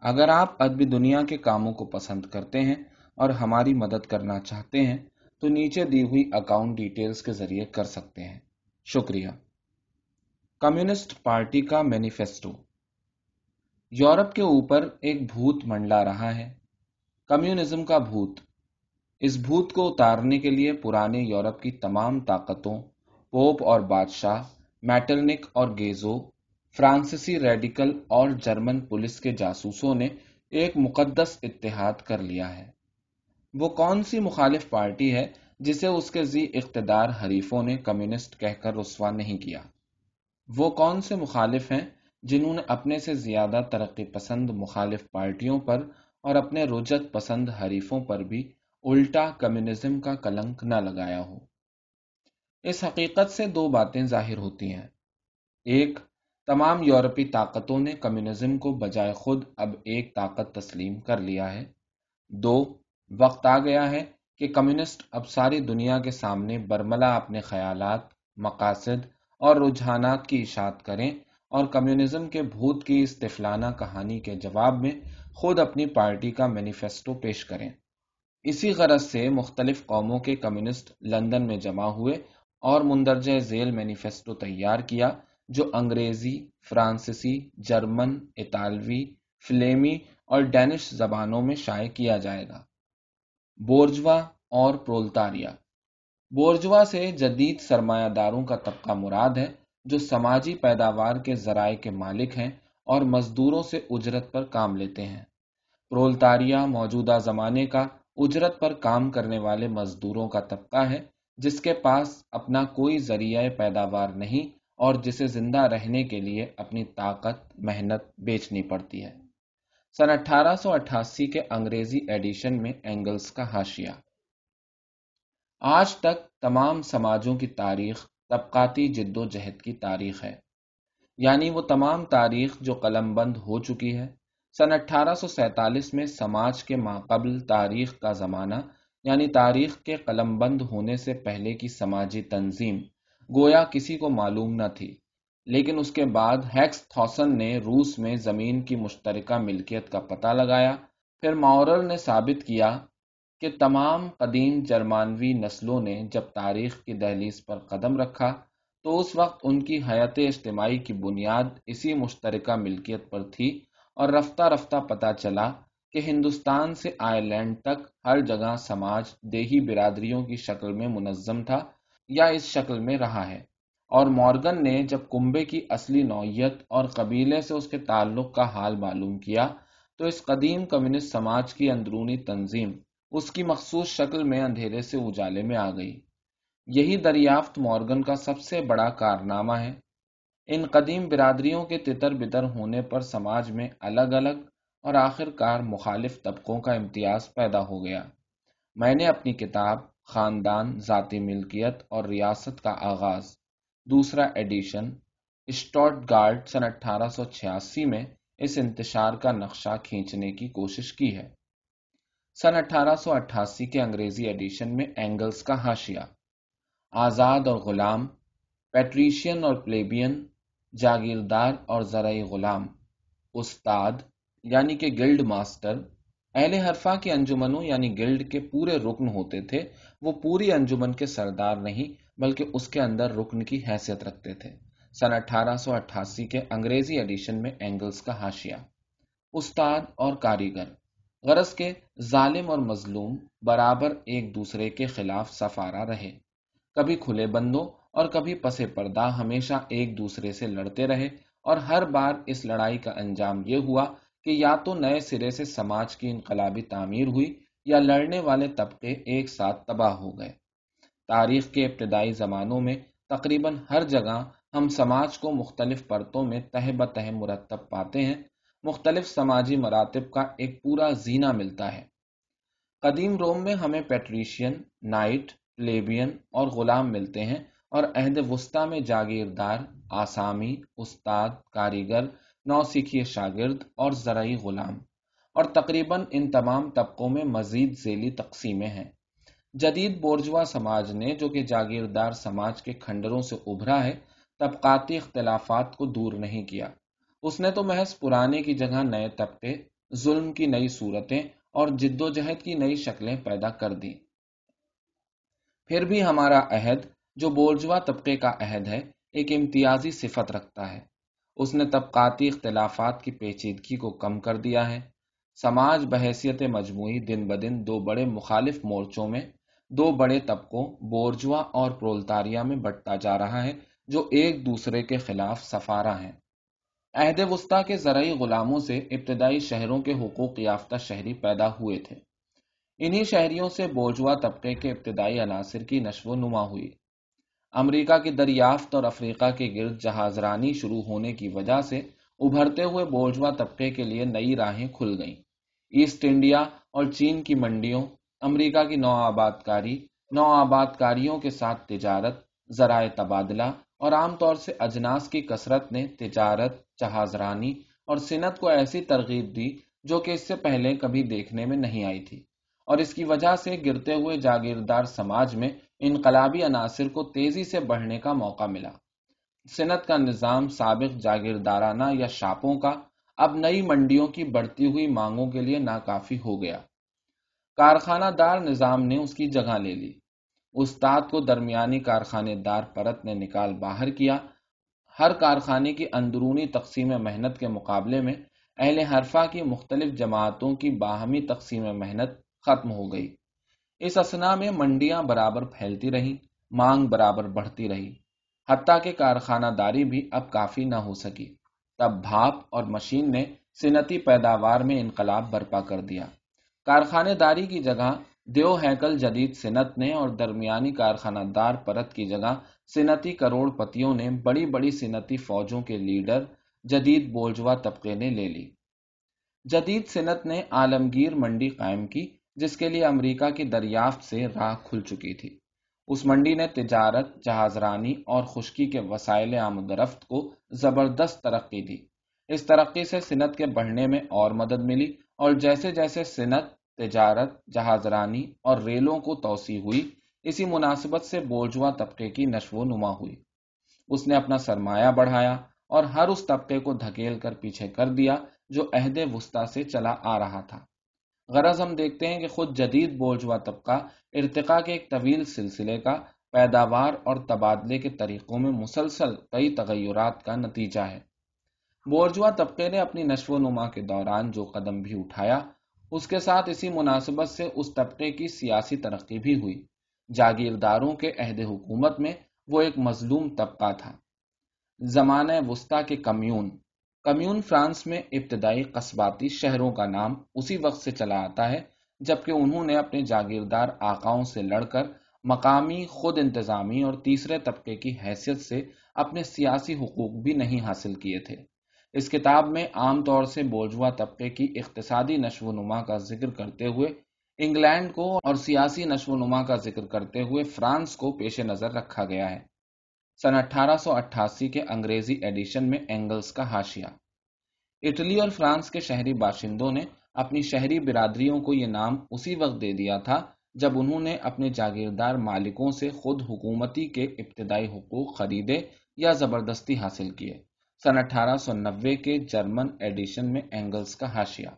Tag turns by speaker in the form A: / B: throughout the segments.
A: اگر آپ ادبی دنیا کے کاموں کو پسند کرتے ہیں اور ہماری مدد کرنا چاہتے ہیں، تو نیچے دی ہوئی اکاؤنٹ ڈیٹیلز کے ذریعے کر سکتے ہیں۔ شکریہ۔ کمیونسٹ پارٹی کا مینیفیسٹو۔ یورپ کے اوپر ایک بھوت منڈلا رہا ہے۔ کمیونزم کا بھوت۔ اس بھوت کو اتارنے کے لیے پرانے یورپ کی تمام طاقتوں، پوپ اور بادشاہ میٹرنک اور گیزو فرانسیسی ریڈیکل اور جرمن پولیس کے جاسوسوں نے ایک مقدس اتحاد کر لیا ہے۔ وہ کون سی مخالف پارٹی ہے جسے اس کے زی اقتدار حریفوں نے کمیونسٹ کہہ کر رسوا نہیں کیا؟ وہ کون سے مخالف ہیں جنہوں نے اپنے سے زیادہ ترقی پسند مخالف پارٹیوں پر اور اپنے رجت پسند حریفوں پر بھی الٹا کمیونزم کا کلنک نہ لگایا ہو؟ اس حقیقت سے دو باتیں ظاہر ہوتی ہیں۔ ایک تمام یورپی طاقتوں نے کمیونزم کو بجائے خود اب ایک طاقت تسلیم کر لیا ہے۔ دو، وقت آ گیا ہے کہ کمیونسٹ اب ساری دنیا کے سامنے برملا اپنے خیالات، مقاصد اور رجحانات کی اشاعت کریں اور کمیونزم کے بھوت کی اس تفلانہ کہانی کے جواب میں خود اپنی پارٹی کا مینیفیسٹو پیش کریں۔ اسی غرض سے مختلف قوموں کے کمیونسٹ لندن میں جمع ہوئے اور مندرجہ ذیل مینیفیسٹو تیار کیا۔ جو انگریزی، فرانسیسی، جرمن، اطالوی، فلیمی اور ڈینش زبانوں میں شائع کیا جائے گا۔ بورجوا اور پرولتاریا۔ بورجوا سے جدید سرمایہ داروں کا طبقہ مراد ہے، جو سماجی پیداوار کے ذرائع کے مالک ہیں اور مزدوروں سے اجرت پر کام لیتے ہیں۔ پرولتاریا موجودہ زمانے کا اجرت پر کام کرنے والے مزدوروں کا طبقہ ہے، جس کے پاس اپنا کوئی ذریعہ پیداوار نہیں اور جسے زندہ رہنے کے لیے اپنی طاقت، محنت بیچنی پڑتی ہے۔ سن اٹھارہ سو اٹھاسی کے انگریزی ایڈیشن میں اینگلز کا حاشیہ۔ آج تک تمام سماجوں کی تاریخ طبقاتی جد و جہد کی تاریخ ہے۔ یعنی وہ تمام تاریخ جو قلم بند ہو چکی ہے۔ سن اٹھارہ سو سینتالیس میں سماج کے ماقبل تاریخ کا زمانہ یعنی تاریخ کے قلم بند ہونے سے پہلے کی سماجی تنظیم گویا کسی کو معلوم نہ تھی۔ لیکن اس کے بعد ہیکس تھوسن نے روس میں زمین کی مشترکہ ملکیت کا پتہ لگایا۔ پھر ماورل نے ثابت کیا کہ تمام قدیم جرمانوی نسلوں نے جب تاریخ کی دہلیز پر قدم رکھا تو اس وقت ان کی حیات اجتماعی کی بنیاد اسی مشترکہ ملکیت پر تھی اور رفتہ رفتہ پتہ چلا کہ ہندوستان سے آئرلینڈ تک ہر جگہ سماج دیہی برادریوں کی شکل میں منظم تھا یا اس شکل میں رہا ہے۔ اور مورگن نے جب کنبے کی اصلی نوعیت اور قبیلے سے اس کے تعلق کا حال معلوم کیا، تو اس قدیم کمیونسٹ سماج کی اندرونی تنظیم اس کی مخصوص شکل میں اندھیرے سے اجالے میں آ گئی۔ یہی دریافت مورگن کا سب سے بڑا کارنامہ ہے۔ ان قدیم برادریوں کے تتر بتر ہونے پر سماج میں الگ الگ اور آخر کار مخالف طبقوں کا امتیاز پیدا ہو گیا۔ میں نے اپنی کتاب خاندان، ذاتی ملکیت اور ریاست کا آغاز۔ دوسرا ایڈیشن اسٹاٹ گارڈ سن اٹھارہ سو چھیاسی میں اس انتشار کا نقشہ کھینچنے کی کوشش کی ہے۔ سن اٹھارہ سو اٹھاسی کے انگریزی ایڈیشن میں اینگلز کا حاشیہ۔ آزاد اور غلام، پیٹریشین اور پلیبین، جاگیردار اور زرعی غلام، استاد یعنی کہ گلڈ ماسٹر اہل حرفا کی انجمنوں یعنی گلڈ کے پورے رکن ہوتے تھے، وہ پوری انجمن کے سردار نہیں، بلکہ اس کے اندر رکن کی حیثیت رکھتے تھے۔ سن اٹھارہ سو اٹھاسی کے انگریزی ایڈیشن میں اینگلز کا حاشیہ۔ استاد اور کاریگر۔ غرض کے ظالم اور مظلوم برابر ایک دوسرے کے خلاف سفارا رہے۔ کبھی کھلے بندوں اور کبھی پسے پردہ ہمیشہ ایک دوسرے سے لڑتے رہے، اور ہر بار اس لڑائی کا انجام یہ ہوا کہ یا تو نئے سرے سے سماج کی انقلابی تعمیر ہوئی یا لڑنے والے طبقے ایک ساتھ تباہ ہو گئے۔ تاریخ کے ابتدائی زمانوں میں تقریباً ہر جگہ ہم سماج کو مختلف پرتوں میں تہ بتہ مرتب پاتے ہیں۔ مختلف سماجی مراتب کا ایک پورا زینہ ملتا ہے۔ قدیم روم میں ہمیں پیٹریشین، نائٹ، لیبین اور غلام ملتے ہیں اور عہد وسطی میں جاگیردار، آسامی، استاد، کاریگر نو سیکھی شاگرد اور زرعی غلام۔ اور تقریباً ان تمام طبقوں میں مزید ذیلی تقسیمیں ہیں۔ جدید بورجوا سماج نے جو کہ جاگیردار سماج کے کھنڈروں سے ابھرا ہے، طبقاتی اختلافات کو دور نہیں کیا۔ اس نے تو محض پرانے کی جگہ نئے طبقے، ظلم کی نئی صورتیں اور جد و جہد کی نئی شکلیں پیدا کر دی پھر بھی ہمارا عہد، جو بورجوا طبقے کا عہد ہے، ایک امتیازی صفت رکھتا ہے۔ اس نے طبقاتی اختلافات کی پیچیدگی کو کم کر دیا ہے۔ سماج بحیثیت مجموعی دن بدن دو بڑے مخالف مورچوں میں، دو بڑے طبقوں، بورجوا اور پرولتاریا میں بٹتا جا رہا ہے جو ایک دوسرے کے خلاف سفارا ہیں۔ عہد وسطی کے زرعی غلاموں سے ابتدائی شہروں کے حقوق یافتہ شہری پیدا ہوئے تھے۔ انہی شہریوں سے بورجوا طبقے کے ابتدائی عناصر کی نشو و نما ہوئی۔ امریکہ کی دریافت اور افریقہ کے گرد جہاز رانی شروع ہونے کی وجہ سے ابھرتے ہوئے بورجوا طبقے کے لیے نئی راہیں کھل گئیں۔ ایسٹ انڈیا اور چین کی منڈیوں، امریکہ کی نو آباد کاری نو آباد کاریوں کے ساتھ تجارت، ذرائع تبادلہ اور عام طور سے اجناس کی کثرت نے تجارت جہاز رانی اور صنعت کو ایسی ترغیب دی جو کہ اس سے پہلے کبھی دیکھنے میں نہیں آئی تھی۔ اور اس کی وجہ سے گرتے ہوئے جاگیردار سماج میں انقلابی عناصر کو تیزی سے بڑھنے کا موقع ملا۔ صنعت کا نظام سابق جاگیردارانہ یا شاپوں کا اب نئی منڈیوں کی بڑھتی ہوئی مانگوں کے لیے ناکافی ہو گیا۔ کارخانہ دار نظام نے اس کی جگہ لے لی۔ استاد کو درمیانی کارخانے دار پرت نے نکال باہر کیا۔ ہر کارخانے کی اندرونی تقسیم محنت کے مقابلے میں اہل حرفہ کی مختلف جماعتوں کی باہمی تقسیم محنت ختم ہو گئی۔ اس اسنا میں منڈیاں برابر پھیلتی رہی مانگ برابر بڑھتی رہی، حتیٰ کہ کارخانہ داری بھی اب کافی نہ ہو سکی۔ تب بھاپ اور مشین نے صنعتی پیداوار میں انقلاب برپا کر دیا۔ کارخانے داری کی جگہ دیو ہیکل جدید صنعت نے اور درمیانی کارخانہ دار پرت کی جگہ صنعتی کروڑ پتیوں نے بڑی بڑی صنعتی فوجوں کے لیڈر جدید بولجوا طبقے نے لے لی۔ جدید صنعت نے عالمگیر منڈی قائم کی۔ جس کے لیے امریکہ کی دریافت سے راہ کھل چکی تھی۔ اس منڈی نے تجارت جہاز رانی اور خشکی کے وسائل آمد رفت کو زبردست ترقی دی۔ اس ترقی سے صنعت کے بڑھنے میں اور مدد ملی اور جیسے جیسے صنعت، تجارت جہاز رانی اور ریلوں کو توسیع ہوئی، اسی مناسبت سے بورجوا طبقے کی نشو و نما ہوئی۔ اس نے اپنا سرمایہ بڑھایا اور ہر اس طبقے کو دھکیل کر پیچھے کر دیا جو عہد وسطی سے چلا آ رہا تھا۔ غرض ہم دیکھتے ہیں کہ خود جدید بورجوا طبقہ ارتقاء کے ایک طویل سلسلے کا پیداوار اور تبادلے کے طریقوں میں مسلسل کئی تغیرات کا نتیجہ ہے۔ بورجوا طبقے نے اپنی نشو و نما کے دوران جو قدم بھی اٹھایا، اس کے ساتھ اسی مناسبت سے اس طبقے کی سیاسی ترقی بھی ہوئی۔ جاگیرداروں کے عہد حکومت میں وہ ایک مظلوم طبقہ تھا۔ زمانہ وسطی کے کمیون کمیون فرانس میں ابتدائی قصباتی شہروں کا نام اسی وقت سے چلا آتا ہے، جبکہ انہوں نے اپنے جاگیردار آقاؤں سے لڑ کر مقامی خود انتظامی اور تیسرے طبقے کی حیثیت سے اپنے سیاسی حقوق بھی نہیں حاصل کیے تھے۔ اس کتاب میں عام طور سے بوجھوا طبقے کی اقتصادی نشو و نما کا ذکر کرتے ہوئے، انگلینڈ کو اور سیاسی نشو و نما کا ذکر کرتے ہوئے فرانس کو پیش نظر رکھا گیا ہے۔ سن اٹھارہ سو اٹھاسی کے انگریزی ایڈیشن میں اینگلز کا حاشیہ۔ اٹلی اور فرانس کے شہری باشندوں نے اپنی شہری برادریوں کو یہ نام اسی وقت دے دیا تھا جب انہوں نے اپنے جاگیردار مالکوں سے خود حکومتی کے ابتدائی حقوق خریدے یا زبردستی حاصل کیے۔ سن اٹھارہ سو نوے کے جرمن ایڈیشن میں اینگلز کا حاشیہ۔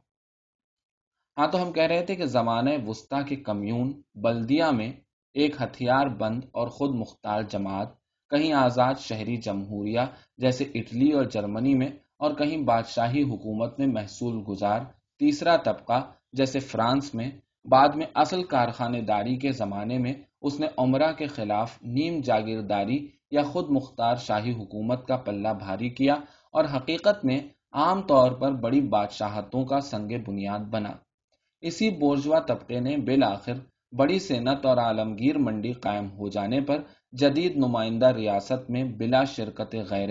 A: ہاں تو ہم کہہ رہے تھے کہ زمانہ وسطی کے کمیون بلدیا میں ایک ہتھیار بند اور خود مختار جماعت کہیں آزاد شہری جمہوریہ جیسے اٹلی اور جرمنی میں اور کہیں بادشاہی حکومت میں محصول گزار تیسرا طبقہ جیسے فرانس میں، بعد میں اصل کارخانے داری کے زمانے میں اس نے عمرہ کے خلاف نیم جاگیرداری یا خود مختار شاہی حکومت کا پلہ بھاری کیا اور حقیقت میں عام طور پر بڑی بادشاہتوں کا سنگ بنیاد بنا۔ اسی بورجوا طبقے نے بالآخر بڑی صنعت اور عالمگیر منڈی قائم ہو جانے پر جدید نمائندہ ریاست میں بلا شرکت غیر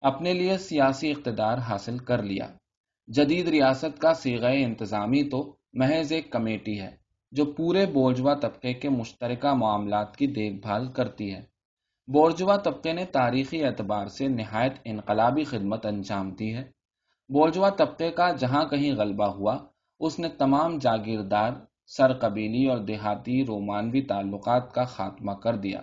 A: اپنے لیے سیاسی اقتدار حاصل کر لیا۔ جدید ریاست کا سیغ انتظامی تو محض ایک کمیٹی ہے جو پورے بورجوا طبقے کے مشترکہ معاملات کی دیکھ بھال کرتی ہے۔ بورجوا طبقے نے تاریخی اعتبار سے نہایت انقلابی خدمت انجام دی ہے۔ بورجوا طبقے کا جہاں کہیں غلبہ ہوا، اس نے تمام جاگیردار سر قبیلی اور دیہاتی رومانوی تعلقات کا خاتمہ کر دیا۔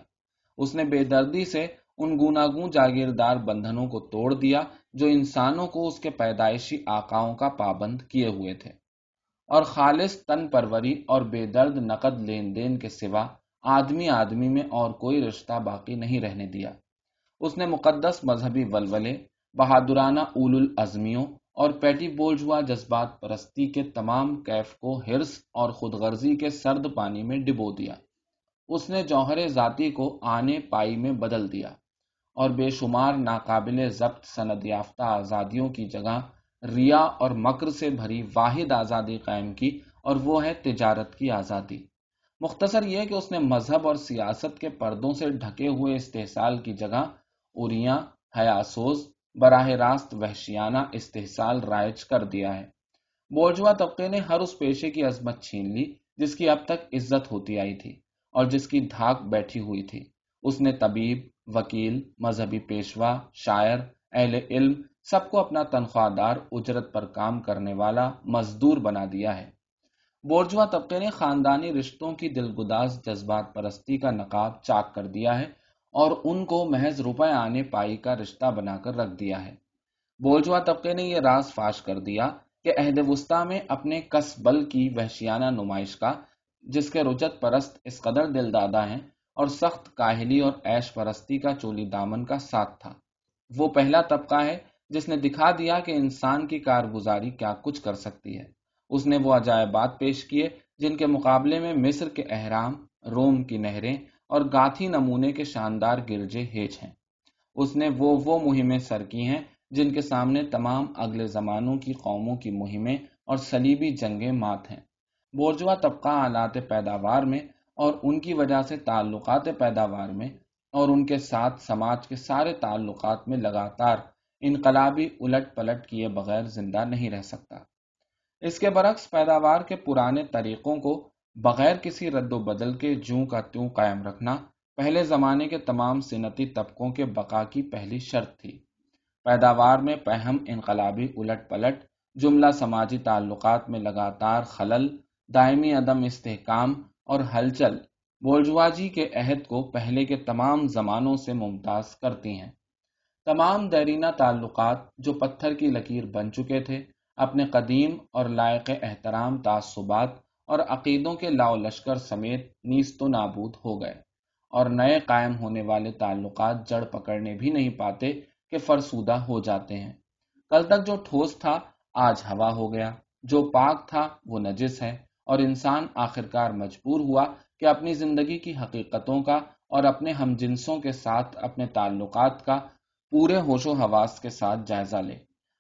A: اس نے بے دردی سے ان گوناگون جاگیردار بندھنوں کو توڑ دیا جو انسانوں کو اس کے پیدائشی آقاؤں کا پابند کیے ہوئے تھے۔ اور خالص تن پروری اور بے درد نقد لین دین کے سوا آدمی آدمی میں اور کوئی رشتہ باقی نہیں رہنے دیا۔ اس نے مقدس مذہبی ولولے، بہادرانہ اول الازمیوں اور پیٹی بولجوا جذبات پرستی کے تمام کیف کو ہرس اور خود غرضی کے سرد پانی میں ڈبو دیا۔ اس نے جوہر ذاتی کو آنے پائی میں بدل دیا اور بے شمار ناقابل ضبط سند یافتہ آزادیوں کی جگہ ریا اور مکر سے بھری واحد آزادی قائم کی اور وہ ہے تجارت کی آزادی۔ مختصر یہ کہ اس نے مذہب اور سیاست کے پردوں سے ڈھکے ہوئے استحصال کی جگہ اریاں حیاسوز براہ راست وحشیانہ استحصال رائج کر دیا ہے۔ بوجوا طبقے نے ہر اس پیشے کی عظمت چھین لی جس کی اب تک عزت ہوتی آئی تھی اور جس کی دھاک بیٹھی ہوئی تھی۔ اس نے طبیب، وکیل، مذہبی پیشوا، شاعر، اہل علم سب کو اپنا تنخواہ دار اجرت پر کام کرنے والا مزدور بنا دیا ہے۔ بورجوا طبقے نے خاندانی رشتوں کی دلگداز جذبات پرستی کا نقاب چاک کر دیا ہے اور ان کو محض روپے آنے پائی کا رشتہ بنا کر رکھ دیا ہے۔ بورجوا طبقے نے یہ راز فاش کر دیا کہ عہد وسطی میں اپنے کس بل کی وحشیانہ نمائش کا، جس کے رجت پرست اس قدر دل دادا ہیں اور سخت کاہلی اور ایش پرستی کا چولی دامن کا ساتھ تھا۔ وہ پہلا طبقہ ہے جس نے دکھا دیا کہ انسان کی کارگزاری کیا کچھ کر سکتی ہے۔ اس نے وہ عجائبات پیش کیے جن کے مقابلے میں مصر کے احرام، روم کی نہریں اور گاتھی نمونے کے شاندار گرجے ہیچ ہیں۔ اس نے وہ وہ مہمیں سر کی ہیں جن کے سامنے تمام اگلے زمانوں کی قوموں کی مہمیں اور سلیبی جنگیں مات ہیں۔ بورجوا طبقہ آلات پیداوار میں اور ان کی وجہ سے تعلقات پیداوار میں اور ان کے ساتھ سماج کے سارے تعلقات میں لگاتار انقلابی الٹ پلٹ کیے بغیر زندہ نہیں رہ سکتا۔ اس کے برعکس پیداوار کے پرانے طریقوں کو بغیر کسی رد و بدل کے جوں کا تیوں قائم رکھنا پہلے زمانے کے تمام صنعتی طبقوں کے بقا کی پہلی شرط تھی۔ پیداوار میں پہم انقلابی الٹ پلٹ، جملہ سماجی تعلقات میں لگاتار خلل، دائمی عدم استحکام اور ہلچل بولجواجی کے عہد کو پہلے کے تمام زمانوں سے ممتاز کرتی ہیں۔ تمام دیرینہ تعلقات جو پتھر کی لکیر بن چکے تھے، اپنے قدیم اور لائق احترام تعصبات اور عقیدوں کے لاؤ لشکر سمیت نیست و نابود ہو گئے۔ اور نئے قائم ہونے والے تعلقات جڑ پکڑنے بھی نہیں پاتے کہ فرسودہ ہو جاتے ہیں۔ کل تک جو ٹھوس تھا، آج ہوا ہو گیا۔ جو پاک تھا، وہ نجس ہے۔ اور انسان آخرکار مجبور ہوا کہ اپنی زندگی کی حقیقتوں کا اور اپنے ہم جنسوں کے ساتھ اپنے تعلقات کا پورے ہوش و حواس کے ساتھ جائزہ لے۔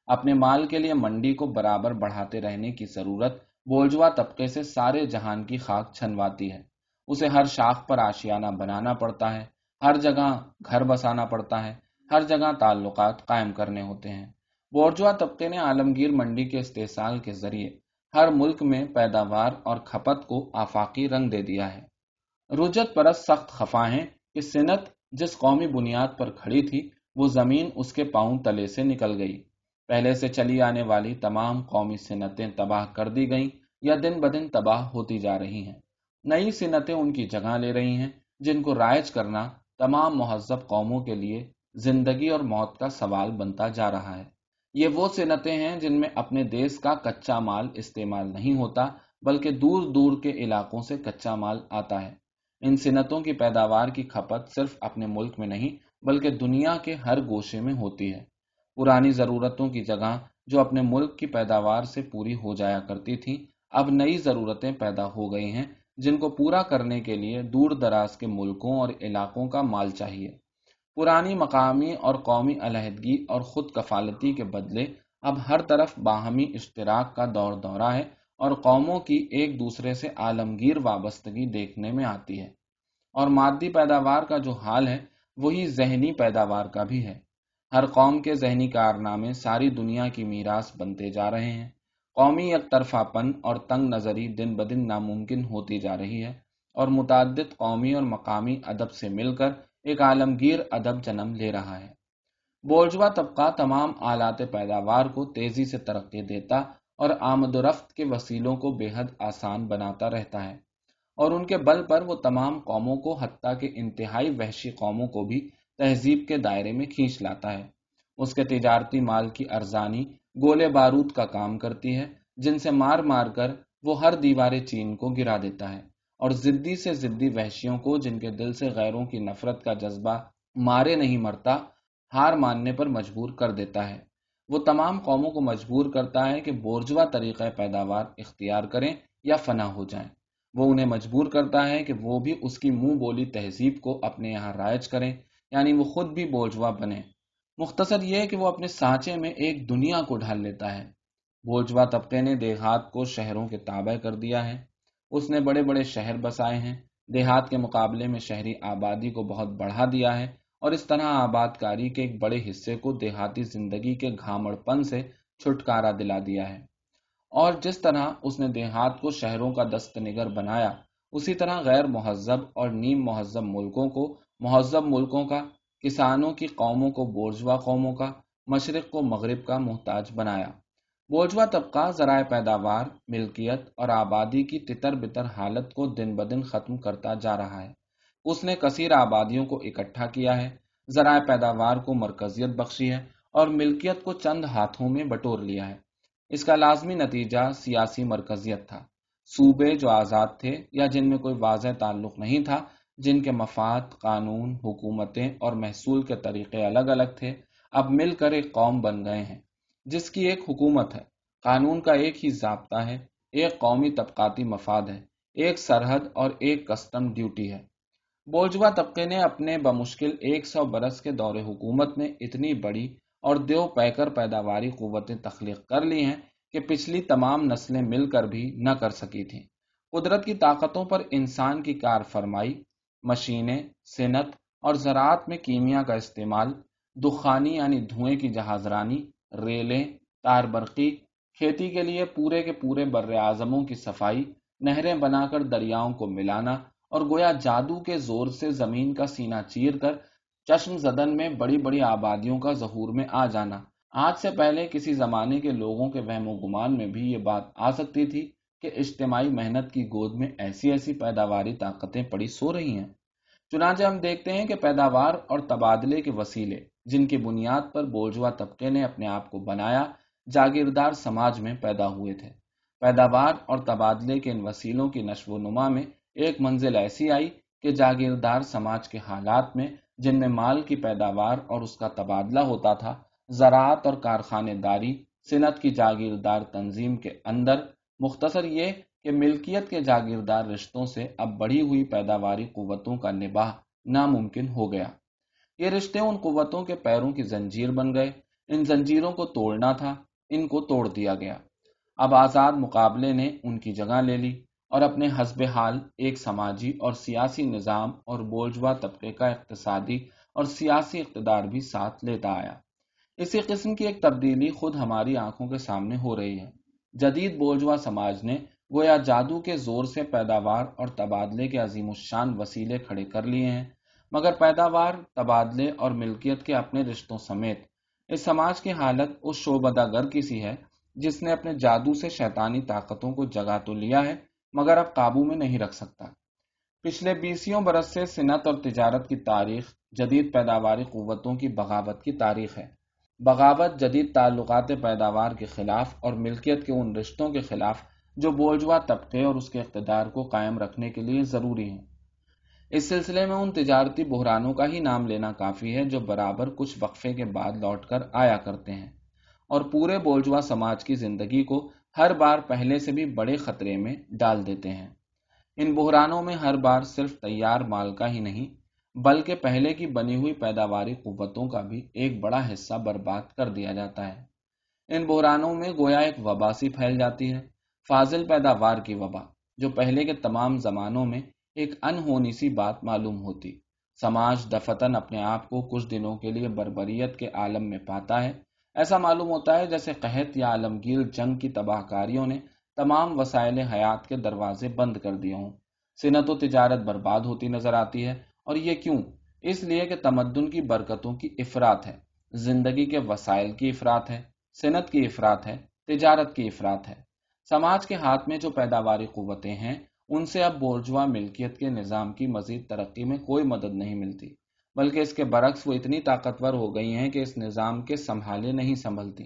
A: اپنے مال کے لیے منڈی کو برابر بڑھاتے رہنے کی ضرورت بولجوا طبقے سے سارے جہان کی خاک چھنواتی ہے۔ اسے ہر شاخ پر آشیانہ بنانا پڑتا ہے، ہر جگہ گھر بسانا پڑتا ہے، ہر جگہ تعلقات قائم کرنے ہوتے ہیں۔ بورجوا طبقے نے عالمگیر منڈی کے استحصال کے ذریعے ہر ملک میں پیداوار اور کھپت کو آفاقی رنگ دے دیا ہے۔ رجت پرست سخت خفا ہیں کہ صنعت جس قومی بنیاد پر کھڑی تھی، وہ زمین اس کے پاؤں تلے سے نکل گئی۔ پہلے سے چلی آنے والی تمام قومی صنعتیں تباہ کر دی گئیں یا دن بدن تباہ ہوتی جا رہی ہیں۔ نئی صنعتیں ان کی جگہ لے رہی ہیں جن کو رائج کرنا تمام مہذب قوموں کے لیے زندگی اور موت کا سوال بنتا جا رہا ہے۔ یہ وہ صنعتیں ہیں جن میں اپنے دیس کا کچا مال استعمال نہیں ہوتا بلکہ دور دور کے علاقوں سے کچا مال آتا ہے۔ ان صنعتوں کی پیداوار کی کھپت صرف اپنے ملک میں نہیں بلکہ دنیا کے ہر گوشے میں ہوتی ہے۔ پرانی ضرورتوں کی جگہ جو اپنے ملک کی پیداوار سے پوری ہو جایا کرتی تھی اب نئی ضرورتیں پیدا ہو گئی ہیں جن کو پورا کرنے کے لیے دور دراز کے ملکوں اور علاقوں کا مال چاہیے۔ پرانی مقامی اور قومی علیحدگی اور خود کفالتی کے بدلے اب ہر طرف باہمی اشتراک کا دور دورہ ہے اور قوموں کی ایک دوسرے سے عالمگیر وابستگی دیکھنے میں آتی ہے۔ اور مادی پیداوار کا جو حال ہے، وہی ذہنی پیداوار کا بھی ہے۔ ہر قوم کے ذہنی کارنامے ساری دنیا کی میراث بنتے جا رہے ہیں۔ قومی یک طرفہ پن اور تنگ نظری دن بدن ناممکن ہوتی جا رہی ہے اور متعدد قومی اور مقامی ادب سے مل کر ایک عالمگیر ادب جنم لے رہا ہے۔ بولجوا طبقہ تمام آلات پیداوار کو تیزی سے ترقی دیتا اور آمد و رفت کے وسیلوں کو بے حد آسان بناتا رہتا ہے اور ان کے بل پر وہ تمام قوموں کو حتیٰ کہ انتہائی وحشی قوموں کو بھی تہذیب کے دائرے میں کھینچ لاتا ہے۔ اس کے تجارتی مال کی ارزانی گولے بارود کا کام کرتی ہے، جن سے مار مار کر وہ ہر دیوار چین کو گرا دیتا ہے۔ اور زدی سے زدی وحشیوں کو، جن کے دل سے غیروں کی نفرت کا جذبہ مارے نہیں مرتا، ہار ماننے پر مجبور کر دیتا ہے۔ وہ تمام قوموں کو مجبور کرتا ہے کہ بورجوا طریقہ پیداوار اختیار کریں یا فنا ہو جائیں۔ وہ انہیں مجبور کرتا ہے کہ وہ بھی اس کی منہ بولی تہذیب کو اپنے یہاں رائج کریں۔ یعنی وہ خود بھی بورجوا بنے۔ مختصر یہ کہ وہ اپنے سانچے میں ایک دنیا کو ڈھال لیتا ہے۔ بوجوا طبقے نے دیہات کو شہروں کے تابع کر دیا ہے۔ اس نے بڑے بڑے شہر بسائے ہیں۔ دیہات کے مقابلے میں شہری آبادی کو بہت بڑھا دیا ہے۔ اور اس طرح آباد کاری کے ایک بڑے حصے کو دیہاتی زندگی کے گھامڑ پن سے چھٹکارا دلا دیا ہے۔ اور جس طرح اس نے دیہات کو شہروں کا دست نگر بنایا، اسی طرح غیر مہذب اور نیم مہذب ملکوں کو مہذب ملکوں کا، کسانوں کی قوموں کو بورجوا قوموں کا، مشرق کو مغرب کا محتاج بنایا۔ بوجھوا طبقہ ذرائع پیداوار، ملکیت اور آبادی کی تتر بتر حالت کو دن بدن ختم کرتا جا رہا ہے۔ اس نے کثیر آبادیوں کو اکٹھا کیا ہے۔ ذرائع پیداوار کو مرکزیت بخشی ہے اور ملکیت کو چند ہاتھوں میں بٹور لیا ہے۔ اس کا لازمی نتیجہ سیاسی مرکزیت تھا۔ صوبے جو آزاد تھے یا جن میں کوئی واضح تعلق نہیں تھا جن کے مفاد، قانون، حکومتیں اور محصول کے طریقے الگ الگ تھے، اب مل کر ایک قوم بن گئے ہیں۔ جس کی ایک حکومت ہے، قانون کا ایک ہی ضابطہ ہے، ایک قومی طبقاتی مفاد ہے، ایک سرحد اور ایک کسٹم ڈیوٹی ہے۔ بوجوا طبقے نے اپنے بمشکل ایک سو برس کے دور حکومت میں اتنی بڑی اور دیو پیکر پیداواری قوتیں تخلیق کر لی ہیں کہ پچھلی تمام نسلیں مل کر بھی نہ کر سکی تھیں۔ قدرت کی طاقتوں پر انسان کی کار فرمائی مشینیں صنعت اور زراعت میں کیمیا کا استعمال، دخانی یعنی دھوئیں کی جہاز رانی ریلیں، تار برقی، کھیتی کے لیے پورے کے پورے بر اعظموں کی صفائی، نہریں بنا کر دریاؤں کو ملانا اور گویا جادو کے زور سے زمین کا سینہ چیر کر چشم زدن میں بڑی بڑی آبادیوں کا ظہور میں آ جانا۔ آج سے پہلے کسی زمانے کے لوگوں کے وہم و گمان میں بھی یہ بات آ سکتی تھی۔ کہ اجتماعی محنت کی گود میں ایسی ایسی پیداواری طاقتیں پڑی سو رہی ہیں۔ چنانچہ ہم دیکھتے ہیں کہ پیداوار اور تبادلے کے وسیلے، جن کی بنیاد پر بورجوا طبقے نے اپنے آپ کو بنایا، جاگیردار سماج میں پیدا ہوئے تھے۔ پیداوار اور تبادلے کے ان وسیلوں کی نشو و نما میں ایک منزل ایسی آئی کہ جاگیردار سماج کے حالات میں جن میں مال کی پیداوار اور اس کا تبادلہ ہوتا تھا، زراعت اور کارخانے داری، صنعت کی جاگیردار تنظیم کے اندر مختصر یہ کہ ملکیت کے جاگیردار رشتوں سے اب بڑھی ہوئی پیداواری قوتوں کا نباہ ناممکن ہو گیا۔ یہ رشتے ان قوتوں کے پیروں کی زنجیر بن گئے۔ ان زنجیروں کو توڑنا تھا، ان کو توڑ دیا گیا۔ اب آزاد مقابلے نے ان کی جگہ لے لی اور اپنے حسب حال، ایک سماجی اور سیاسی نظام اور بولجوا طبقے کا اقتصادی اور سیاسی اقتدار بھی ساتھ لیتا آیا۔ اسی قسم کی ایک تبدیلی خود ہماری آنکھوں کے سامنے ہو رہی ہے۔ جدید بولجوا سماج نے گویا جادو کے زور سے پیداوار اور تبادلے کے عظیم الشان وسیلے کھڑے کر لیے ہیں، مگر پیداوار، تبادلے اور ملکیت کے اپنے رشتوں سمیت، اس سماج کی حالت اس شوبدہ گر کی سی ہے جس نے اپنے جادو سے شیطانی طاقتوں کو جگہ تو لیا ہے، مگر اب قابو میں نہیں رکھ سکتا۔ پچھلے بیسیوں برس سے صنعت اور تجارت کی تاریخ، جدید پیداواری قوتوں کی بغاوت کی تاریخ ہے۔ بغاوت، جدید تعلقات پیداوار کے خلاف اور ملکیت کے ان رشتوں کے خلاف جو بوجھوا طبقے اور اس کے اقتدار کو قائم رکھنے کے لیے ضروری ہیں۔ اس سلسلے میں ان تجارتی بحرانوں کا ہی نام لینا کافی ہے جو برابر کچھ وقفے کے بعد لوٹ کر آیا کرتے ہیں۔ اور پورے بولجوا سماج کی زندگی کو ہر بار پہلے سے بھی بڑے خطرے میں ڈال دیتے ہیں۔ ان بحرانوں میں ہر بار صرف تیار مال کا ہی نہیں بلکہ پہلے کی بنی ہوئی پیداواری قوتوں کا بھی ایک بڑا حصہ برباد کر دیا جاتا ہے۔ ان بحرانوں میں گویا ایک وبا سی پھیل جاتی ہے، فاضل پیداوار کی وبا، جو پہلے کے تمام زمانوں میں ایک انہونی سی بات معلوم ہوتی۔ سماج دفتن اپنے آپ کو کچھ دنوں کے لیے بربریت کے عالم میں پاتا ہے۔ ایسا معلوم ہوتا ہے جیسے قحط یا عالمگیر جنگ کی تباہ کاریوں نے تمام وسائل حیات کے دروازے بند کر دیے ہوں۔ صنعت و تجارت برباد ہوتی نظر آتی ہے۔ اور یہ کیوں؟ اس لیے کہ تمدن کی برکتوں کی افراد ہے، زندگی کے وسائل کی افراد ہے، صنعت کی افراد ہے، تجارت کی افراد ہے۔ سماج کے ہاتھ میں جو پیداواری قوتیں ہیں، ان سے اب بورجوا ملکیت کے نظام کی مزید ترقی میں کوئی مدد نہیں ملتی۔ بلکہ اس کے برعکس وہ اتنی طاقتور ہو گئی ہیں کہ اس نظام کے سنبھالے نہیں سنبھلتی۔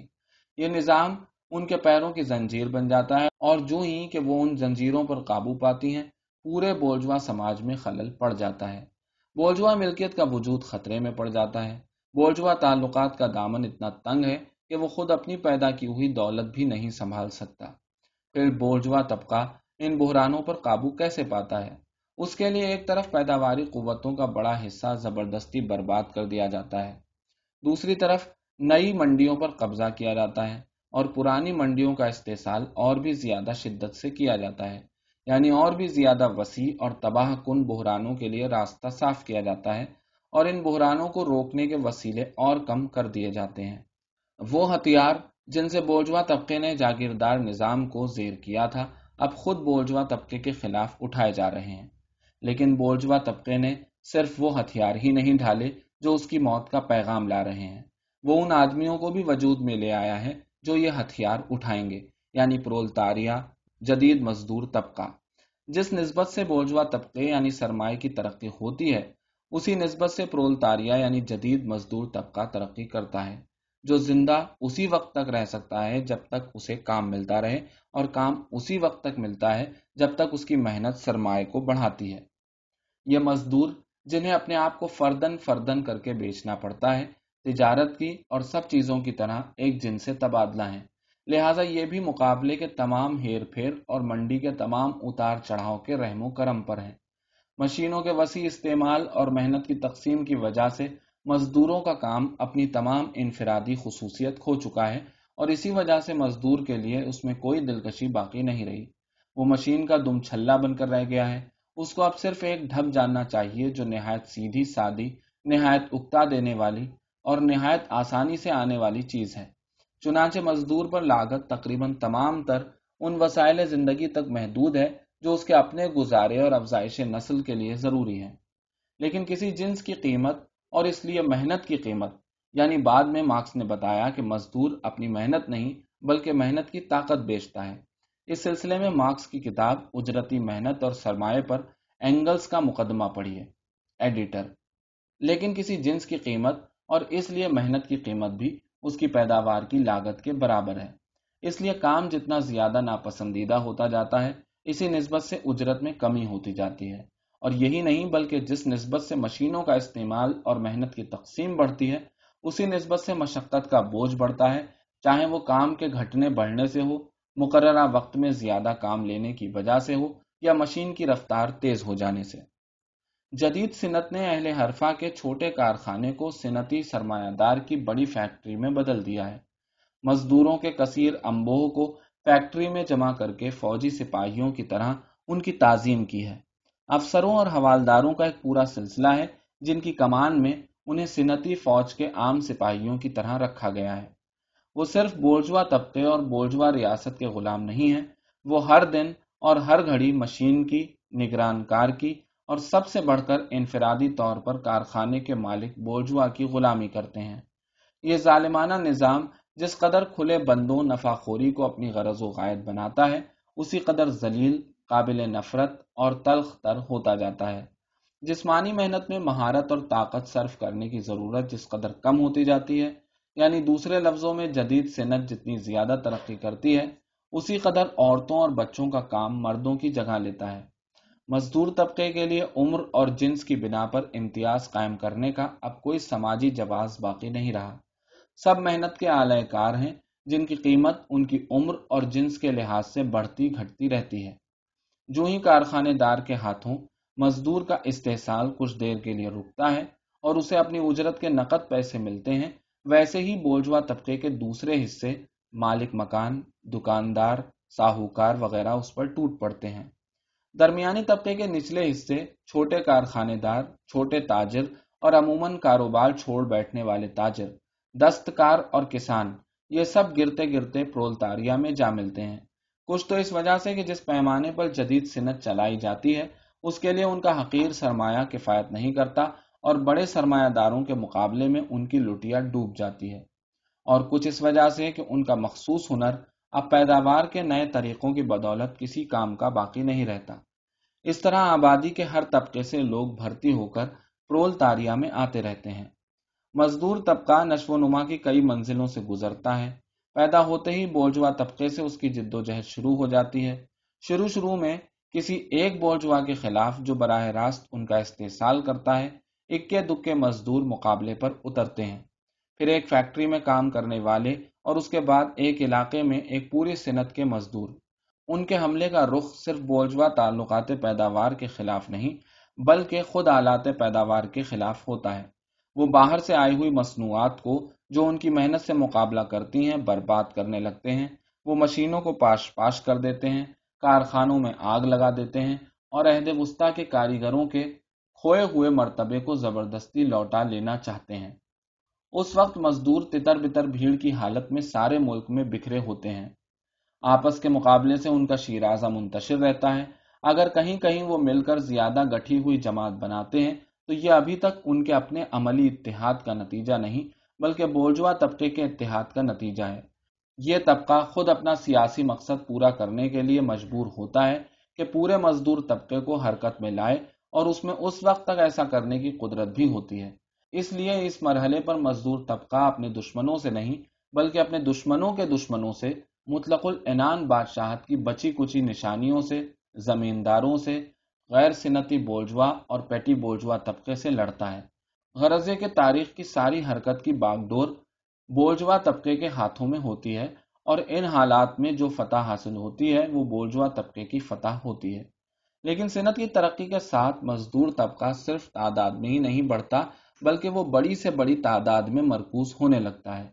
A: یہ نظام ان کے پیروں کی زنجیر بن جاتا ہے اور جو ہی کہ وہ ان زنجیروں پر قابو پاتی ہیں، پورے بولجوا سماج میں خلل پڑ جاتا ہے۔ بولجوا ملکیت کا وجود خطرے میں پڑ جاتا ہے۔ بولجوا تعلقات کا دامن اتنا تنگ ہے کہ وہ خود اپنی پیدا کی ہوئی دولت بھی نہیں سنبھال سکتا۔ پھر بولجوا طبقہ ان بحرانوں پر قابو کیسے پاتا ہے؟ اس کے لیے ایک طرف پیداواری قوتوں کا بڑا حصہ زبردستی برباد کر دیا جاتا ہے۔ دوسری طرف نئی منڈیوں پر قبضہ کیا جاتا ہے اور پرانی منڈیوں کا استحصال اور بھی زیادہ شدت سے کیا جاتا ہے۔ یعنی اور بھی زیادہ وسیع اور تباہ کن بحرانوں کے لیے راستہ صاف کیا جاتا ہے اور ان بحرانوں کو روکنے کے وسیلے اور کم کر دیے جاتے ہیں۔ وہ ہتھیار جن سے بوجوا طبقے نے جاگیردار نظام کو زیر کیا تھا، اب خود بوجوا طبقے کے خلاف اٹھائے جا رہے ہیں۔ لیکن بولجوا طبقے نے صرف وہ ہتھیار ہی نہیں ڈھالے جو اس کی موت کا پیغام لا رہے ہیں۔ وہ ان آدمیوں کو بھی وجود میں لے آیا ہے جو یہ ہتھیار اٹھائیں گے یعنی پرولتاریا جدید مزدور طبقہ۔ جس نسبت سے بولجوا طبقے یعنی سرمایہ کی ترقی ہوتی ہے، اسی نسبت سے پرولتاریا یعنی جدید مزدور طبقہ ترقی کرتا ہے، جو زندہ اسی وقت تک رہ سکتا ہے جب تک اسے کام ملتا رہے اور کام اسی وقت تک ملتا ہے جب تک اس کی محنت سرمایہ کو بڑھاتی ہے۔ یہ مزدور جنہیں اپنے آپ کو فردن فردن کر کے بیچنا پڑتا ہے، تجارت کی اور سب چیزوں کی طرح ایک جن سے تبادلہ ہیں۔ لہٰذا یہ بھی مقابلے کے تمام ہیر پھیر اور منڈی کے تمام اتار چڑھاؤ کے رحم و کرم پر ہیں۔ مشینوں کے وسیع استعمال اور محنت کی تقسیم کی وجہ سے مزدوروں کا کام اپنی تمام انفرادی خصوصیت کھو چکا ہے اور اسی وجہ سے مزدور کے لیے اس میں کوئی دلکشی باقی نہیں رہی۔ وہ مشین کا دم چھلا بن کر رہ گیا ہے۔ اس کو اب صرف ایک ڈھب جاننا چاہیے جو نہایت سیدھی، سادی، نہایت اکتا دینے والی اور نہایت آسانی سے آنے والی چیز ہے۔ چنانچہ مزدور پر لاگت تقریباً تمام تر ان وسائل زندگی تک محدود ہے جو اس کے اپنے گزارے اور افزائش نسل کے لیے ضروری ہے لیکن کسی جنس کی قیمت اور اس لیے محنت کی قیمت یعنی بعد میں مارکس نے بتایا کہ مزدور اپنی محنت نہیں بلکہ محنت کی طاقت بیچتا ہے۔ اس سلسلے میں مارکس کی کتاب اجرتی محنت اور سرمایہ پر اینگلز کا مقدمہ پڑھیے ایڈیٹر لیکن کسی جنس کی قیمت اور اس لیے محنت کی قیمت بھی اس کی پیداوار کی لاگت کے برابر ہے۔ اس لیے کام جتنا زیادہ ناپسندیدہ ہوتا جاتا ہے، اسی نسبت سے اجرت میں کمی ہوتی جاتی ہے۔ اور یہی نہیں بلکہ جس نسبت سے مشینوں کا استعمال اور محنت کی تقسیم بڑھتی ہے، اسی نسبت سے مشقت کا بوجھ بڑھتا ہے۔ چاہے وہ کام کے گھٹنے بڑھنے سے ہو، مقررہ وقت میں زیادہ کام لینے کی وجہ سے ہو، یا مشین کی رفتار تیز ہو جانے سے۔ جدید صنعت نے اہل حرفہ کے چھوٹے کارخانے کو صنعتی سرمایہ دار کی بڑی فیکٹری میں بدل دیا ہے۔ مزدوروں کے کثیر امبوہ کو فیکٹری میں جمع کر کے فوجی سپاہیوں کی طرح ان کی تعظیم کی ہے۔ افسروں اور حوالداروں کا ایک پورا سلسلہ ہے جن کی کمان میں انہیں صنعتی فوج کے عام سپاہیوں کی طرح رکھا گیا ہے۔ وہ صرف بولجوا طبقے اور بولجوا ریاست کے غلام نہیں ہیں، وہ ہر دن اور ہر گھڑی مشین کی، نگران کار کی اور سب سے بڑھ کر انفرادی طور پر کارخانے کے مالک بولجوا کی غلامی کرتے ہیں۔ یہ ظالمانہ نظام جس قدر کھلے بندوں نفع خوری کو اپنی غرض و غائد بناتا ہے، اسی قدر ذلیل، قابل نفرت اور تلخ تر ہوتا جاتا ہے۔ جسمانی محنت میں مہارت اور طاقت صرف کرنے کی ضرورت جس قدر کم ہوتی جاتی ہے یعنی دوسرے لفظوں میں جدید صنعت جتنی زیادہ ترقی کرتی ہے، اسی قدر عورتوں اور بچوں کا کام مردوں کی جگہ لیتا ہے۔ مزدور طبقے کے لیے عمر اور جنس کی بنا پر امتیاز قائم کرنے کا اب کوئی سماجی جواز باقی نہیں رہا۔ سب محنت کے اعلی کار ہیں جن کی قیمت ان کی عمر اور جنس کے لحاظ سے بڑھتی گھٹتی رہتی ہے۔ جو ہی کارخانے دار کے ہاتھوں مزدور کا استحصال کچھ دیر کے لیے رکتا ہے اور اسے اپنی اجرت کے نقد پیسے ملتے ہیں، ویسے ہی بولجوا طبقے کے دوسرے حصے مالک مکان، دکاندار، ساہوکار وغیرہ اس پر ٹوٹ پڑتے ہیں۔ درمیانی طبقے کے نچلے حصے، چھوٹے کارخانے دار، چھوٹے تاجر اور عموماً کاروبار چھوڑ بیٹھنے والے تاجر، دستکار اور کسان، یہ سب گرتے گرتے پرولتاریا میں جا ملتے ہیں۔ کچھ تو اس وجہ سے کہ جس پیمانے پر جدید صنعت چلائی جاتی ہے، اس کے لیے ان کا حقیر سرمایہ کفایت نہیں کرتا اور بڑے سرمایہ داروں کے مقابلے میں ان کی لٹیا ڈوب جاتی ہے۔ اور کچھ اس وجہ سے کہ ان کا مخصوص ہنر اب پیداوار کے نئے طریقوں کی بدولت کسی کام کا باقی نہیں رہتا۔ اس طرح آبادی کے ہر طبقے سے لوگ بھرتی ہو کر پرولتاریا میں آتے رہتے ہیں۔ مزدور طبقہ نشو و نما کی کئی منزلوں سے گزرتا ہے۔ پیدا ہوتے ہی بولجوا طبقے سے اس کی جد و جہد شروع ہو جاتی ہے۔ شروع شروع میں کسی ایک بولجوا کے خلاف جو براہ راست ان کا استحصال کرتا ہے، اکے دکے مزدور مقابلے پر اترتے ہیں۔ پھر ایک فیکٹری میں کام کرنے والے اور اس کے بعد ایک علاقے میں ایک پوری صنعت کے مزدور۔ ان کے حملے کا رخ صرف بولجوا تعلقات پیداوار کے خلاف نہیں، بلکہ خود آلات پیداوار کے خلاف ہوتا ہے۔ وہ باہر سے آئی ہوئی مصنوعات کو، جو ان کی محنت سے مقابلہ کرتی ہیں، برباد کرنے لگتے ہیں۔ وہ مشینوں کو پاش پاش کر دیتے ہیں، کارخانوں میں آگ لگا دیتے ہیں اور عہد وسطی کے کاریگروں کے کھوئے ہوئے مرتبے کو زبردستی لوٹا لینا چاہتے ہیں۔ اس وقت مزدور تتر بتر بھیڑ کی حالت میں سارے ملک میں بکھرے ہوتے ہیں۔ آپس کے مقابلے سے ان کا شیرازہ منتشر رہتا ہے۔ اگر کہیں کہیں وہ مل کر زیادہ گٹھی ہوئی جماعت بناتے ہیں، تو یہ ابھی تک ان کے اپنے عملی اتحاد کا نتیجہ نہیں، بلکہ بولجوا طبقے کے اتحاد کا نتیجہ ہے۔ یہ طبقہ خود اپنا سیاسی مقصد پورا کرنے کے لیے مجبور ہوتا ہے کہ پورے مزدور طبقے کو حرکت میں لائے اور اس میں اس وقت تک ایسا کرنے کی قدرت بھی ہوتی ہے۔ اس لیے اس مرحلے پر مزدور طبقہ اپنے دشمنوں سے نہیں، بلکہ اپنے دشمنوں کے دشمنوں سے مطلق العنان بادشاہت کی بچی کچی نشانیوں سے، زمینداروں سے، غیر صنعتی بولجوا اور پیٹی بولجوا طبقے سے لڑتا ہے۔ غرضے کے تاریخ کی ساری حرکت کی باغ ڈور بولجوا طبقے کے ہاتھوں میں ہوتی ہے اور ان حالات میں جو فتح حاصل ہوتی ہے، وہ بولجوا طبقے کی فتح ہوتی ہے۔ لیکن صنعت کی ترقی کے ساتھ مزدور طبقہ صرف تعداد میں ہی نہیں بڑھتا، بلکہ وہ بڑی سے بڑی تعداد میں مرکوز ہونے لگتا ہے۔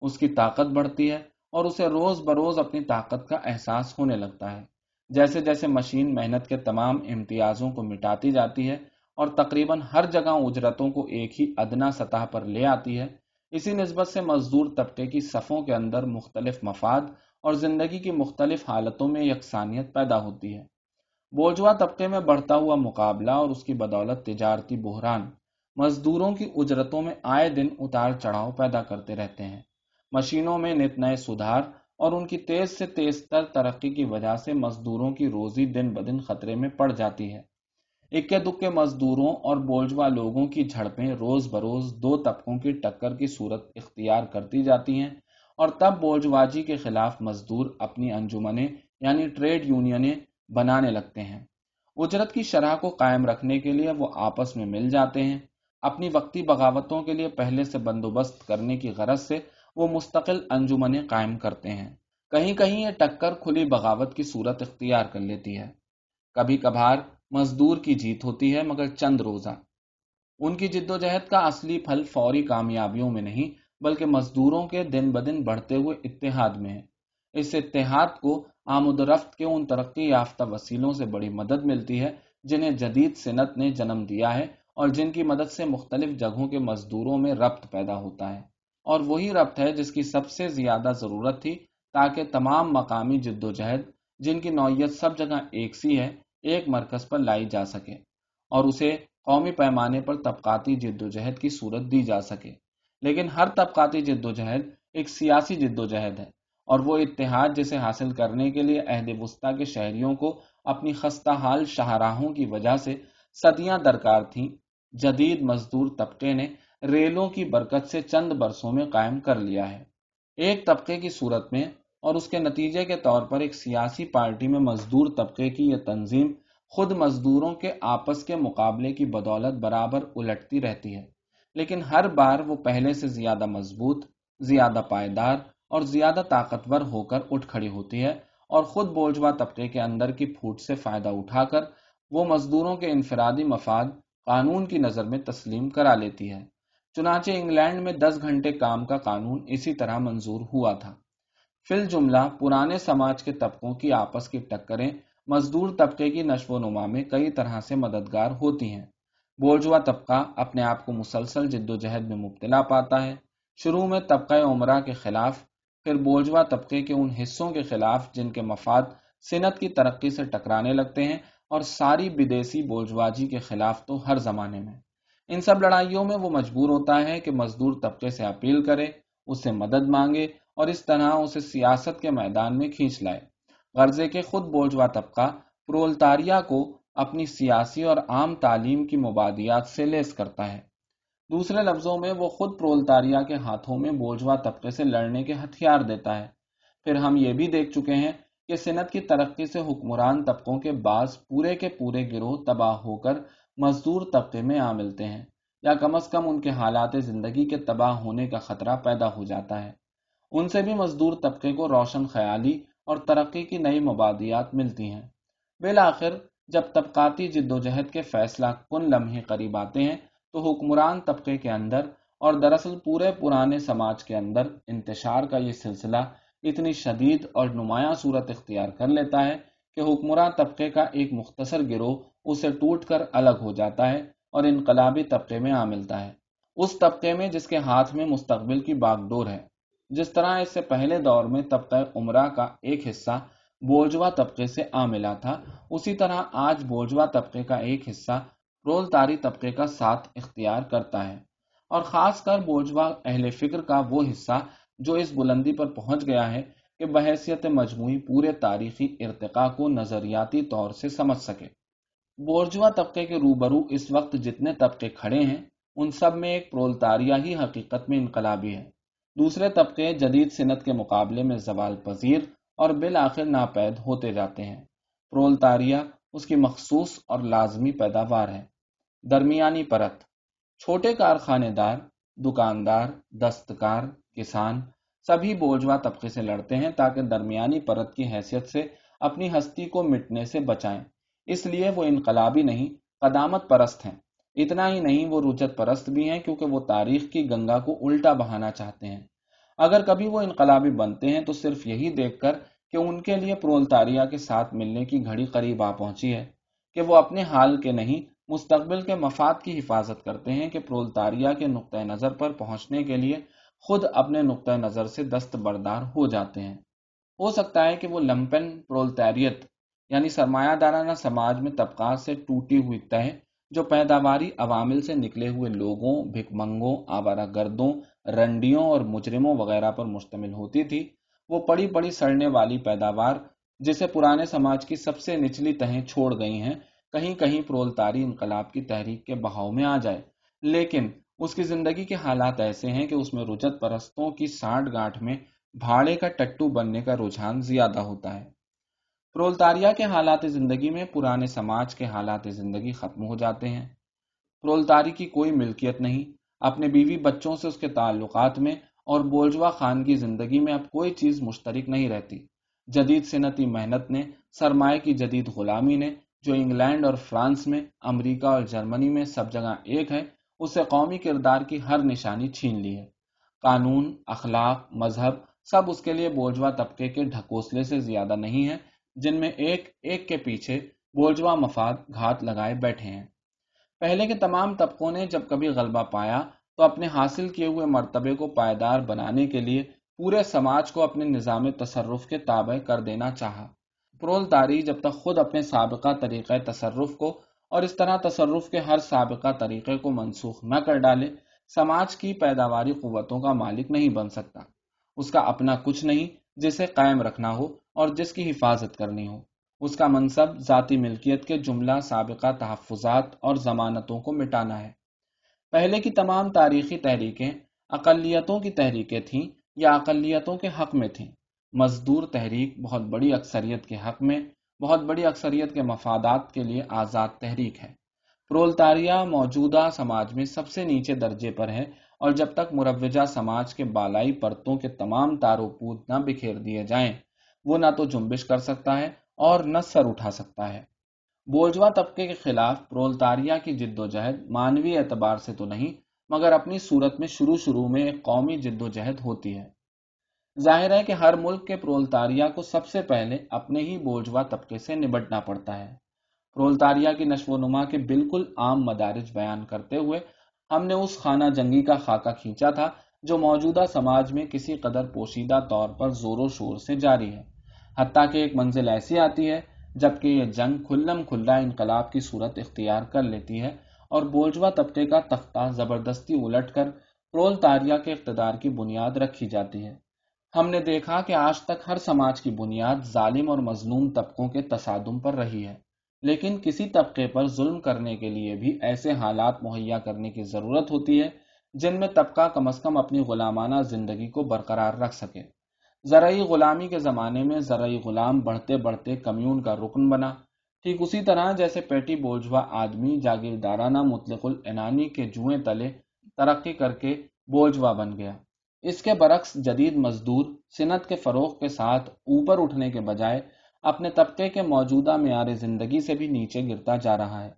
A: اس کی طاقت بڑھتی ہے اور اسے روز بروز اپنی طاقت کا احساس ہونے لگتا ہے۔ جیسے جیسے مشین محنت کے تمام امتیازوں کو مٹاتی جاتی ہے اور تقریباً ہر جگہ اجرتوں کو ایک ہی ادنا سطح پر لے آتی ہے، اسی نسبت سے مزدور طبقے کی صفوں کے اندر مختلف مفاد اور زندگی کی مختلف حالتوں میں یکسانیت پیدا ہوتی ہے۔ بوجوا طبقے میں بڑھتا ہوا مقابلہ اور اس کی بدولت تجارتی بحران، مزدوروں کی اجرتوں میں آئے دن اتار چڑھاؤ پیدا کرتے رہتے ہیں۔ مشینوں میں نت نئے سدھار اور ان کی تیز سے تیز تر ترقی کی وجہ سے مزدوروں کی روزی دن بدن خطرے میں پڑ جاتی ہے۔ اکے دکے مزدوروں اور بولجوا لوگوں کی جھڑپیں روز بروز دو طبقوں کی ٹکر کی صورت اختیار کرتی جاتی ہیں اور تب بولجواجی کے خلاف مزدور اپنی انجمنیں یعنی ٹریڈ یونینیں بنانے لگتے ہیں۔ اجرت کی شرح کو قائم رکھنے کے لیے وہ آپس میں مل جاتے ہیں۔ اپنی وقتی بغاوتوں کے لیے پہلے سے بندوبست کرنے کی غرض سے وہ مستقل انجمنیں قائم کرتے ہیں۔ کہیں کہیں یہ ٹکر کھلی بغاوت کی صورت اختیار کر لیتی ہے۔ کبھی کبھار مزدور کی جیت ہوتی ہے مگر چند روزہ۔ ان کی جد و جہد کا اصلی پھل فوری کامیابیوں میں نہیں، بلکہ مزدوروں کے دن بدن بڑھتے ہوئے اتحاد میں ہے۔ اس اتحاد کو آمد و رفت کے ان ترقی یافتہ وسیلوں سے بڑی مدد ملتی ہے، جنہیں جدید صنعت نے جنم دیا ہے اور جن کی مدد سے مختلف جگہوں کے مزدوروں میں ربط پیدا ہوتا ہے۔ اور وہی ربط ہے جس کی سب سے زیادہ ضرورت تھی تاکہ تمام مقامی جد و جہد جن کی نوعیت سب جگہ ایک سی ہے، ایک مرکز پر لائی جا سکے اور اسے قومی پیمانے پر طبقاتی جد و جہد کی صورت دی جا سکے۔ لیکن ہر طبقاتی جد و جہد ایک سیاسی جد و جہد ہے اور وہ اتحاد جسے حاصل کرنے کے لیے عہد وسطی کے شہریوں کو اپنی خستہ حال شاہراہوں کی وجہ سے صدیاں درکار تھیں۔ جدید مزدور طبقے نے ریلوں کی برکت سے چند برسوں میں قائم کر لیا ہے۔ ایک طبقے کی صورت میں اور اس کے نتیجے کے طور پر ایک سیاسی پارٹی میں مزدور طبقے کی یہ تنظیم خود مزدوروں کے آپس کے مقابلے کی بدولت برابر الٹتی رہتی ہے۔ لیکن ہر بار وہ پہلے سے زیادہ مضبوط، زیادہ پائیدار اور زیادہ طاقتور ہو کر اٹھ کھڑی ہوتی ہے اور خود بولجوا طبقے کے اندر کی پھوٹ سے فائدہ اٹھا کر وہ مزدوروں کے انفرادی مفاد قانون کی نظر میں تسلیم کرا لیتی ہے۔ چنانچہ انگلینڈ میں دس گھنٹے کام کا قانون اسی طرح منظور ہوا تھا۔ فل جملہ پرانے سماج کے طبقوں کی آپس کی ٹکریں مزدور طبقے کی نشو و نما میں کئی طرح سے مددگار ہوتی ہیں۔ بولجوا طبقہ اپنے آپ کو مسلسل جد و جہد میں مبتلا پاتا ہے۔ شروع میں طبقہ عمرہ کے خلاف، پھر بولجوا طبقے کے ان حصوں کے خلاف جن کے مفاد صنعت کی ترقی سے ٹکرانے لگتے ہیں اور ساری بدیسی بولجواجی کے خلاف تو ہر زمانے میں۔ ان سب لڑائیوں میں وہ مجبور ہوتا ہے کہ مزدور طبقے سے اپیل کرے، اس سے مدد مانگے اور اس طرح اسے سیاست کے میدان میں کھینچ لائے۔ غرضے کے خود بولجوا طبقہ پرولتاریا کو اپنی سیاسی اور عام تعلیم کی مبادیات سے لیس کرتا ہے۔ دوسرے لفظوں میں، وہ خود پرولتاریا کے ہاتھوں میں بوجھوا طبقے سے لڑنے کے ہتھیار دیتا ہے۔ پھر ہم یہ بھی دیکھ چکے ہیں کہ صنعت کی ترقی سے حکمران طبقوں کے بعض پورے کے پورے گروہ تباہ ہو کر مزدور طبقے میں آ ملتے ہیں یا کم از کم ان کے حالات زندگی کے تباہ ہونے کا خطرہ پیدا ہو جاتا ہے۔ ان سے بھی مزدور طبقے کو روشن خیالی اور ترقی کی نئی مبادیات ملتی ہیں۔ بالآخر، جب طبقاتی جد و جہد کے فیصلہ کن لمحے قریب آتے ہیں، تو حکمران طبقے کے اندر اور دراصل پورے پرانے سماج کے اندر انتشار کا یہ سلسلہ اتنی شدید اور نمایاں صورت اختیار کر لیتا ہے کہ حکمراں طبقے کا ایک مختصر گروہ اسے ٹوٹ کر الگ ہو جاتا ہے اور انقلابی طبقے میں آ ملتا ہے۔ اس طبقے میں جس کے ہاتھ میں مستقبل کی باغ ڈور ہے۔ جس طرح اس سے پہلے دور میں طبقہ عمرہ کا ایک حصہ بوجوا طبقے سے آ ملا تھا، اسی طرح آج بوجوا طبقے کا ایک حصہ رول تاری طبقے کا ساتھ اختیار کرتا ہے۔ اور خاص کر بوجوا اہل فکر کا وہ حصہ جو اس بلندی پر پہنچ گیا ہے کہ بحیثیت مجموعی پورے تاریخی ارتقاء کو نظریاتی طور سے سمجھ سکے۔ بورجوا طبقے کے روبرو اس وقت جتنے طبقے کھڑے ہیں، ان سب میں ایک پرولتاریا ہی حقیقت میں انقلابی ہے۔ دوسرے طبقے جدید صنعت کے مقابلے میں زوال پذیر اور بالآخر ناپید ہوتے جاتے ہیں۔ پرولتاریا اس کی مخصوص اور لازمی پیداوار ہے۔ درمیانی پرت۔ چھوٹے کارخانے دار، دکاندار، دستکار، کسان سبھی بوجھوا طبقے سے لڑتے ہیں تاکہ درمیانی پرت کی حیثیت سے اپنی ہستی کو مٹنے سے بچائیں۔ اس لیے وہ انقلابی نہیں، قدامت پرست ہیں۔ اتنا ہی نہیں، وہ رجت پرست بھی ہیں کیونکہ وہ تاریخ کی گنگا کو الٹا بہانا چاہتے ہیں۔ اگر کبھی وہ انقلابی بنتے ہیں تو صرف یہی دیکھ کر کہ ان کے لیے پرولتاریا کے ساتھ ملنے کی گھڑی قریب آ پہنچی ہے کہ وہ اپنے حال کے نہیں، مستقبل کے مفاد کی حفاظت کرتے ہیں کہ پرولتاریا کے نقطۂ نظر پر پہنچنے کے لیے خود اپنے نقطۂ نظر سے دست بردار ہو جاتے ہیں۔ ہو سکتا ہے کہ وہ لمپن پرولتاریت یعنی سرمایہ دارانہ سماج میں طبقات سے ٹوٹی ہوئی تہ جو پیداواری عوامل سے نکلے ہوئے لوگوں بھک منگوں آبارہ گردوں، رنڈیوں اور مجرموں وغیرہ پر مشتمل ہوتی تھی، وہ پڑی پڑی سڑنے والی پیداوار جسے پرانے سماج کی سب سے نچلی تہیں چھوڑ گئی ہیں، کہیں کہیں پرولتاری انقلاب کی تحریک کے بہاؤ میں آ جائے۔ لیکن اس کی زندگی کے حالات ایسے ہیں کہ اس میں رجت پرستوں کی سانٹ گانٹ میں بھاڑے کا ٹٹو بننے کا رجحان زیادہ ہوتا ہے۔ پرولتاریا کے حالات زندگی میں پرانے سماج کے حالات زندگی ختم ہو جاتے ہیں۔ پرولتاری کی کوئی ملکیت نہیں۔ اپنے بیوی بچوں سے اس کے تعلقات میں اور بولجوا خان کی زندگی میں اب کوئی چیز مشترک نہیں رہتی۔ جدید صنعتی محنت نے، سرمایہ کی جدید غلامی نے، جو انگلینڈ اور فرانس میں، امریکہ اور جرمنی میں سب جگہ ایک ہے اسے قومی کردار کی ہر نشانی چھین لی ہے۔ قانون، اخلاق، مذہب، سب اس کے لیے بوجھوا طبقے کے ڈھکوسلے سے زیادہ نہیں ہے جن میں ایک ایک کے پیچھے بوجھوا مفاد گھات لگائے بیٹھے ہیں۔ پہلے کے تمام طبقوں نے جب کبھی غلبہ پایا تو اپنے حاصل کیے ہوئے مرتبے کو پائیدار بنانے کے لیے پورے سماج کو اپنے نظام تصرف کے تابع کر دینا چاہا۔ پرول تاری جب تک خود اپنے سابقہ طریقہ تصرف کو اور اس طرح تصرف کے ہر سابقہ طریقے کو منسوخ نہ کر ڈالے، سماج کی پیداواری قوتوں کا مالک نہیں بن سکتا۔ اس کا اپنا کچھ نہیں جسے قائم رکھنا ہو اور جس کی حفاظت کرنی ہو۔ اس کا منصب ذاتی ملکیت کے جملہ، سابقہ، تحفظات اور ضمانتوں کو مٹانا ہے۔ پہلے کی تمام تاریخی تحریکیں اقلیتوں کی تحریکیں تھیں یا اقلیتوں کے حق میں تھیں۔ مزدور تحریک بہت بڑی اکثریت کے حق میں، بہت بڑی اکثریت کے مفادات کے لیے آزاد تحریک ہے۔ پرولتاریا موجودہ سماج میں سب سے نیچے درجے پر ہے اور جب تک مروجہ سماج کے بالائی پرتوں کے تمام تارو پود نہ بکھیر دیے جائیں وہ نہ تو جنبش کر سکتا ہے اور نہ سر اٹھا سکتا ہے۔ بوجوا طبقے کے خلاف پرولتاریا کی جد و جہد مانوی اعتبار سے تو نہیں، مگر اپنی صورت میں شروع شروع میں ایک قومی جد و جہد ہوتی ہے۔ ظاہر ہے کہ ہر ملک کے پرولتاریا کو سب سے پہلے اپنے ہی بوجھوا طبقے سے نبٹنا پڑتا ہے۔ پرولتاریا کی نشو و نما کے بالکل عام مدارج بیان کرتے ہوئے ہم نے اس خانہ جنگی کا خاکہ کھینچا تھا جو موجودہ سماج میں کسی قدر پوشیدہ طور پر زور و شور سے جاری ہے۔ حتیٰ کہ ایک منزل ایسی آتی ہے جبکہ یہ جنگ کھلم کھلا انقلاب کی صورت اختیار کر لیتی ہے اور بوجھوا طبقے کا تختہ زبردستی الٹ کر پرولتاریا کے اقتدار کی بنیاد رکھی جاتی ہے۔ ہم نے دیکھا کہ آج تک ہر سماج کی بنیاد ظالم اور مظلوم طبقوں کے تصادم پر رہی ہے۔ لیکن کسی طبقے پر ظلم کرنے کے لیے بھی ایسے حالات مہیا کرنے کی ضرورت ہوتی ہے جن میں طبقہ کم از کم اپنی غلامانہ زندگی کو برقرار رکھ سکے۔ زرعی غلامی کے زمانے میں زرعی غلام بڑھتے بڑھتے کمیون کا رکن بنا۔ ٹھیک اسی طرح جیسے پیٹی بوجھوا آدمی جاگیردارانہ مطلق العنانی کے جوئیں تلے ترقی کر کے بوجھوا بن گیا۔ اس کے برعکس جدید مزدور صنعت کے فروغ کے ساتھ اوپر اٹھنے کے بجائے اپنے طبقے کے موجودہ معیار زندگی سے بھی نیچے گرتا جا رہا ہے۔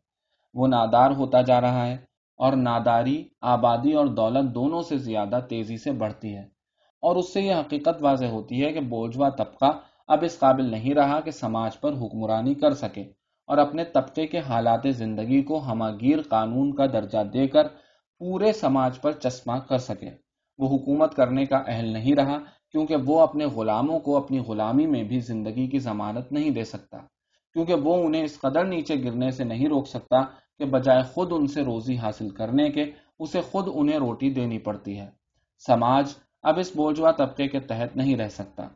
A: وہ نادار ہوتا جا رہا ہے اور ناداری، آبادی اور دولت دونوں سے زیادہ تیزی سے بڑھتی ہے۔ اور اس سے یہ حقیقت واضح ہوتی ہے کہ بوجھوا طبقہ اب اس قابل نہیں رہا کہ سماج پر حکمرانی کر سکے اور اپنے طبقے کے حالات زندگی کو ہماگیر قانون کا درجہ دے کر پورے سماج پر چشمہ کر سکے۔ وہ حکومت کرنے کا اہل نہیں رہا کیونکہ وہ اپنے غلاموں کو اپنی غلامی میں بھی زندگی کی ضمانت نہیں دے سکتا، کیونکہ وہ انہیں اس قدر نیچے گرنے سے نہیں روک سکتا کہ بجائے خود ان سے روزی حاصل کرنے کے اسے خود انہیں روٹی دینی پڑتی ہے۔ سماج اب اس بوجھوا طبقے کے تحت نہیں رہ سکتا۔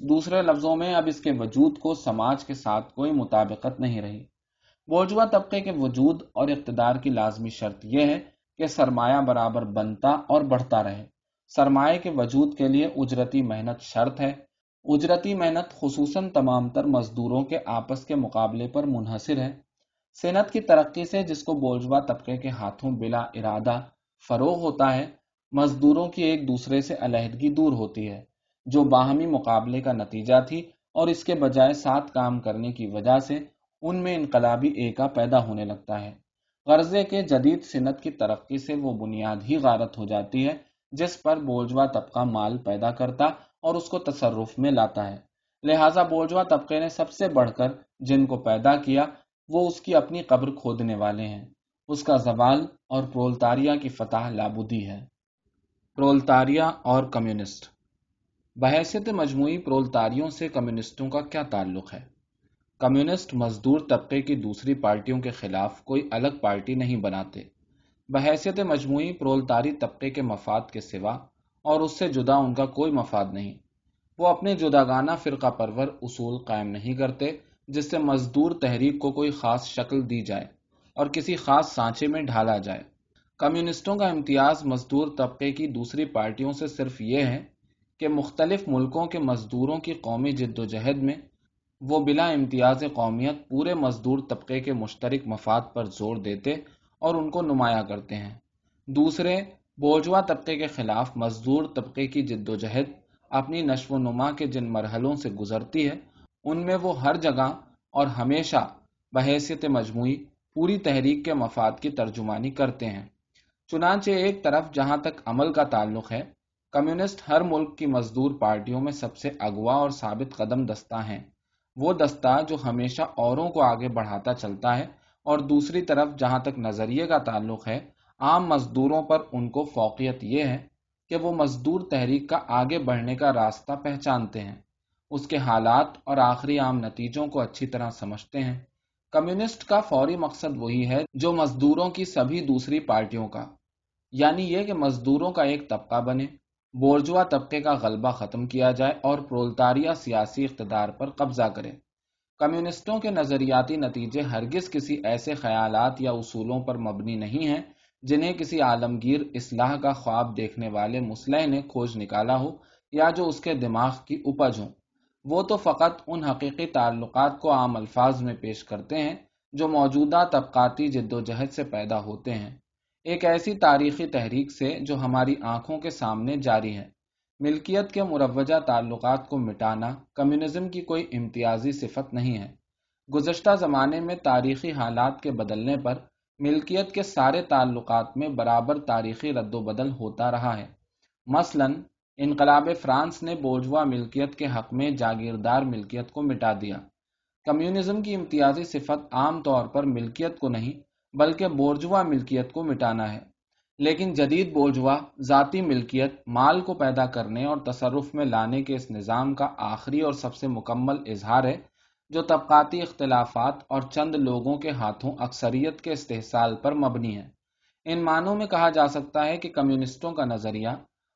A: دوسرے لفظوں میں، اب اس کے وجود کو سماج کے ساتھ کوئی مطابقت نہیں رہی۔ بوجھوا طبقے کے وجود اور اقتدار کی لازمی شرط یہ ہے کہ سرمایہ برابر بنتا اور بڑھتا رہے۔ سرمایہ کے وجود کے لیے اجرتی محنت شرط ہے۔ اجرتی محنت خصوصاً تمام تر مزدوروں کے آپس کے مقابلے پر منحصر ہے۔ صنعت کی ترقی سے جس کو بوجھوا طبقے کے ہاتھوں بلا ارادہ فروغ ہوتا ہے مزدوروں کی ایک دوسرے سے علیحدگی دور ہوتی ہے، جو باہمی مقابلے کا نتیجہ تھی اور اس کے بجائے ساتھ کام کرنے کی وجہ سے ان میں انقلابی ایکا پیدا ہونے لگتا ہے۔ غرضے کے جدید صنعت کی ترقی سے وہ بنیاد ہی غارت ہو جاتی ہے، جس پر بوجھوا طبقہ مال پیدا کرتا اور اس کو تصرف میں لاتا ہے۔ لہذا بوجھوا طبقے نے سب سے بڑھ کر جن کو پیدا کیا، وہ اس کی اپنی قبر کھودنے والے ہیں۔ اس کا زوال اور پرولتاریا کی فتح لابودی ہے۔ پرولتاریا اور کمیونسٹ۔ بحیثیت مجموعی پرولتاریوں سے کمیونسٹوں کا کیا تعلق ہے؟ کمیونسٹ مزدور طبقے کی دوسری پارٹیوں کے خلاف کوئی الگ پارٹی نہیں بناتے۔ بحیثیت مجموعی پرولتاری طبقے کے مفاد کے سوا اور اس سے جدا ان کا کوئی مفاد نہیں۔ وہ اپنے جداگانہ فرقہ پرور اصول قائم نہیں کرتے، جس سے مزدور تحریک کو کوئی خاص شکل دی جائے اور کسی خاص سانچے میں ڈھالا جائے۔ کمیونسٹوں کا امتیاز مزدور طبقے کی دوسری پارٹیوں سے صرف یہ ہے کہ مختلف ملکوں کے مزدوروں کی قومی جد و جہد میں وہ بلا امتیاز قومیت پورے مزدور طبقے کے مشترک مفاد پر زور دیتے اور ان کو نمایاں کرتے ہیں۔ دوسرے بوجھوا طبقے کے خلاف مزدور طبقے کی جد و جہد اپنی نشو و نما کے جن مرحلوں سے گزرتی ہے، ان میں وہ ہر جگہ اور ہمیشہ بحیثیت مجموعی پوری تحریک کے مفاد کی ترجمانی کرتے ہیں۔ چنانچہ ایک طرف جہاں تک عمل کا تعلق ہے، کمیونسٹ ہر ملک کی مزدور پارٹیوں میں سب سے اگوا اور ثابت قدم دستہ ہیں۔ وہ دستہ جو ہمیشہ اوروں کو آگے بڑھاتا چلتا ہے اور دوسری طرف جہاں تک نظریے کا تعلق ہے، عام مزدوروں پر ان کو فوقیت یہ ہے کہ وہ مزدور تحریک کا آگے بڑھنے کا راستہ پہچانتے ہیں۔ اس کے حالات اور آخری عام نتیجوں کو اچھی طرح سمجھتے ہیں۔ کمیونسٹ کا فوری مقصد وہی ہے جو مزدوروں کی سبھی دوسری پارٹیوں کا۔ یعنی یہ کہ مزدوروں کا ایک طبقہ بنے، بورجوا طبقے کا غلبہ ختم کیا جائے اور پرولتاریا سیاسی اقتدار پر قبضہ کرے۔ کمیونسٹوں کے نظریاتی نتیجے ہرگز کسی ایسے خیالات یا اصولوں پر مبنی نہیں ہیں جنہیں کسی عالمگیر اصلاح کا خواب دیکھنے والے مسلح نے کھوج نکالا ہو یا جو اس کے دماغ کی اپج ہوں۔ وہ تو فقط ان حقیقی تعلقات کو عام الفاظ میں پیش کرتے ہیں جو موجودہ طبقاتی جد و جہد سے پیدا ہوتے ہیں۔ ایک ایسی تاریخی تحریک سے جو ہماری آنکھوں کے سامنے جاری ہے ملکیت کے مروجہ تعلقات کو مٹانا کمیونزم کی کوئی امتیازی صفت نہیں ہے۔ گزشتہ زمانے میں تاریخی حالات کے بدلنے پر ملکیت کے سارے تعلقات میں برابر تاریخی رد و بدل ہوتا رہا ہے۔ مثلا، انقلاب فرانس نے بوجھوا ملکیت کے حق میں جاگیردار ملکیت کو مٹا دیا۔ کمیونزم کی امتیازی صفت عام طور پر ملکیت کو نہیں بلکہ بورجوا ملکیت کو مٹانا ہے۔ لیکن جدید بوجھوا ذاتی ملکیت مال کو پیدا کرنے اور تصرف میں لانے کے اس نظام کا آخری اور سب سے مکمل اظہار ہے، جو طبقاتی اختلافات اور چند لوگوں کے ہاتھوں اکثریت کے استحصال پر مبنی ہے۔ ان معنوں میں کہا جا سکتا ہے کہ کمیونسٹوں کا نظریہ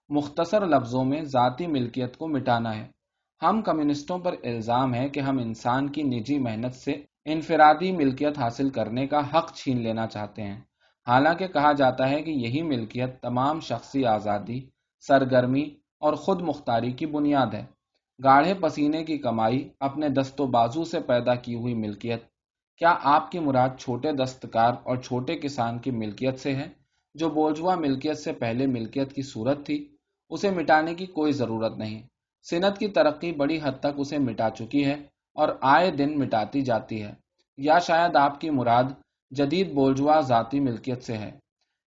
A: مختصر لفظوں میں ذاتی ملکیت کو مٹانا ہے۔ ہم کمیونسٹوں پر الزام ہے کہ ہم انسان کی نجی محنت سے انفرادی ملکیت حاصل کرنے کا حق چھین لینا چاہتے ہیں۔ حالانکہ کہا جاتا ہے کہ یہی ملکیت تمام شخصی آزادی، سرگرمی اور خود مختاری کی بنیاد ہے۔ گاڑھے پسینے کی کمائی، اپنے دست و بازو سے پیدا کی ہوئی ملکیت، کیا آپ کی مراد چھوٹے دستکار اور چھوٹے کسان کی ملکیت سے ہے؟ جو بوجھوا ملکیت سے پہلے ملکیت کی صورت تھی، اسے مٹانے کی کوئی ضرورت نہیں۔ صنعت کی ترقی بڑی حد تک اسے مٹا چکی ہے۔ اور آئے دن مٹاتی جاتی ہے۔ یا شاید آپ کی مراد جدید بولجوا ذاتی ملکیت سے ہے۔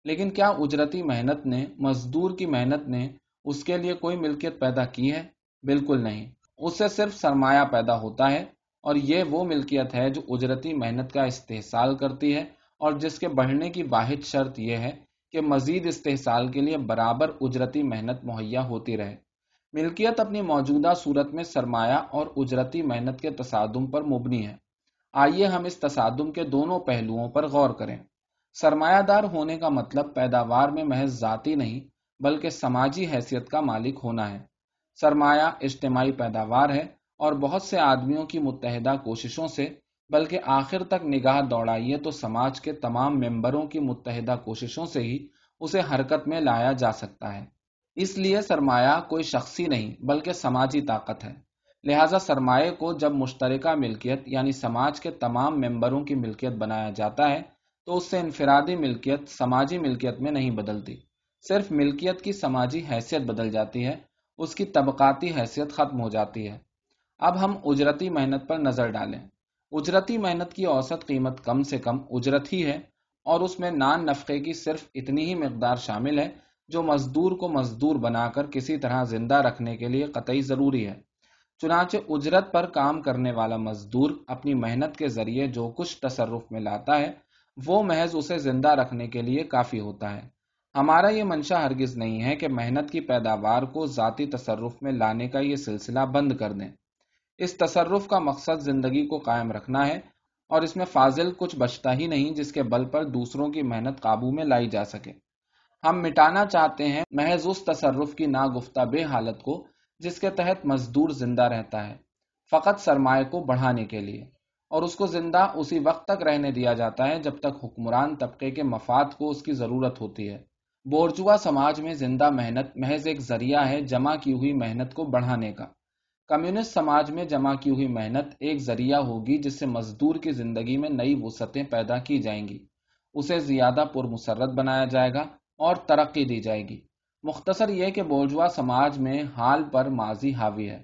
A: لیکن کیا اجرتی محنت نے، مزدور کی محنت نے اس کے لیے کوئی ملکیت پیدا کی ہے؟ بالکل نہیں۔ اس سے صرف سرمایہ پیدا ہوتا ہے اور یہ وہ ملکیت ہے جو اجرتی محنت کا استحصال کرتی ہے اور جس کے بڑھنے کی واحد شرط یہ ہے کہ مزید استحصال کے لیے برابر اجرتی محنت مہیا ہوتی رہے۔ ملکیت اپنی موجودہ صورت میں سرمایہ اور اجرتی محنت کے تصادم پر مبنی ہے۔ آئیے ہم اس تصادم کے دونوں پہلوؤں پر غور کریں۔ سرمایہ دار ہونے کا مطلب پیداوار میں محض ذاتی نہیں، بلکہ سماجی حیثیت کا مالک ہونا ہے۔ سرمایہ اجتماعی پیداوار ہے اور بہت سے آدمیوں کی متحدہ کوششوں سے، بلکہ آخر تک نگاہ دوڑائیے تو سماج کے تمام ممبروں کی متحدہ کوششوں سے ہی اسے حرکت میں لایا جا سکتا ہے۔ اس لیے سرمایہ کوئی شخصی نہیں، بلکہ سماجی طاقت ہے۔ لہذا سرمایہ کو جب مشترکہ ملکیت یعنی سماج کے تمام ممبروں کی ملکیت بنایا جاتا ہے، تو اس سے انفرادی ملکیت سماجی ملکیت میں نہیں بدلتی۔ صرف ملکیت کی سماجی حیثیت بدل جاتی ہے، اس کی طبقاتی حیثیت ختم ہو جاتی ہے۔ اب ہم اجرتی محنت پر نظر ڈالیں۔ اجرتی محنت کی اوسط قیمت کم سے کم اجرت ہی ہے، اور اس میں نان نفقے کی صرف اتنی ہی مقدار شامل ہے جو مزدور کو مزدور بنا کر کسی طرح زندہ رکھنے کے لیے قطعی ضروری ہے۔ چنانچہ اجرت پر کام کرنے والا مزدور اپنی محنت کے ذریعے جو کچھ تصرف میں لاتا ہے، وہ محض اسے زندہ رکھنے کے لیے کافی ہوتا ہے۔ ہمارا یہ منشا ہرگز نہیں ہے کہ محنت کی پیداوار کو ذاتی تصرف میں لانے کا یہ سلسلہ بند کر دیں۔ اس تصرف کا مقصد زندگی کو قائم رکھنا ہے اور اس میں فاضل کچھ بچتا ہی نہیں جس کے بل پر دوسروں کی محنت قابو میں لائی جا سکے۔ ہم مٹانا چاہتے ہیں محض اس تصرف کی ناگفتہ بے حالت کو جس کے تحت مزدور زندہ رہتا ہے، فقط سرمایہ کو بڑھانے کے لیے۔ اور اس کو زندہ اسی وقت تک رہنے دیا جاتا ہے جب تک حکمران طبقے کے مفاد کو اس کی ضرورت ہوتی ہے۔ بورجوا سماج میں زندہ محنت محض ایک ذریعہ ہے جمع کی ہوئی محنت کو بڑھانے کا۔ کمیونسٹ سماج میں جمع کی ہوئی محنت ایک ذریعہ ہوگی جس سے مزدور کی زندگی میں نئی وسعتیں پیدا کی جائیں گی۔ اسے زیادہ پر مسرت بنایا جائے گا۔ اور ترقی دی جائے گی۔ مختصر یہ کہ بولجوا سماج میں حال پر ماضی حاوی ہے۔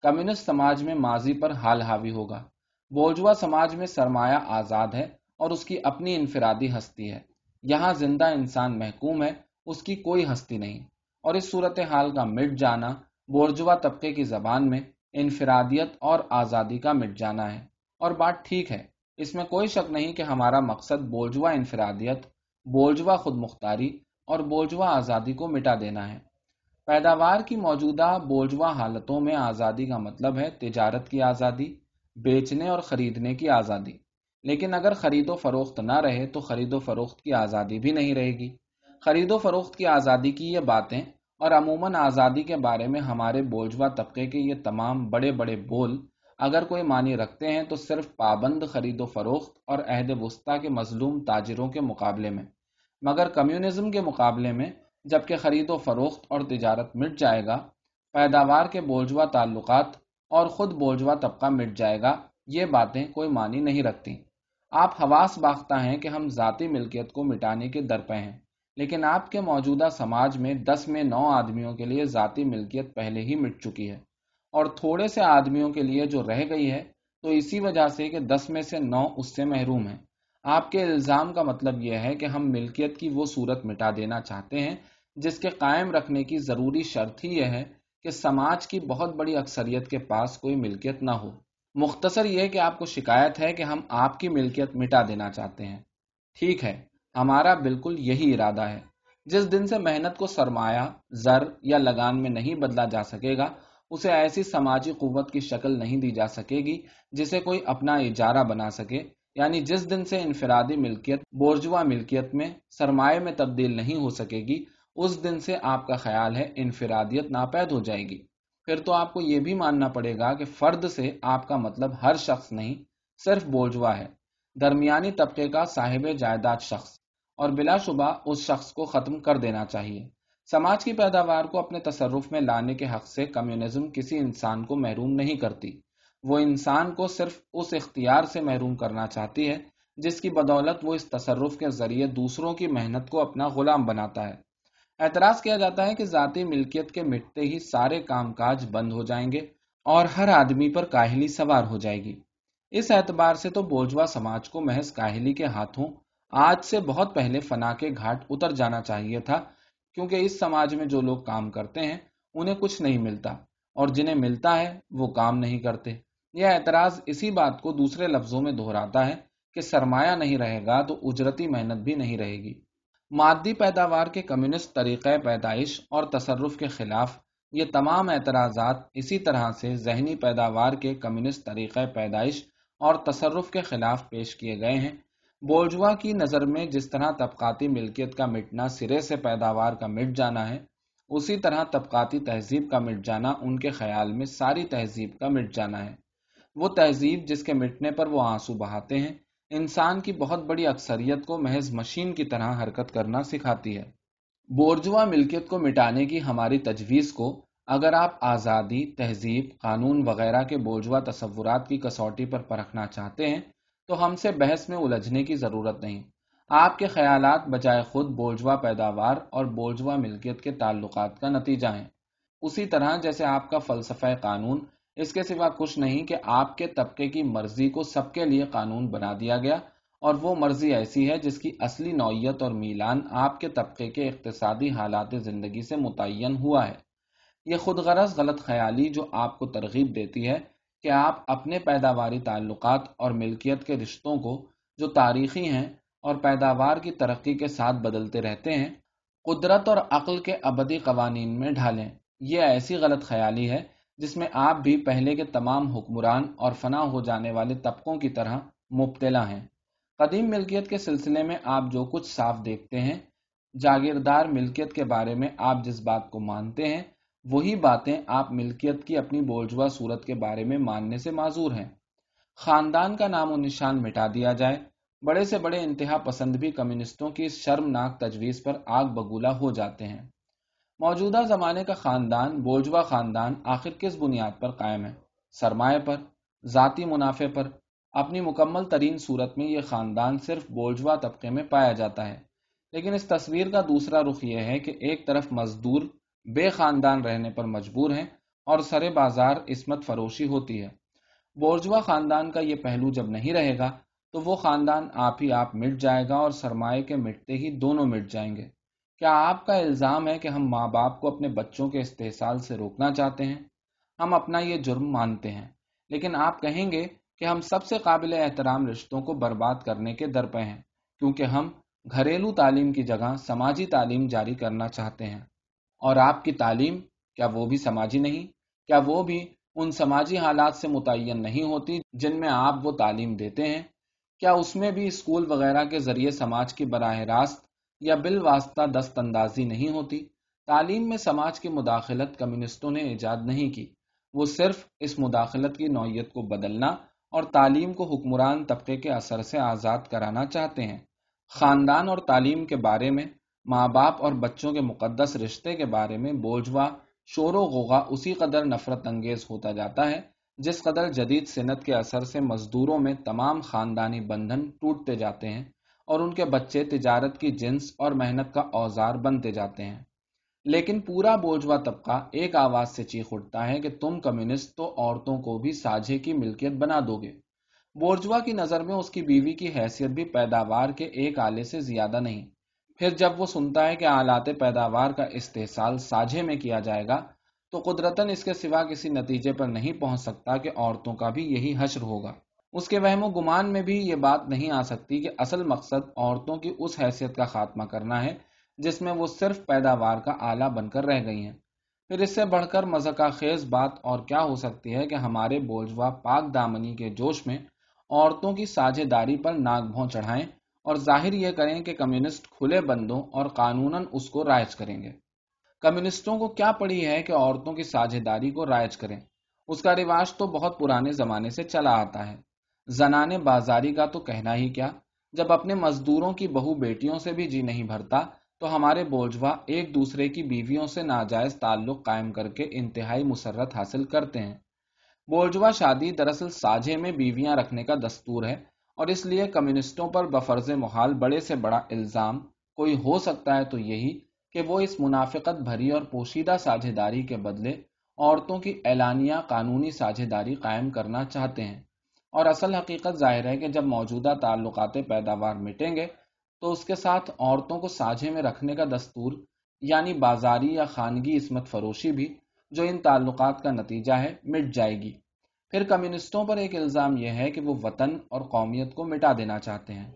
A: کمیونسٹ سماج میں ماضی پر حال حاوی ہوگا۔ بولجوا سماج میں سرمایہ آزاد ہے اور اس کی اپنی انفرادی ہستی ہے۔ یہاں زندہ انسان محکوم ہے، اس کی کوئی ہستی نہیں۔ اور اس صورت حال کا مٹ جانا بورجوا طبقے کی زبان میں انفرادیت اور آزادی کا مٹ جانا ہے۔ اور بات ٹھیک ہے، اس میں کوئی شک نہیں کہ ہمارا مقصد بولجوا انفرادیت بولجوا خود مختاری اور بولجوا آزادی کو مٹا دینا ہے۔ پیداوار کی موجودہ بولجوا حالتوں میں آزادی کا مطلب ہے تجارت کی آزادی، بیچنے اور خریدنے کی آزادی۔ لیکن اگر خرید و فروخت نہ رہے تو خرید و فروخت کی آزادی بھی نہیں رہے گی۔ خرید و فروخت کی آزادی کی یہ باتیں اور عموماً آزادی کے بارے میں ہمارے بولجوا طبقے کے یہ تمام بڑے بڑے بول اگر کوئی معنی رکھتے ہیں تو صرف پابند خرید و فروخت اور عہد وسطی کے مظلوم تاجروں کے مقابلے میں۔ مگر کمیونزم کے مقابلے میں جبکہ خرید و فروخت اور تجارت مٹ جائے گا، پیداوار کے بولجوا تعلقات اور خود بولجوا طبقہ مٹ جائے گا، یہ باتیں کوئی معنی نہیں رکھتی۔ آپ حواس باختہ ہیں کہ ہم ذاتی ملکیت کو مٹانے کے درپے ہیں، لیکن آپ کے موجودہ سماج میں دس میں نو آدمیوں کے لیے ذاتی ملکیت پہلے ہی مٹ چکی ہے۔ اور تھوڑے سے آدمیوں کے لیے جو رہ گئی ہے، تو اسی وجہ سے کہ دس میں سے نو اس سے محروم ہیں۔ آپ کے الزام کا مطلب یہ ہے کہ ہم ملکیت کی وہ صورت مٹا دینا چاہتے ہیں جس کے قائم رکھنے کی ضروری شرط ہی یہ ہے کہ سماج کی بہت بڑی اکثریت کے پاس کوئی ملکیت نہ ہو۔ مختصر یہ کہ آپ کو شکایت ہے کہ ہم آپ کی ملکیت مٹا دینا چاہتے ہیں۔ ٹھیک ہے، ہمارا بالکل یہی ارادہ ہے۔ جس دن سے محنت کو سرمایہ، زر یا لگان میں نہیں بدلا جا سکے گا، اسے ایسی سماجی قوت کی شکل نہیں دی جا سکے گی جسے کوئی اپنا اجارہ بنا سکے۔ یعنی جس دن سے انفرادی ملکیت، بورجوا ملکیت میں سرمایہ میں تبدیل نہیں ہو سکے گی، اس دن سے آپ کا خیال ہے انفرادیت ناپید ہو جائے گی۔ پھر تو آپ کو یہ بھی ماننا پڑے گا کہ فرد سے آپ کا مطلب ہر شخص نہیں، صرف بولجوا ہے۔ درمیانی طبقے کا صاحب جائیداد شخص۔ اور بلا شبہ اس شخص کو ختم کر دینا چاہیے۔ سماج کی پیداوار کو اپنے تصرف میں لانے کے حق سے کمیونزم کسی انسان کو محروم نہیں کرتی۔ وہ انسان کو صرف اس اختیار سے محروم کرنا چاہتی ہے، جس کی بدولت وہ اس تصرف کے ذریعے دوسروں کی محنت کو اپنا غلام بناتا ہے۔ اعتراض کیا جاتا ہے کہ ذاتی ملکیت کے مٹتے ہی سارے کام کاج بند ہو جائیں گے اور ہر آدمی پر کاہلی سوار ہو جائے گی۔ اس اعتبار سے تو بوجھوا سماج کو محض کاہلی کے ہاتھوں آج سے بہت پہلے فنا کے گھاٹ اتر جانا چاہیے تھا، کیونکہ اس سماج میں جو لوگ کام کرتے ہیں، انہیں کچھ نہیں ملتا اور جنہیں ملتا ہے، وہ کام نہیں کرتے۔ یہ اعتراض اسی بات کو دوسرے لفظوں میں دہراتا ہے کہ سرمایہ نہیں رہے گا تو اجرتی محنت بھی نہیں رہے گی۔ مادی پیداوار کے کمیونسٹ طریقہ پیدائش اور تصرف کے خلاف یہ تمام اعتراضات اسی طرح سے ذہنی پیداوار کے کمیونسٹ طریقہ پیدائش اور تصرف کے خلاف پیش کیے گئے ہیں۔ بولجوا کی نظر میں جس طرح طبقاتی ملکیت کا مٹنا سرے سے پیداوار کا مٹ جانا ہے، اسی طرح طبقاتی تہذیب کا مٹ جانا ان کے خیال میں ساری تہذیب کا مٹ جانا ہے۔ وہ تہذیب جس کے مٹنے پر وہ آنسو بہاتے ہیں، انسان کی بہت بڑی اکثریت کو محض مشین کی طرح حرکت کرنا سکھاتی ہے۔ بورجوا ملکیت کو مٹانے کی ہماری تجویز کو اگر آپ آزادی، تہذیب، قانون وغیرہ کے بورجوا تصورات کی کسوٹی پر پرکھنا چاہتے ہیں، تو ہم سے بحث میں الجھنے کی ضرورت نہیں۔ آپ کے خیالات بجائے خود بولجوا پیداوار اور بولجوا ملکیت کے تعلقات کا نتیجہ ہیں۔ اسی طرح جیسے آپ کا فلسفہ قانون اس کے سوا کچھ نہیں کہ آپ کے طبقے کی مرضی کو سب کے لیے قانون بنا دیا گیا اور وہ مرضی ایسی ہے جس کی اصلی نوعیت اور میلان آپ کے طبقے کے اقتصادی حالات زندگی سے متعین ہوا ہے۔ یہ خود غرض غلط خیالی جو آپ کو ترغیب دیتی ہے کہ آپ اپنے پیداواری تعلقات اور ملکیت کے رشتوں کو جو تاریخی ہیں اور پیداوار کی ترقی کے ساتھ بدلتے رہتے ہیں، قدرت اور عقل کے ابدی قوانین میں ڈھالیں۔ یہ ایسی غلط خیالی ہے جس میں آپ بھی پہلے کے تمام حکمران اور فنا ہو جانے والے طبقوں کی طرح مبتلا ہیں۔ قدیم ملکیت کے سلسلے میں آپ جو کچھ صاف دیکھتے ہیں، جاگیردار ملکیت کے بارے میں آپ جس بات کو مانتے ہیں، وہی باتیں آپ ملکیت کی اپنی بولجوا صورت کے بارے میں ماننے سے معذور ہیں۔ خاندان کا نام و نشان مٹا دیا جائے، بڑے سے بڑے انتہا پسند بھی کمیونسٹوں کی شرمناک تجویز پر آگ بگولا ہو جاتے ہیں۔ موجودہ زمانے کا خاندان بولجوا خاندان آخر کس بنیاد پر قائم ہے؟ سرمایہ پر، ذاتی منافع پر؟ اپنی مکمل ترین صورت میں یہ خاندان صرف بولجوا طبقے میں پایا جاتا ہے۔ لیکن اس تصویر کا دوسرا رخ یہ ہے کہ ایک طرف مزدور، بے خاندان رہنے پر مجبور ہیں اور سرے بازار عصمت فروشی ہوتی ہے۔ بورجوا خاندان کا یہ پہلو جب نہیں رہے گا تو وہ خاندان آپ ہی آپ مٹ جائے گا اور سرمایہ کے مٹتے ہی دونوں مٹ جائیں گے۔ کیا آپ کا الزام ہے کہ ہم ماں باپ کو اپنے بچوں کے استحصال سے روکنا چاہتے ہیں؟ ہم اپنا یہ جرم مانتے ہیں، لیکن آپ کہیں گے کہ ہم سب سے قابل احترام رشتوں کو برباد کرنے کے در پہ ہیں، کیونکہ ہم گھریلو تعلیم کی جگہ سماجی تعلیم جاری کرنا چاہتے ہیں۔ اور آپ کی تعلیم، کیا وہ بھی سماجی نہیں؟ کیا وہ بھی ان سماجی حالات سے متعین نہیں ہوتی جن میں آپ وہ تعلیم دیتے ہیں؟ کیا اس میں بھی اسکول وغیرہ کے ذریعے سماج کی براہ راست یا بال واسطہ دست اندازی نہیں ہوتی، تعلیم میں سماج کی مداخلت کمیونسٹوں نے ایجاد نہیں کی۔ وہ صرف اس مداخلت کی نوعیت کو بدلنا اور تعلیم کو حکمران طبقے کے اثر سے آزاد کرانا چاہتے ہیں۔ خاندان اور تعلیم کے بارے میں، ماں باپ اور بچوں کے مقدس رشتے کے بارے میں بوجھوا، شور و غوغا اسی قدر نفرت انگیز ہوتا جاتا ہے جس قدر جدید صنعت کے اثر سے مزدوروں میں تمام خاندانی بندھن ٹوٹتے جاتے ہیں۔ اور ان کے بچے تجارت کی جنس اور محنت کا اوزار بنتے جاتے ہیں۔ لیکن پورا بوجھوا طبقہ ایک آواز سے چیخ اٹھتا ہے کہ تم کمیونسٹ تو عورتوں کو بھی ساجھے کی ملکیت بنا دو گے۔ بورجوا کی نظر میں اس کی بیوی کی حیثیت بھی پیداوار کے ایک آلے سے زیادہ نہیں۔ پھر جب وہ سنتا ہے کہ آلات پیداوار کا استحصال ساجھے میں کیا جائے گا، تو قدرتاً اس کے سوا کسی نتیجے پر نہیں پہنچ سکتا کہ عورتوں کا بھی یہی حشر ہوگا۔ اس کے وہم و گمان میں بھی یہ بات نہیں آ سکتی کہ اصل مقصد عورتوں کی اس حیثیت کا خاتمہ کرنا ہے جس میں وہ صرف پیداوار کا آلہ بن کر رہ گئی ہیں۔ پھر اس سے بڑھ کر مذکا خیز بات اور کیا ہو سکتی ہے کہ ہمارے بولجوا پاک دامنی کے جوش میں عورتوں کی ساجھے داری پر ناگ بھون چڑھائیں اور ظاہر یہ کریں کہ کمیونسٹ کھلے بندوں اور قانون اس کو رائج کریں گے۔ کمیونسٹوں کو کیا پڑی ہے کہ عورتوں کی ساجھے داری کو رائج کریں؟ اس کا رواج تو بہت پرانے زمانے سے چلا آتا ہے۔ زنان بازاری کا تو کہنا ہی کیا؟ جب اپنے مزدوروں کی بہو بیٹیوں سے بھی جی نہیں بھرتا، تو ہمارے بوجھوا ایک دوسرے کی بیویوں سے ناجائز تعلق قائم کر کے انتہائی مسرت حاصل کرتے ہیں۔ بولجوا شادی دراصل ساجھے میں بیویاں رکھنے کا دستور ہے اور اس لیے کمیونسٹوں پر بفرز محال بڑے سے بڑا الزام۔ کوئی ہو سکتا ہے تو یہی کہ وہ اس منافقت بھری اور پوشیدہ ساجھے داری کے بدلے عورتوں کی اعلانیہ قانونی ساجھے داری قائم کرنا چاہتے ہیں۔ اور اصل حقیقت ظاہر ہے کہ جب موجودہ تعلقات پیداوار مٹیں گے، تو اس کے ساتھ عورتوں کو ساجھے میں رکھنے کا دستور یعنی بازاری یا خانگی عصمت فروشی بھی، جو ان تعلقات کا نتیجہ ہے، مٹ جائے گی۔ پھر کمیونسٹوں پر ایک الزام یہ ہے کہ وہ وطن اور قومیت کو مٹا دینا چاہتے ہیں۔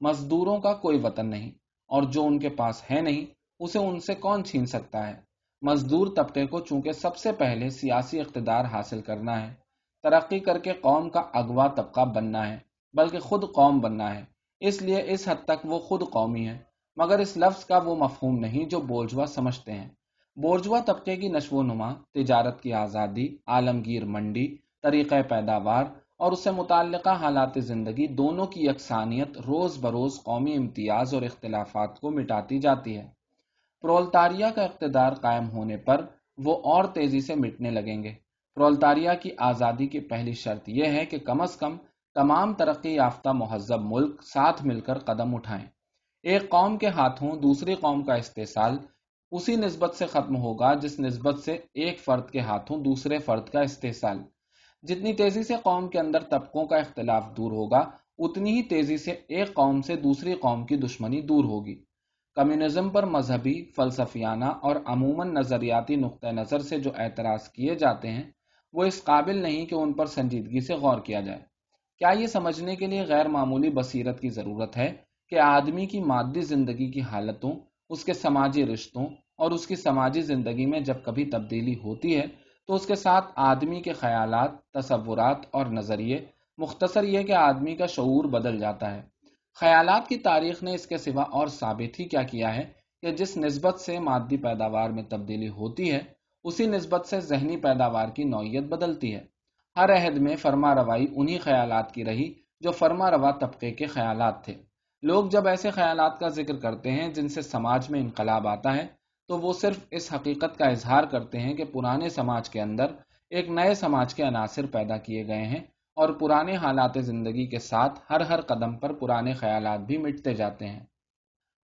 A: مزدوروں کا کوئی وطن نہیں، اور جو ان کے پاس ہے نہیں، اسے ان سے کون چھین سکتا ہے؟ مزدور طبقے کو چونکہ سب سے پہلے سیاسی اقتدار حاصل کرنا ہے ترقی کر کے قوم کا اغوا طبقہ بننا ہے، بلکہ خود قوم بننا ہے۔ اس لیے اس حد تک وہ خود قومی ہے مگر اس لفظ کا وہ مفہوم نہیں جو بورجوا سمجھتے ہیں۔ بورجوا طبقے کی نشو و نما، تجارت کی آزادی، عالمگیر منڈی، طریقہ پیداوار اور اس سے متعلقہ حالات زندگی دونوں کی یکسانیت روز بروز قومی امتیاز اور اختلافات کو مٹاتی جاتی ہے۔ پرولتاریا کا اقتدار قائم ہونے پر وہ اور تیزی سے مٹنے لگیں گے۔ پرولتاریا کی آزادی کی پہلی شرط یہ ہے کہ کم از کم تمام ترقی یافتہ مہذب ملک ساتھ مل کر قدم اٹھائیں۔ ایک قوم کے ہاتھوں دوسری قوم کا استحصال اسی نسبت سے ختم ہوگا جس نسبت سے ایک فرد کے ہاتھوں دوسرے فرد کا استحصال۔ جتنی تیزی سے قوم کے اندر طبقوں کا اختلاف دور ہوگا، اتنی ہی تیزی سے ایک قوم سے دوسری قوم کی دشمنی دور ہوگی۔ کمیونزم پر مذہبی، فلسفیانہ اور عموماً نظریاتی نقطۂ نظر سے جو اعتراض کیے جاتے ہیں وہ اس قابل نہیں کہ ان پر سنجیدگی سے غور کیا جائے۔ کیا یہ سمجھنے کے لیے غیر معمولی بصیرت کی ضرورت ہے کہ آدمی کی مادی زندگی کی حالتوں، اس کے سماجی رشتوں اور اس کی سماجی زندگی میں جب کبھی تبدیلی ہوتی ہے، تو اس کے ساتھ آدمی کے خیالات، تصورات اور نظریے، مختصر یہ کہ آدمی کا شعور بدل جاتا ہے۔ خیالات کی تاریخ نے اس کے سوا اور ثابت ہی کیا کیا ہے کہ جس نسبت سے مادی پیداوار میں تبدیلی ہوتی ہے اسی نسبت سے ذہنی پیداوار کی نوعیت بدلتی ہے۔ ہر عہد میں فرما روائی انہی خیالات کی رہی جو فرما روا طبقے کے خیالات تھے۔ لوگ جب ایسے خیالات کا ذکر کرتے ہیں جن سے سماج میں انقلاب آتا ہے، تو وہ صرف اس حقیقت کا اظہار کرتے ہیں کہ پرانے سماج کے اندر ایک نئے سماج کے عناصر پیدا کیے گئے ہیں اور پرانے حالات زندگی کے ساتھ ہر ہر قدم پر پرانے خیالات بھی مٹتے جاتے ہیں۔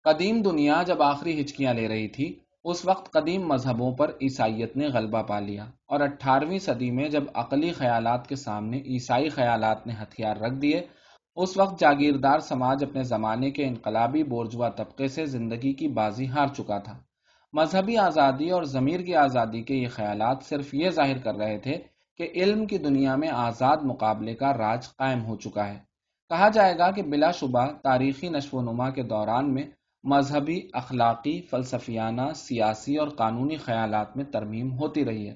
A: قدیم دنیا جب آخری ہچکیاں لے رہی تھی اس وقت قدیم مذہبوں پر عیسائیت نے غلبہ پا لیا اور اٹھارہویں صدی میں جب عقلی خیالات کے سامنے عیسائی خیالات نے ہتھیار رکھ دیے، اس وقت جاگیردار سماج اپنے زمانے کے انقلابی بورجوا طبقے سے زندگی کی بازی ہار چکا تھا۔ مذہبی آزادی اور ضمیر کی آزادی کے یہ خیالات صرف یہ ظاہر کر رہے تھے کہ علم کی دنیا میں آزاد مقابلے کا راج قائم ہو چکا ہے۔ کہا جائے گا کہ بلا شبہ تاریخی نشو و نما کے دوران میں مذہبی، اخلاقی، فلسفیانہ، سیاسی اور قانونی خیالات میں ترمیم ہوتی رہی ہے۔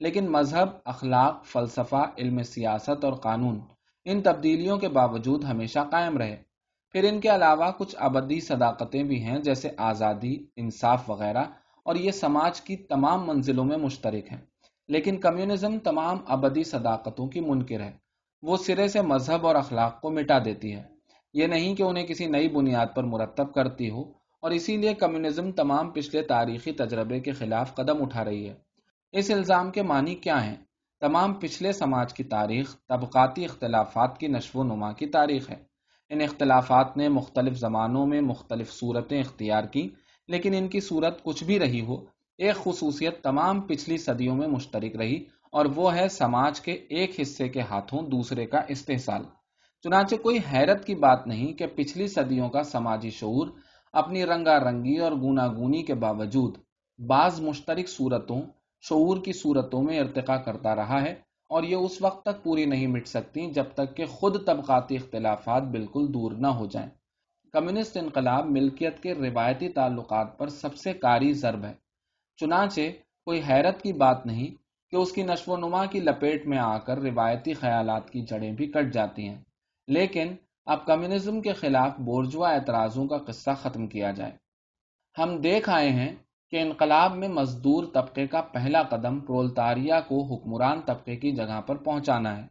A: لیکن مذہب، اخلاق، فلسفہ، علم سیاست اور قانون ان تبدیلیوں کے باوجود ہمیشہ قائم رہے۔ پھر ان کے علاوہ کچھ ابدی صداقتیں بھی ہیں، جیسے آزادی، انصاف وغیرہ، اور یہ سماج کی تمام منزلوں میں مشترک ہیں۔ لیکن کمیونزم تمام ابدی صداقتوں کی منکر ہے۔ وہ سرے سے مذہب اور اخلاق کو مٹا دیتی ہے۔ یہ نہیں کہ انہیں کسی نئی بنیاد پر مرتب کرتی ہو، اور اسی لیے کمیونزم تمام پچھلے تاریخی تجربے کے خلاف قدم اٹھا رہی ہے۔ اس الزام کے معنی کیا ہیں؟ تمام پچھلے سماج کی تاریخ طبقاتی اختلافات کی نشو و نما کی تاریخ ہے۔ ان اختلافات نے مختلف زمانوں میں مختلف صورتیں اختیار کی لیکن ان کی صورت کچھ بھی رہی ہو، ایک خصوصیت تمام پچھلی صدیوں میں مشترک رہی، اور وہ ہے سماج کے ایک حصے کے ہاتھوں دوسرے کا استحصال۔ چنانچہ کوئی حیرت کی بات نہیں کہ پچھلی صدیوں کا سماجی شعور اپنی رنگا رنگی اور گوناگونی کے باوجود بعض مشترک صورتوں، شعور کی صورتوں میں ارتقا کرتا رہا ہے اور یہ اس وقت تک پوری نہیں مٹ سکتی جب تک کہ خود طبقاتی اختلافات بالکل دور نہ ہو جائیں۔ کمیونسٹ انقلاب ملکیت کے روایتی تعلقات پر سب سے کاری ضرب ہے۔ چنانچہ کوئی حیرت کی بات نہیں کہ اس کی نشو و نما کی لپیٹ میں آ کر روایتی خیالات کی جڑیں بھی کٹ جاتی ہیں۔ لیکن اب کمیونزم کے خلاف بورجوا اعتراضوں کا قصہ ختم کیا جائے۔ ہم دیکھ آئے ہیں کہ انقلاب میں مزدور طبقے کا پہلا قدم پرولتاریا کو حکمران طبقے کی جگہ پر پہنچانا ہے۔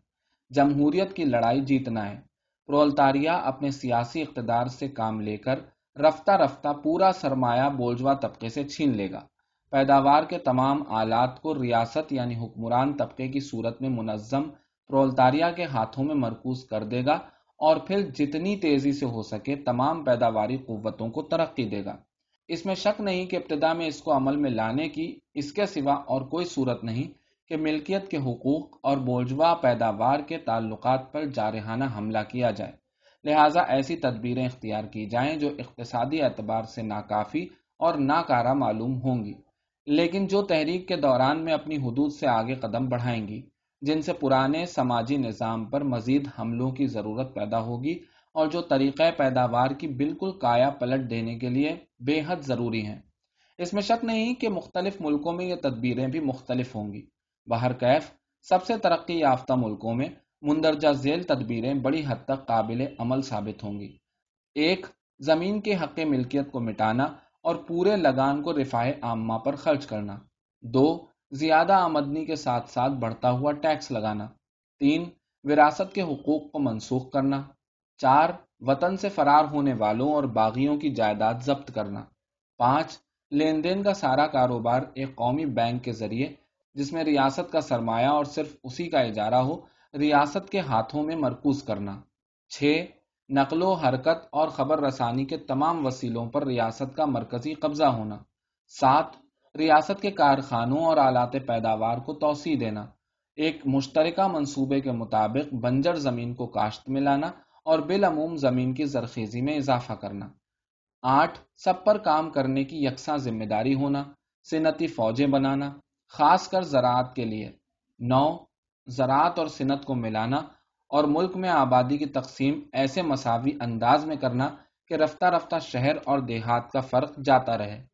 A: جمہوریت کی لڑائی جیتنا ہے۔ پرولتاریا اپنے سیاسی اقتدار سے کام لے کر رفتہ رفتہ پورا سرمایہ بولجوا طبقے سے چھین لے گا۔ پیداوار کے تمام آلات کو ریاست یعنی حکمران طبقے کی صورت میں منظم پرولتاریا کے ہاتھوں میں مرکوز کر دے گا اور پھر جتنی تیزی سے ہو سکے تمام پیداواری قوتوں کو ترقی دے گا۔ اس میں شک نہیں کہ ابتدا میں اس کو عمل میں لانے کی اس کے سوا اور کوئی صورت نہیں کہ ملکیت کے حقوق اور بوجھوا پیداوار کے تعلقات پر جارحانہ حملہ کیا جائے۔ لہٰذا ایسی تدبیریں اختیار کی جائیں جو اقتصادی اعتبار سے ناکافی اور ناکارہ معلوم ہوں گی، لیکن جو تحریک کے دوران میں اپنی حدود سے آگے قدم بڑھائیں گی۔ جن سے پرانے سماجی نظام پر مزید حملوں کی ضرورت پیدا ہوگی اور جو طریقہ پیداوار کی بالکل کایا پلٹ دینے کے لیے بے حد ضروری ہیں۔ اس میں شک نہیں کہ مختلف ملکوں میں یہ تدبیریں بھی مختلف ہوں گی۔ بہر کیف، سب سے ترقی یافتہ ملکوں میں مندرجہ ذیل تدبیریں بڑی حد تک قابل عمل ثابت ہوں گی۔ ایک، زمین کے حق ملکیت کو مٹانا اور پورے لگان کو رفاہ عامہ پر خرچ کرنا۔ دو زیادہ آمدنی کے ساتھ ساتھ بڑھتا ہوا ٹیکس لگانا۔ تین، وراثت کے حقوق کو منسوخ کرنا۔ چار، وطن سے فرار ہونے والوں اور باغیوں کی جائیداد ضبط کرنا۔ پانچ، لین دین کا سارا کاروبار ایک قومی بینک کے ذریعے، جس میں ریاست کا سرمایہ اور صرف اسی کا اجارہ ہو، ریاست کے ہاتھوں میں مرکوز کرنا۔ چھ، نقل و حرکت اور خبر رسانی کے تمام وسیلوں پر ریاست کا مرکزی قبضہ ہونا۔ سات ریاست کے کارخانوں اور آلات پیداوار کو توسیع دینا، ایک مشترکہ منصوبے کے مطابق بنجر زمین کو کاشت میں لانا اور بالعموم زمین کی زرخیزی میں اضافہ کرنا۔ آٹھ، سب پر کام کرنے کی یکساں ذمہ داری ہونا، صنعتی فوجیں بنانا، خاص کر زراعت کے لیے۔ نو، زراعت اور صنعت کو ملانا اور ملک میں آبادی کی تقسیم ایسے مساوی انداز میں کرنا کہ رفتہ رفتہ شہر اور دیہات کا فرق جاتا رہے۔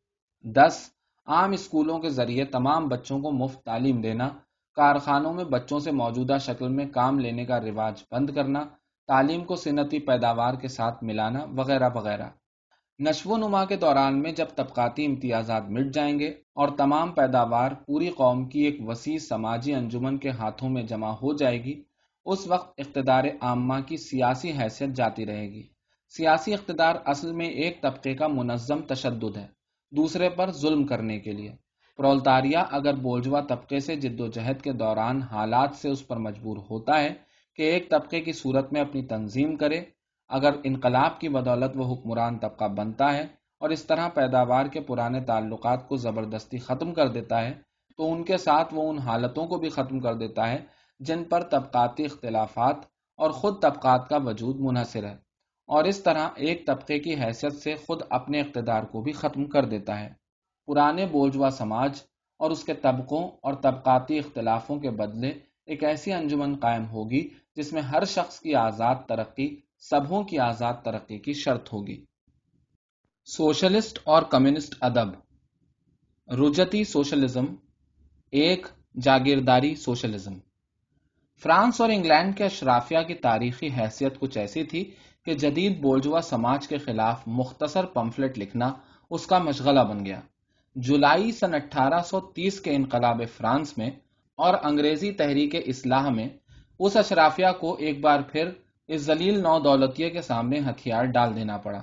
A: دس عام اسکولوں کے ذریعے تمام بچوں کو مفت تعلیم دینا، کارخانوں میں بچوں سے موجودہ شکل میں کام لینے کا رواج بند کرنا، تعلیم کو صنعتی پیداوار کے ساتھ ملانا وغیرہ وغیرہ۔ نشو و نما کے دوران میں جب طبقاتی امتیازات مٹ جائیں گے اور تمام پیداوار پوری قوم کی ایک وسیع سماجی انجمن کے ہاتھوں میں جمع ہو جائے گی، اس وقت اقتدار عامہ کی سیاسی حیثیت جاتی رہے گی۔ سیاسی اقتدار اصل میں ایک طبقے کا منظم تشدد ہے۔ دوسرے پر ظلم کرنے کے لیے۔ پرولتاریا اگر بولجوا طبقے سے جد و جہد کے دوران حالات سے اس پر مجبور ہوتا ہے کہ ایک طبقے کی صورت میں اپنی تنظیم کرے، اگر انقلاب کی بدولت وہ حکمران طبقہ بنتا ہے اور اس طرح پیداوار کے پرانے تعلقات کو زبردستی ختم کر دیتا ہے، تو ان کے ساتھ وہ ان حالتوں کو بھی ختم کر دیتا ہے جن پر طبقاتی اختلافات اور خود طبقات کا وجود منحصر ہے۔ اور اس طرح ایک طبقے کی حیثیت سے خود اپنے اقتدار کو بھی ختم کر دیتا ہے۔ پرانے بوجھوا سماج اور اس کے طبقوں اور طبقاتی اختلافوں کے بدلے ایک ایسی انجمن قائم ہوگی جس میں ہر شخص کی آزاد ترقی سبوں کی آزاد ترقی کی شرط ہوگی۔ سوشلسٹ اور کمیونسٹ ادب۔ رجتی سوشلزم، ایک جاگیرداری سوشلزم۔ فرانس اور انگلینڈ کے اشرافیہ کی تاریخی حیثیت کچھ ایسی تھی کہ جدید بولجوا سماج کے خلاف مختصر پمفلٹ لکھنا اس کا مشغلہ بن گیا۔ جولائی سن اٹھارہ سو تیس کے انقلاب فرانس میں اور انگریزی تحریک اصلاح میں اس اشرافیہ کو ایک بار پھر اس ذلیل نو دولتیے کے سامنے ہتھیار ڈال دینا پڑا۔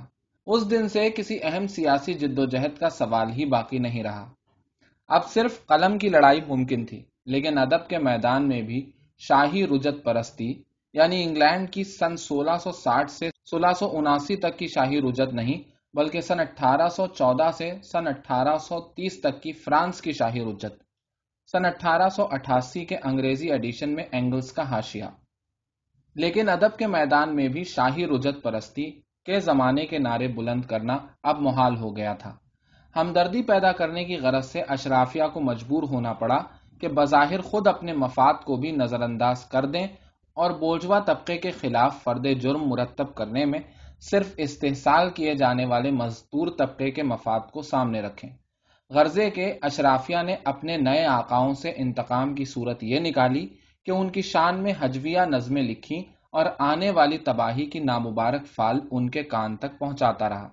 A: اس دن سے کسی اہم سیاسی جد و جہد کا سوال ہی باقی نہیں رہا۔ اب صرف قلم کی لڑائی ممکن تھی، لیکن ادب کے میدان میں بھی شاہی رجت پرستی یعنی انگلینڈ کی سن سولہ سو ساٹھ سے سولہ سو اناسی تک کی شاہی رجت نہیں، بلکہ سن اٹھارہ سو چودہ سے سن اٹھارہ سو تیس تک کی فرانس کی شاہی رجت۔ سن اٹھارہ سو اٹھاسی کے انگریزی ایڈیشن میں اینگلز کا حاشیہ۔ لیکن ادب کے میدان میں بھی شاہی رجت پرستی کے زمانے کے نعرے بلند کرنا اب محال ہو گیا تھا۔ ہمدردی پیدا کرنے کی غرض سے اشرافیہ کو مجبور ہونا پڑا کہ بظاہر خود اپنے مفاد کو بھی نظر انداز کر دیں اور بوجھوا طبقے کے خلاف فرد جرم مرتب کرنے میں صرف استحصال کیے جانے والے مزدور طبقے کے مفاد کو سامنے رکھیں۔ غرضے کے اشرافیہ نے اپنے نئے آقاؤں سے انتقام کی صورت یہ نکالی کہ ان کی شان میں حجویہ نظمیں لکھی اور آنے والی تباہی کی نامبارک فال ان کے کان تک پہنچاتا رہا۔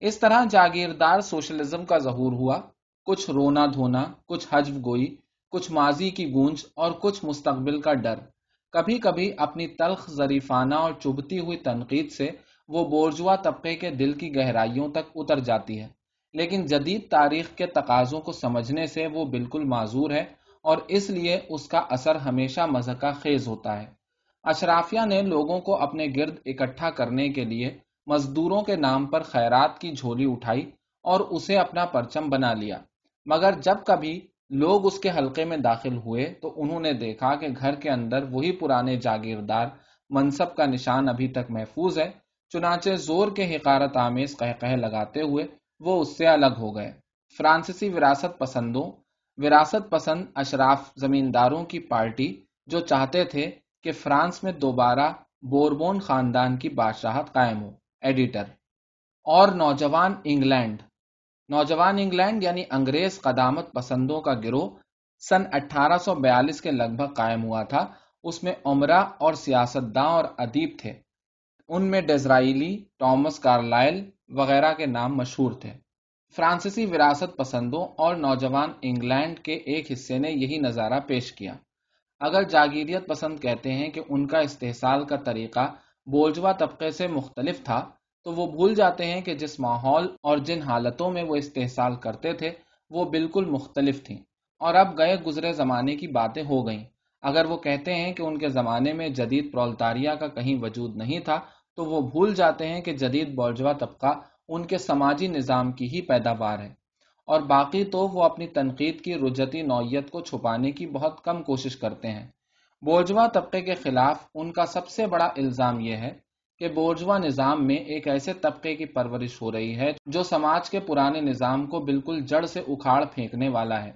A: اس طرح جاگیردار سوشلزم کا ظہور ہوا۔ کچھ رونا دھونا، کچھ حجو گوئی، کچھ ماضی کی گونج اور کچھ مستقبل کا ڈر۔ کبھی کبھی اپنی تلخ ظریفانہ اور چبھتی ہوئی تنقید سے وہ بورجوا طبقے کے دل کی گہرائیوں تک اتر جاتی ہے۔ لیکن جدید تاریخ کے تقاضوں کو سمجھنے سے وہ بالکل معذور ہے اور اس لیے اس کا اثر ہمیشہ مذہقہ خیز ہوتا ہے۔ اشرافیہ نے لوگوں کو اپنے گرد اکٹھا کرنے کے لیے مزدوروں کے نام پر خیرات کی جھولی اٹھائی اور اسے اپنا پرچم بنا لیا۔ مگر جب کبھی لوگ اس کے حلقے میں داخل ہوئے تو انہوں نے دیکھا کہ گھر کے اندر وہی پرانے جاگیردار منصب کا نشان ابھی تک محفوظ ہے، چنانچہ زور کے حقارت آمیز کہ لگاتے ہوئے وہ اس سے الگ ہو گئے۔ فرانسیسی وراثت پسندوں، وراثت پسند اشراف زمینداروں کی پارٹی جو چاہتے تھے کہ فرانس میں دوبارہ بوربون خاندان کی بادشاہت قائم ہو۔ ایڈیٹر اور نوجوان انگلینڈ نوجوان انگلینڈ یعنی انگریز قدامت پسندوں کا گروہ سن اٹھارہ سو بیالیس کے لگ بھگ قائم ہوا تھا۔ اس میں عمرہ اور سیاستداں اور ادیب تھے۔ ان میں ڈیزرائیلی ٹامس کارلائل وغیرہ کے نام مشہور تھے۔ فرانسیسی وراثت پسندوں اور نوجوان انگلینڈ کے ایک حصے نے یہی نظارہ پیش کیا۔ اگر جاگیریت پسند کہتے ہیں کہ ان کا استحصال کا طریقہ بولجوا طبقے سے مختلف تھا تو وہ بھول جاتے ہیں کہ جس ماحول اور جن حالتوں میں وہ استحصال کرتے تھے، وہ بالکل مختلف تھیں۔ اور اب گئے گزرے زمانے کی باتیں ہو گئیں۔ اگر وہ کہتے ہیں کہ ان کے زمانے میں جدید پرولتاریا کا کہیں وجود نہیں تھا، تو وہ بھول جاتے ہیں کہ جدید بولجوا طبقہ ان کے سماجی نظام کی ہی پیداوار ہے۔ اور باقی تو وہ اپنی تنقید کی رجتی نوعیت کو چھپانے کی بہت کم کوشش کرتے ہیں۔ بورجوا طبقے کے خلاف ان کا سب سے بڑا الزام یہ ہے کہ بورجوا نظام میں ایک ایسے طبقے کی پرورش ہو رہی ہے جو سماج کے پرانے نظام کو بالکل جڑ سے اکھاڑ پھینکنے والا ہے۔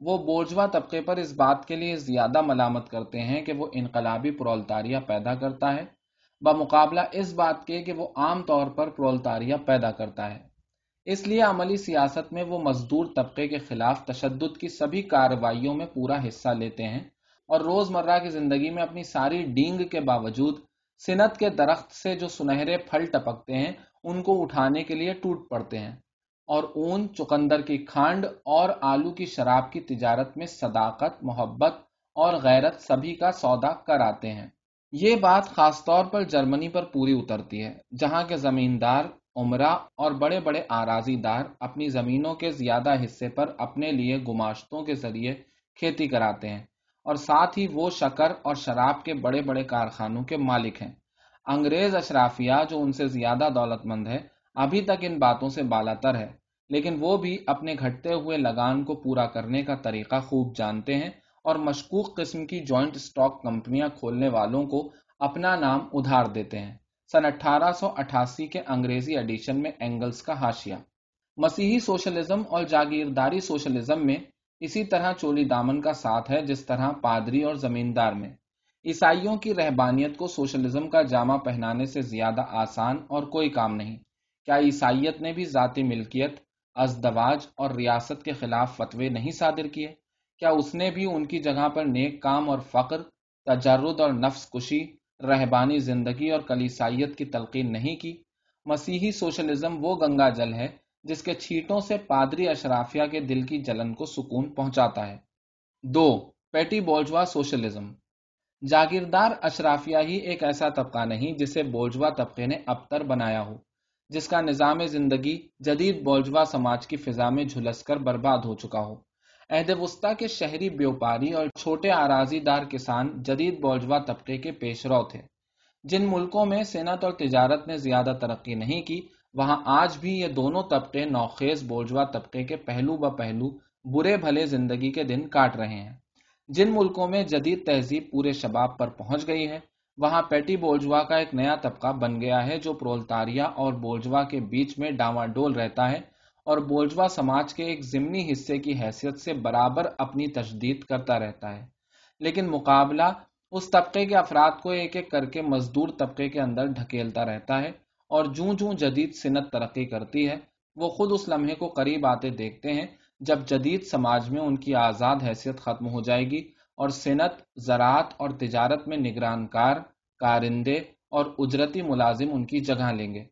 A: وہ بورجوا طبقے پر اس بات کے لیے زیادہ ملامت کرتے ہیں کہ وہ انقلابی پرولتاریہ پیدا کرتا ہے۔ بمقابلہ اس بات کے کہ وہ عام طور پر پرولتاریہ پیدا کرتا ہے۔ اس لیے عملی سیاست میں وہ مزدور طبقے کے خلاف تشدد کی سبھی کارروائیوں میں پورا حصہ لیتے ہیں اور روز مرہ کی زندگی میں اپنی ساری ڈینگ کے باوجود سنت کے درخت سے جو سنہرے پھل ٹپکتے ہیں، ان کو اٹھانے کے لیے ٹوٹ پڑتے ہیں۔ اور اون، چکندر کی کھانڈ اور آلو کی شراب کی تجارت میں صداقت، محبت اور غیرت سبھی کا سودا کر آتے ہیں۔ یہ بات خاص طور پر جرمنی پر پوری اترتی ہے، جہاں کے زمیندار، عمرہ اور بڑے بڑے آرازی دار اپنی زمینوں کے زیادہ حصے پر اپنے لیے گماشتوں کے ذریعے کھیتی کراتے ہیں۔ اور ساتھ ہی وہ شکر اور شراب کے بڑے بڑے کارخانوں کے مالک ہیں۔ انگریز اشرافیہ جو ان سے زیادہ دولت مند ہے، ابھی تک ان باتوں سے بالا تر ہے، لیکن وہ بھی اپنے گھٹتے ہوئے لگان کو پورا کرنے کا طریقہ خوب جانتے ہیں اور مشکوک قسم کی جوائنٹ سٹاک کمپنیاں کھولنے والوں کو اپنا نام ادھار دیتے ہیں۔ سن اٹھارہ سو اٹھاسی کے انگریزی ایڈیشن میں اینگلز کا ہاشیا مسیحی سوشلزم اور جاگیرداری سوشلزم میں اسی طرح چولی دامن کا ساتھ ہے، جس طرح پادری اور زمیندار میں۔ عیسائیوں کی رہبانیت کو سوشلزم کا جامع پہنانے سے زیادہ آسان اور کوئی کام نہیں۔ کیا عیسائیت نے بھی ذاتی ملکیت، ازدواج اور ریاست کے خلاف فتوے نہیں صادر کیے؟ کیا اس نے بھی ان کی جگہ پر نیک کام اور فقر، تجرد اور نفس کشی، رہبانی زندگی اور کلیسائیت کی تلقین نہیں کی؟ مسیحی سوشلزم وہ گنگا جل ہے جس کے چھیٹوں سے پادری اشرافیہ کے دل کی جلن کو سکون پہنچاتا ہے۔ دو، پیٹی بولجوا سوشلزم۔ جاگیردار اشرافیہ ہی ایک ایسا طبقہ نہیں جسے بولجوا طبقے نے اب تر بنایا ہو، جس کا نظام زندگی جدید بولجوا سماج کی فضا میں جھلس کر برباد ہو چکا ہو۔ عہد وسطی کے شہری بیوپاری اور چھوٹے آرازی دار کسان جدید بولجوا طبقے کے پیش رو تھے۔ جن ملکوں میں صنعت اور تجارت نے زیادہ ترقی نہیں کی وہاں آج بھی یہ دونوں طبقے نوخیز بولجوا طبقے کے پہلو ب پہلو برے بھلے زندگی کے دن کاٹ رہے ہیں۔ جن ملکوں میں جدید تہذیب پورے شباب پر پہنچ گئی ہے، وہاں پیٹی بولجوا کا ایک نیا طبقہ بن گیا ہے جو پرولتاریا اور بولجوا کے بیچ میں ڈاواں ڈول رہتا ہے اور بولجوا سماج کے ایک ضمنی حصے کی حیثیت سے برابر اپنی تجدید کرتا رہتا ہے۔ لیکن مقابلہ اس طبقے کے افراد کو ایک ایک کر کے مزدور طبقے کے اندر ڈھکیلتا رہتا ہے۔ اور جوں جوں جدید صنعت ترقی کرتی ہے، وہ خود اس لمحے کو قریب آتے دیکھتے ہیں جب جدید سماج میں ان کی آزاد حیثیت ختم ہو جائے گی اور صنعت زراعت اور تجارت میں نگران کار، کارندے اور اجرتی ملازم ان کی جگہ لیں گے۔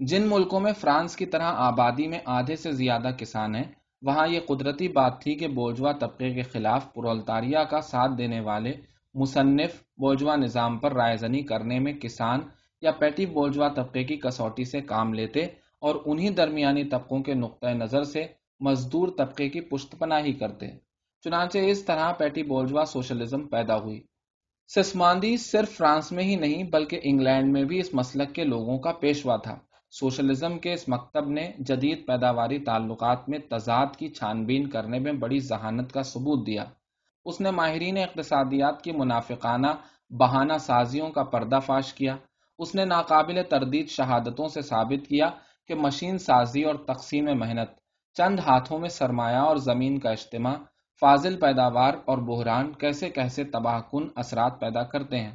A: جن ملکوں میں فرانس کی طرح آبادی میں آدھے سے زیادہ کسان ہیں، وہاں یہ قدرتی بات تھی کہ بوجوا طبقے کے خلاف پرولتاریا کا ساتھ دینے والے مصنف بولجوا نظام پر رائے زنی کرنے میں کسان یا پیٹی بولجوا طبقے کی کسوٹی سے کام لیتے اور انہی درمیانی طبقوں کے نقطۂ نظر سے مزدور طبقے کی پشت پناہی کرتے۔ چنانچہ اس طرح پیٹی بولجوا سوشلزم پیدا ہوئی۔ سسماندی صرف فرانس میں ہی نہیں بلکہ انگلینڈ میں بھی اس مسلک کے لوگوں کا پیشوا تھا۔ سوشلزم کے اس مکتب نے جدید پیداواری تعلقات میں تضاد کی چھان بین کرنے میں بڑی ذہانت کا ثبوت دیا۔ اس نے ماہرین اقتصادیات کی منافقانہ بہانہ سازیوں کا پردہ فاش کیا۔ اس نے ناقابل تردید شہادتوں سے ثابت کیا کہ مشین سازی اور تقسیم محنت، چند ہاتھوں میں سرمایہ اور زمین کا اجتماع، فاضل پیداوار اور بحران کیسے کیسے تباہ کن اثرات پیدا کرتے ہیں۔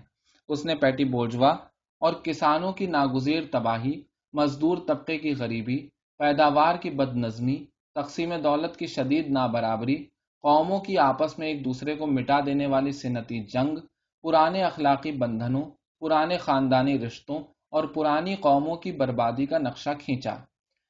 A: اس نے پیٹی بوجوا اور کسانوں کی ناگزیر تباہی، مزدور طبقے کی غریبی، پیداوار کی بد نظمی تقسیم دولت کی شدید نابرابری، قوموں کی آپس میں ایک دوسرے کو مٹا دینے والی صنعتی جنگ، پرانے اخلاقی بندھنوں پرانے خاندانی رشتوں اور پرانی قوموں کی بربادی کا نقشہ کھینچا۔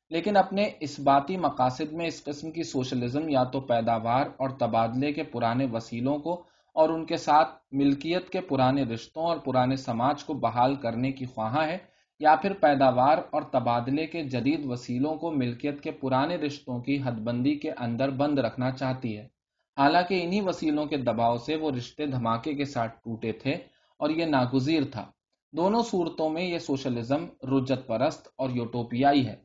A: لیکن اپنے اس باتی مقاصد میں اس قسم کی سوشلزم یا تو پیداوار اور تبادلے کے پرانے وسیلوں کو اور ان کے ساتھ ملکیت کے پرانے رشتوں اور پرانے سماج کو بحال کرنے کی خواہاں ہے، یا پھر پیداوار اور تبادلے کے جدید وسیلوں کو ملکیت کے پرانے رشتوں کی حد بندی کے اندر بند رکھنا چاہتی ہے۔ حالانکہ انہی وسیلوں کے دباؤ سے وہ رشتے دھماکے کے ساتھ ٹوٹے تھے اور یہ ناگزیر تھا۔ دونوں صورتوں میں یہ سوشلزم رجت پرست اور یوٹوپیائی ہے۔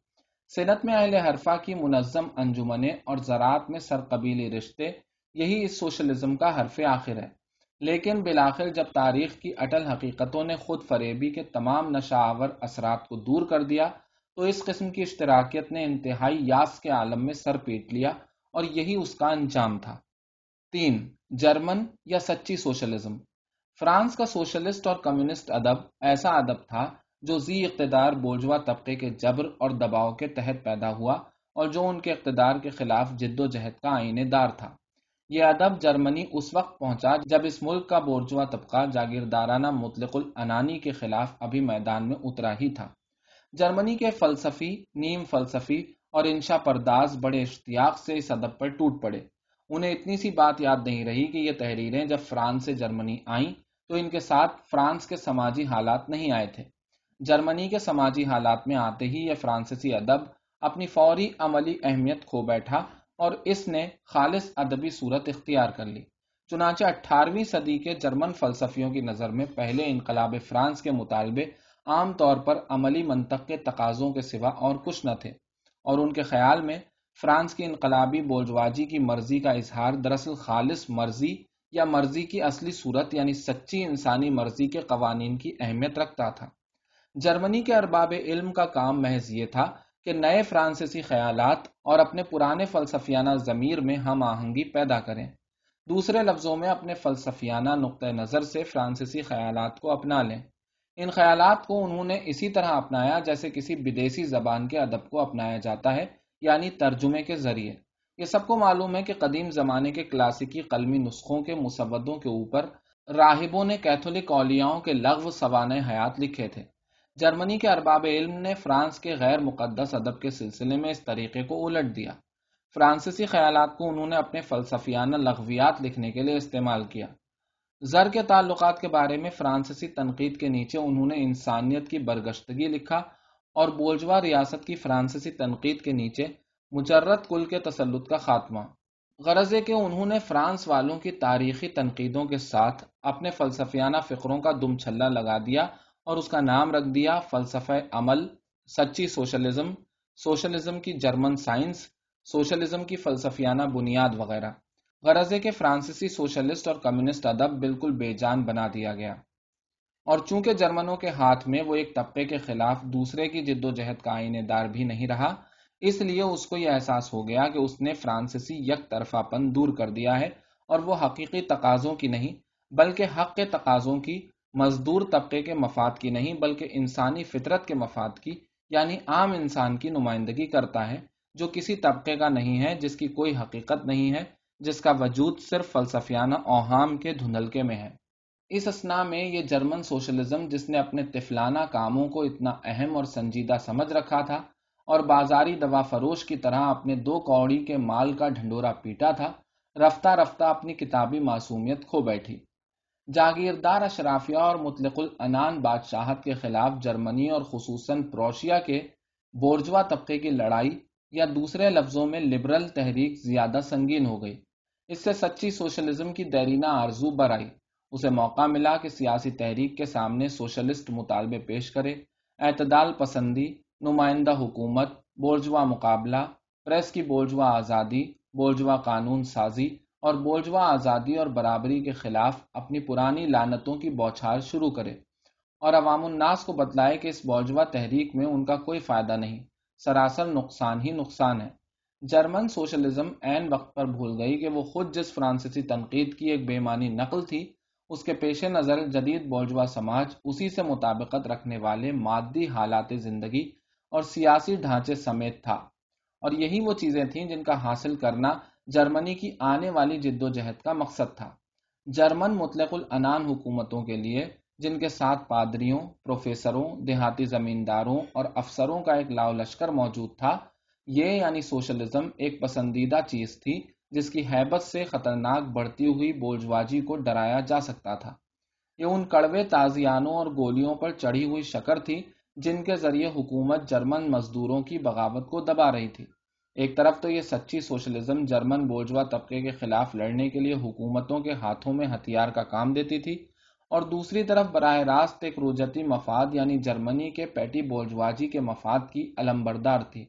A: صنعت میں اہل حرفہ کی منظم انجمنیں اور زراعت میں سر قبیلی رشتے، یہی اس سوشلزم کا حرف آخر ہے۔ لیکن بالآخر جب تاریخ کی اٹل حقیقتوں نے خود فریبی کے تمام نشاور اثرات کو دور کر دیا، تو اس قسم کی اشتراکیت نے انتہائی یاس کے عالم میں سر پیٹ لیا اور یہی اس کا انجام تھا۔ تین، جرمن یا سچی سوشلزم۔ فرانس کا سوشلسٹ اور کمیونسٹ ادب ایسا ادب تھا جو زی اقتدار بوجوا طبقے کے جبر اور دباؤ کے تحت پیدا ہوا اور جو ان کے اقتدار کے خلاف جد و جہد کا آئین دار تھا۔ یہ ادب جرمنی اس وقت پہنچا جب اس ملک کا بورجوا طبقہ جاگیردارانہ مطلق العنانی کے خلاف ابھی میدان میں اترا ہی تھا۔ جرمنی کے فلسفی، نیم فلسفی اور انشا پرداز بڑے اشتیاق سے اس ادب پر ٹوٹ پڑے۔ انہیں اتنی سی بات یاد نہیں رہی کہ یہ تحریریں جب فرانس سے جرمنی آئیں تو ان کے ساتھ فرانس کے سماجی حالات نہیں آئے تھے۔ جرمنی کے سماجی حالات میں آتے ہی یہ فرانسیسی ادب اپنی فوری عملی اہمیت کھو بیٹھا اور اس نے خالص ادبی صورت اختیار کر لی۔ چنانچہ اٹھارہویں صدی کے جرمن فلسفیوں کی نظر میں پہلے انقلاب فرانس کے مطالبے عام طور پر عملی منطق کے تقاضوں کے سوا اور کچھ نہ تھے اور ان کے خیال میں فرانس کی انقلابی بولجواجی کی مرضی کا اظہار دراصل خالص مرضی یا مرضی کی اصلی صورت یعنی سچی انسانی مرضی کے قوانین کی اہمیت رکھتا تھا۔ جرمنی کے ارباب علم کا کام محض یہ تھا کہ نئے فرانسیسی خیالات اور اپنے پرانے فلسفیانہ ضمیر میں ہم آہنگی پیدا کریں۔ دوسرے لفظوں میں اپنے فلسفیانہ نقطۂ نظر سے فرانسیسی خیالات کو اپنا لیں۔ ان خیالات کو انہوں نے اسی طرح اپنایا جیسے کسی بدیسی زبان کے ادب کو اپنایا جاتا ہے یعنی ترجمے کے ذریعے۔ یہ سب کو معلوم ہے کہ قدیم زمانے کے کلاسیکی قلمی نسخوں کے مسودوں کے اوپر راہبوں نے کیتھولک اولیاؤں کے لغو سوانح حیات لکھے تھے۔ جرمنی کے ارباب علم نے فرانس کے غیر مقدس ادب کے سلسلے میں اس طریقے کو الٹ دیا۔ فرانسیسی خیالات کو انہوں نے اپنے فلسفیانہ لغویات لکھنے کے لیے استعمال کیا۔ زر کے تعلقات کے بارے میں فرانسیسی تنقید کے نیچے انہوں نے انسانیت کی برگشتگی لکھا اور بولجوا ریاست کی فرانسیسی تنقید کے نیچے مجرد کل کے تسلط کا خاتمہ۔ غرض ہے کہ انہوں نے فرانس والوں کی تاریخی تنقیدوں کے ساتھ اپنے فلسفیانہ فکروں کا دم چھلا لگا دیا اور اس کا نام رکھ دیا فلسفہ عمل، سچی سوشلزم سوشلزم کی جرمن سائنس، سوشلزم کی فلسفیانہ بنیاد وغیرہ۔ غرض ہے کہ فرانسیسی سوشلسٹ اور کمیونسٹ ادب بالکل بے جان بنا دیا گیا۔ اور چونکہ جرمنوں کے ہاتھ میں وہ ایک طبقے کے خلاف دوسرے کی جد و جہد کا آئین دار بھی نہیں رہا اس لیے اس کو یہ احساس ہو گیا کہ اس نے فرانسیسی یک طرفہ پن دور کر دیا ہے اور وہ حقیقی تقاضوں کی نہیں، بلکہ حق کے تقاضوں کی، مزدور طبقے کے مفاد کی نہیں، بلکہ انسانی فطرت کے مفاد کی یعنی عام انسان کی نمائندگی کرتا ہے، جو کسی طبقے کا نہیں ہے، جس کی کوئی حقیقت نہیں ہے، جس کا وجود صرف فلسفیانہ اوہام کے دھندلکے میں ہے۔ اس اسنا میں یہ جرمن سوشلزم، جس نے اپنے تفلانہ کاموں کو اتنا اہم اور سنجیدہ سمجھ رکھا تھا اور بازاری دوا فروش کی طرح اپنے دو کوڑی کے مال کا ڈھنڈورا پیٹا تھا، رفتہ رفتہ اپنی کتابی معصومیت کھو بیٹھی۔ جاگیردار اشرافیہ اور مطلق العنان بادشاہت کے خلاف جرمنی اور خصوصاً پروشیا کے بورجوا طبقے کی لڑائی یا دوسرے لفظوں میں لبرل تحریک زیادہ سنگین ہو گئی۔ اس سے سچی سوشلزم کی دیرینہ آرزو برائی اسے موقع ملا کہ سیاسی تحریک کے سامنے سوشلسٹ مطالبے پیش کرے، اعتدال پسندی نمائندہ حکومت بورجوا مقابلہ، پریس کی بورجوا آزادی بورجوا قانون سازی اور بورجوا آزادی اور برابری کے خلاف اپنی پرانی لانتوں کی بوچھار شروع کرے اور عوام الناس کو بتلائے کہ اس بورجوا تحریک میں ان کا کوئی فائدہ نہیں۔ سراسر نقصان ہی نقصان ہے۔ جرمن سوشلزم عین وقت پر بھول گئی کہ وہ خود جس فرانسیسی تنقید کی ایک بے نقل تھی، اس کے پیش نظر جدید بورجوا سماج اسی سے مطابقت رکھنے والے مادی حالات زندگی اور سیاسی ڈھانچے سمیت تھا۔ اور یہی وہ چیزیں تھیں جن کا حاصل کرنا جرمنی کی آنے والی جد و جہد کا مقصد تھا۔ جرمن مطلق العنان حکومتوں کے لیے، جن کے ساتھ پادریوں، پروفیسروں، دیہاتی زمینداروں اور افسروں کا ایک لاؤ لشکر موجود تھا، یہ یعنی سوشلزم ایک پسندیدہ چیز تھی جس کی حیبت سے خطرناک بڑھتی ہوئی بولجواجی کو ڈرایا جا سکتا تھا۔ یہ ان کڑوے تازیانوں اور گولیوں پر چڑھی ہوئی شکر تھی جن کے ذریعے حکومت جرمن مزدوروں کی بغاوت کو دبا رہی تھی۔ ایک طرف تو یہ سچی سوشلزم جرمن بولجوا طبقے کے خلاف لڑنے کے لیے حکومتوں کے ہاتھوں میں ہتھیار کا کام دیتی تھی اور دوسری طرف براہ راست ایک روجتی مفاد یعنی جرمنی کے پیٹی بولجواجی کے مفاد کی علمبردار تھی۔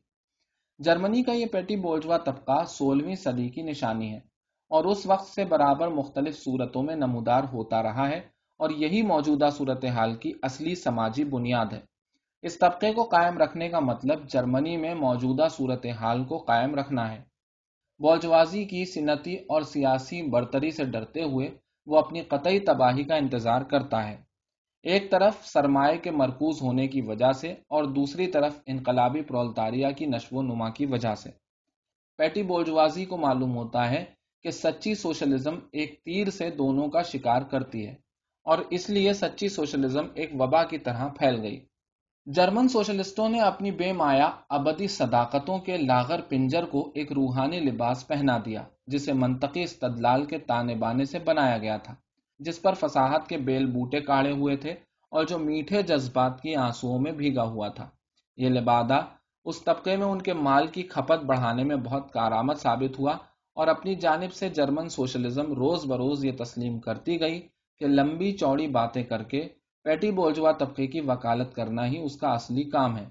A: جرمنی کا یہ پیٹی بولجوا طبقہ سولہویں صدی کی نشانی ہے اور اس وقت سے برابر مختلف صورتوں میں نمودار ہوتا رہا ہے اور یہی موجودہ صورتحال کی اصلی سماجی بنیاد ہے۔ اس طبقے کو قائم رکھنے کا مطلب جرمنی میں موجودہ صورتحال کو قائم رکھنا ہے۔ بولجوازی کی صنعتی اور سیاسی برتری سے ڈرتے ہوئے وہ اپنی قطعی تباہی کا انتظار کرتا ہے۔ ایک طرف سرمایہ کے مرکوز ہونے کی وجہ سے اور دوسری طرف انقلابی پرولتاریا کی نشو و نما کی وجہ سے۔ پیٹی بولجوازی کو معلوم ہوتا ہے کہ سچی سوشلزم ایک تیر سے دونوں کا شکار کرتی ہے اور اس لیے سچی سوشلزم ایک وبا کی طرح پھیل گئی۔ جرمن سوشلسٹوں نے اپنی بے مایا ابدی صداقتوں کے لاغر پنجر کو ایک روحانی لباس پہنا دیا، جسے منطقی استدلال کے تانے بانے سے بنایا گیا تھا، جس پر فساحت کے بیل بوٹے کاڑے ہوئے تھے اور جو میٹھے جذبات کی آنسو میں بھیگا ہوا تھا۔ یہ لبادہ اس طبقے میں ان کے مال کی کھپت بڑھانے میں بہت کارآمد ثابت ہوا اور اپنی جانب سے جرمن سوشلزم روز بروز یہ تسلیم کرتی گئی کہ لمبی چوڑی باتیں کر کے پیٹی بولجوا طبقے کی وکالت کرنا ہی اس کا اصلی کام ہے۔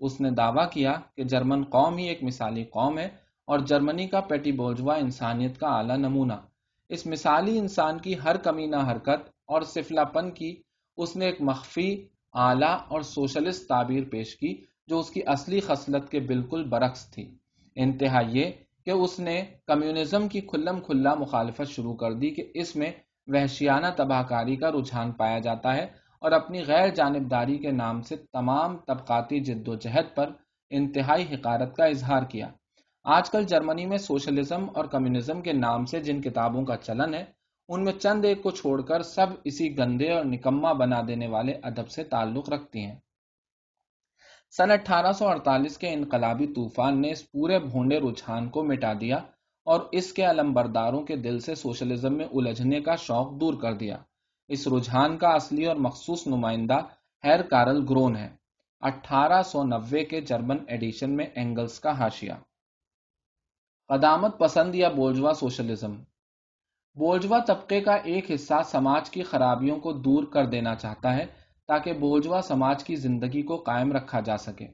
A: اس نے دعویٰ کیا کہ جرمن قوم ہی ایک مثالی قوم ہے اور جرمنی کا پیٹی بولجوا انسانیت کا اعلیٰ نمونہ۔ اس مثالی انسان کی ہر کمینہ حرکت اور سفلا پن کی اس نے ایک مخفی، اعلی اور سوشلسٹ تعبیر پیش کی جو اس کی اصلی خصلت کے بالکل برعکس تھی۔ انتہا یہ کہ اس نے کمیونزم کی کھلم کھلا مخالفت شروع کر دی کہ اس میں وحشیانہ تباہ کاری کا رجحان پایا جاتا ہے اور اپنی غیر جانبداری کے نام سے تمام طبقاتی جد و جہد پر انتہائی حقارت کا اظہار کیا۔ آج کل جرمنی میں سوشلزم اور کمیونزم کے نام سے جن کتابوں کا چلن ہے، ان میں چند ایک کو چھوڑ کر سب اسی گندے اور نکما بنا دینے والے ادب سے تعلق رکھتی ہیں۔ سن اٹھارہ سو اڑتالیس کے انقلابی طوفان نے اس پورے بھونڈے رجحان کو مٹا دیا اور اس کے علم برداروں کے دل سے سوشلزم میں الجھنے کا شوق دور کر دیا۔ اس رجحان کا اصلی اور مخصوص نمائندہ ہیر کارل گرون ہے اٹھارہ سو نوے کے جرمن ایڈیشن میں اینگلز کا حاشیہ۔ قدامت پسند یا بولجوا سوشلزم۔ بولجوا طبقے کا ایک حصہ سماج کی خرابیوں کو دور کر دینا چاہتا ہے تاکہ بولجوا سماج کی زندگی کو قائم رکھا جا سکے۔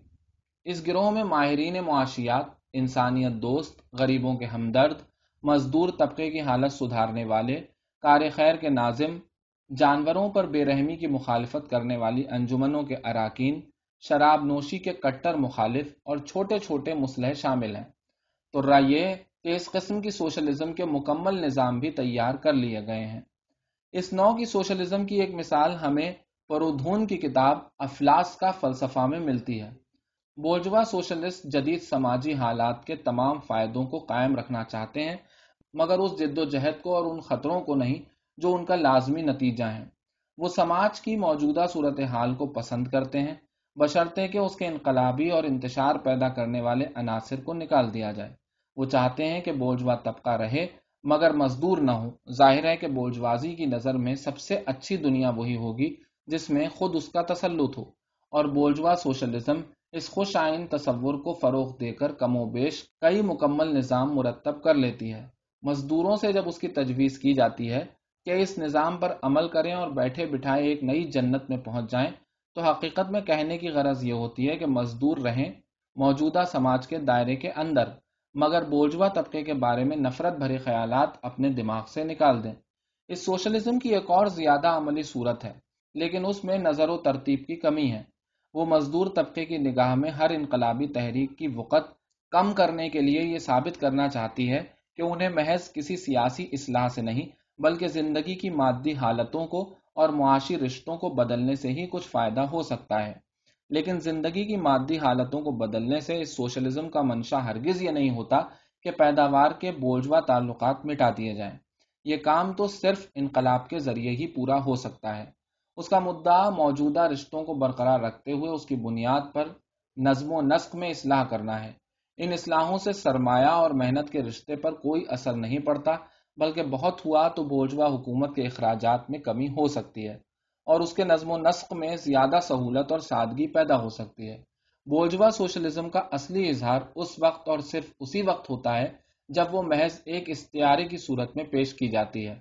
A: اس گروہ میں ماہرین معاشیات، انسانیت دوست، غریبوں کے ہمدرد، مزدور طبقے کی حالت سدھارنے والے، کار خیر کے ناظم جانوروں پر بے رحمی کی مخالفت کرنے والی انجمنوں کے اراکین، شراب نوشی کے کٹر مخالف اور چھوٹے چھوٹے مسلح شامل ہیں۔ تو رائے کہ اس قسم کی سوشلزم کے مکمل نظام بھی تیار کر لیے گئے ہیں۔ اس نو کی سوشلزم کی ایک مثال ہمیں پرودھون کی کتاب افلاس کا فلسفہ میں ملتی ہے۔ بوجوا سوشلسٹ جدید سماجی حالات کے تمام فائدوں کو قائم رکھنا چاہتے ہیں، مگر اس جد و جہد کو اور ان خطروں کو نہیں جو ان کا لازمی نتیجہ ہے وہ سماج کی موجودہ صورتحال کو پسند کرتے ہیں، بشرطے کہ اس کے انقلابی اور انتشار پیدا کرنے والے عناصر کو نکال دیا جائے۔ وہ چاہتے ہیں کہ بوجھوا طبقہ رہے، مگر مزدور نہ ہو ظاہر ہے کہ بولجوازی کی نظر میں سب سے اچھی دنیا وہی ہوگی جس میں خود اس کا تسلط ہو۔ اور بولجوا سوشلزم اس خوش آئین تصور کو فروغ دے کر کم و بیش کئی مکمل نظام مرتب کر لیتی ہے۔ مزدوروں سے جب اس کی تجویز کی جاتی ہے کہ اس نظام پر عمل کریں اور بیٹھے بٹھائے ایک نئی جنت میں پہنچ جائیں، تو حقیقت میں کہنے کی غرض یہ ہوتی ہے کہ مزدور رہیں موجودہ سماج کے دائرے کے اندر، مگر بوجھوا طبقے کے بارے میں نفرت بھرے خیالات اپنے دماغ سے نکال دیں۔ اس سوشلزم کی ایک اور زیادہ عملی صورت ہے، لیکن اس میں نظر و ترتیب کی کمی ہے۔ وہ مزدور طبقے کی نگاہ میں ہر انقلابی تحریک کی وقت کم کرنے کے لیے یہ ثابت کرنا چاہتی ہے کہ انہیں محض کسی سیاسی اصلاح سے نہیں بلکہ زندگی کی مادی حالتوں کو اور معاشی رشتوں کو بدلنے سے ہی کچھ فائدہ ہو سکتا ہے۔ لیکن زندگی کی مادی حالتوں کو بدلنے سے اس سوشلزم کا منشا ہرگز یہ نہیں ہوتا کہ پیداوار کے بوجھوا تعلقات مٹا دیے جائیں۔ یہ کام تو صرف انقلاب کے ذریعے ہی پورا ہو سکتا ہے۔ اس کا مدعا موجودہ رشتوں کو برقرار رکھتے ہوئے اس کی بنیاد پر نظم و نسق میں اصلاح کرنا ہے۔ ان اصلاحوں سے سرمایہ اور محنت کے رشتے پر کوئی اثر نہیں پڑتا۔ بلکہ بہت ہوا تو بوجھوا حکومت کے اخراجات میں کمی ہو سکتی ہے اور اس کے نظم و نسق میں زیادہ سہولت اور سادگی پیدا ہو سکتی ہے۔ بوجھوا سوشلزم کا اصلی اظہار اس وقت اور صرف اسی وقت ہوتا ہے جب وہ محض ایک استعارے کی صورت میں پیش کی جاتی ہے۔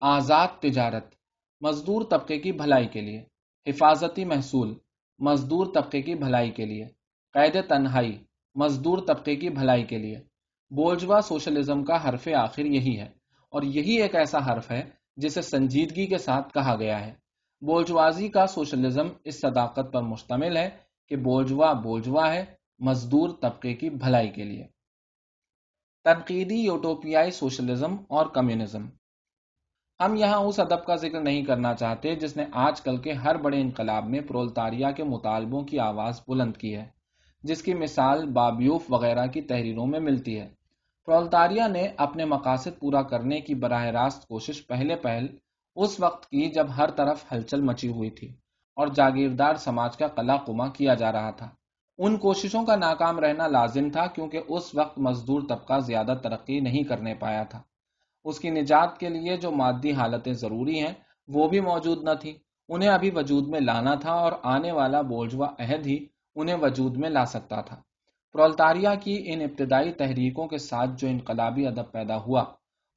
A: آزاد تجارت، مزدور طبقے کی بھلائی کے لیے۔ حفاظتی محصول، مزدور طبقے کی بھلائی کے لیے۔ قید تنہائی، مزدور طبقے کی بھلائی کے لیے۔ بولجوا سوشلزم کا حرف آخر یہی ہے اور یہی ایک ایسا حرف ہے جسے سنجیدگی کے ساتھ کہا گیا ہے۔ بولجوازی کا سوشلزم اس صداقت پر مشتمل ہے کہ بولجوا بولجوا ہے، مزدور طبقے کی بھلائی کے لیے۔ تنقیدی یوٹوپیائی سوشلزم اور کمیونزم۔ ہم یہاں اس ادب کا ذکر نہیں کرنا چاہتے جس نے آج کل کے ہر بڑے انقلاب میں پرولتاریا کے مطالبوں کی آواز بلند کی ہے۔ جس کی مثال بابیوف وغیرہ کی تحریروں میں ملتی ہے۔ پرولتاریا نے اپنے مقاصد پورا کرنے کی براہ راست کوشش پہلے پہل اس وقت کی جب ہر طرف ہلچل مچی ہوئی تھی اور جاگیردار سماج کا قلع کما کیا جا رہا تھا۔ ان کوششوں کا ناکام رہنا لازم تھا کیونکہ اس وقت مزدور طبقہ زیادہ ترقی نہیں کرنے پایا تھا۔ اس کی نجات کے لیے جو مادی حالتیں ضروری ہیں وہ بھی موجود نہ تھی انہیں ابھی وجود میں لانا تھا اور آنے والا بولجوا عہد ہی انہیں وجود میں لا سکتا تھا۔ پرولتاریا کی ان ابتدائی تحریکوں کے ساتھ جو انقلابی ادب پیدا ہوا،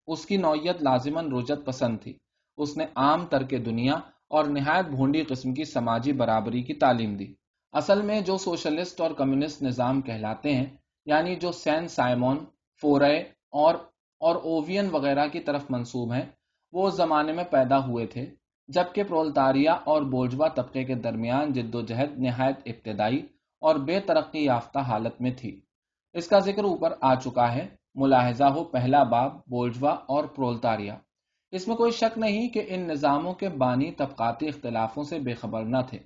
A: اس کی نوعیت لازمن رجت پسند تھی۔ اس نے عام تر کے دنیا اور نہایت بھونڈی قسم کی سماجی برابری کی تعلیم دی۔ اصل میں جو سوشلسٹ اور کمیونسٹ نظام کہلاتے ہیں یعنی جو سین سائمون، فورے اور اور اووین وغیرہ کی طرف منسوب ہیں، وہ اس زمانے میں پیدا ہوئے تھے۔ جبکہ پرولتاریا اور بوجوا طبقے کے درمیان جد و جہد نہایت ابتدائی اور بے ترقی یافتہ حالت میں تھی۔ اس کا ذکر اوپر آ چکا ہے۔ ملاحظہ ہو پہلا باب بولجوا اور پرولتاریا۔ اس میں کوئی شک نہیں کہ ان نظاموں کے بانی طبقاتی اختلافوں سے بے خبر نہ تھے۔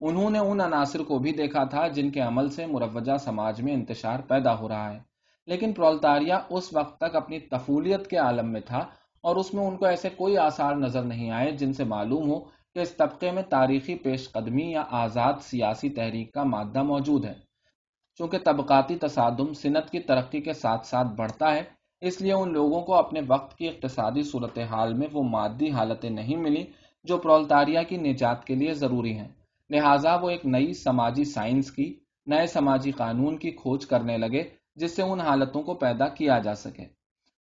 A: انہوں نے ان عناصر کو بھی دیکھا تھا جن کے عمل سے مروجہ سماج میں انتشار پیدا ہو رہا ہے۔ لیکن پرولتاریا اس وقت تک اپنی تفولیت کے عالم میں تھا اور اس میں ان کو ایسے کوئی آثار نظر نہیں آئے جن سے معلوم ہو کہ اس طبقے میں تاریخی پیش قدمی یا آزاد سیاسی تحریک کا مادہ موجود ہے۔ چونکہ طبقاتی تصادم صنعت کی ترقی کے ساتھ ساتھ بڑھتا ہے، اس لیے ان لوگوں کو اپنے وقت کی اقتصادی صورتحال میں وہ مادی حالتیں نہیں ملی جو پرولتاریا کی نجات کے لیے ضروری ہیں۔ لہٰذا وہ ایک نئی سماجی سائنس کی، نئے سماجی قانون کی کھوج کرنے لگے، جس سے ان حالتوں کو پیدا کیا جا سکے۔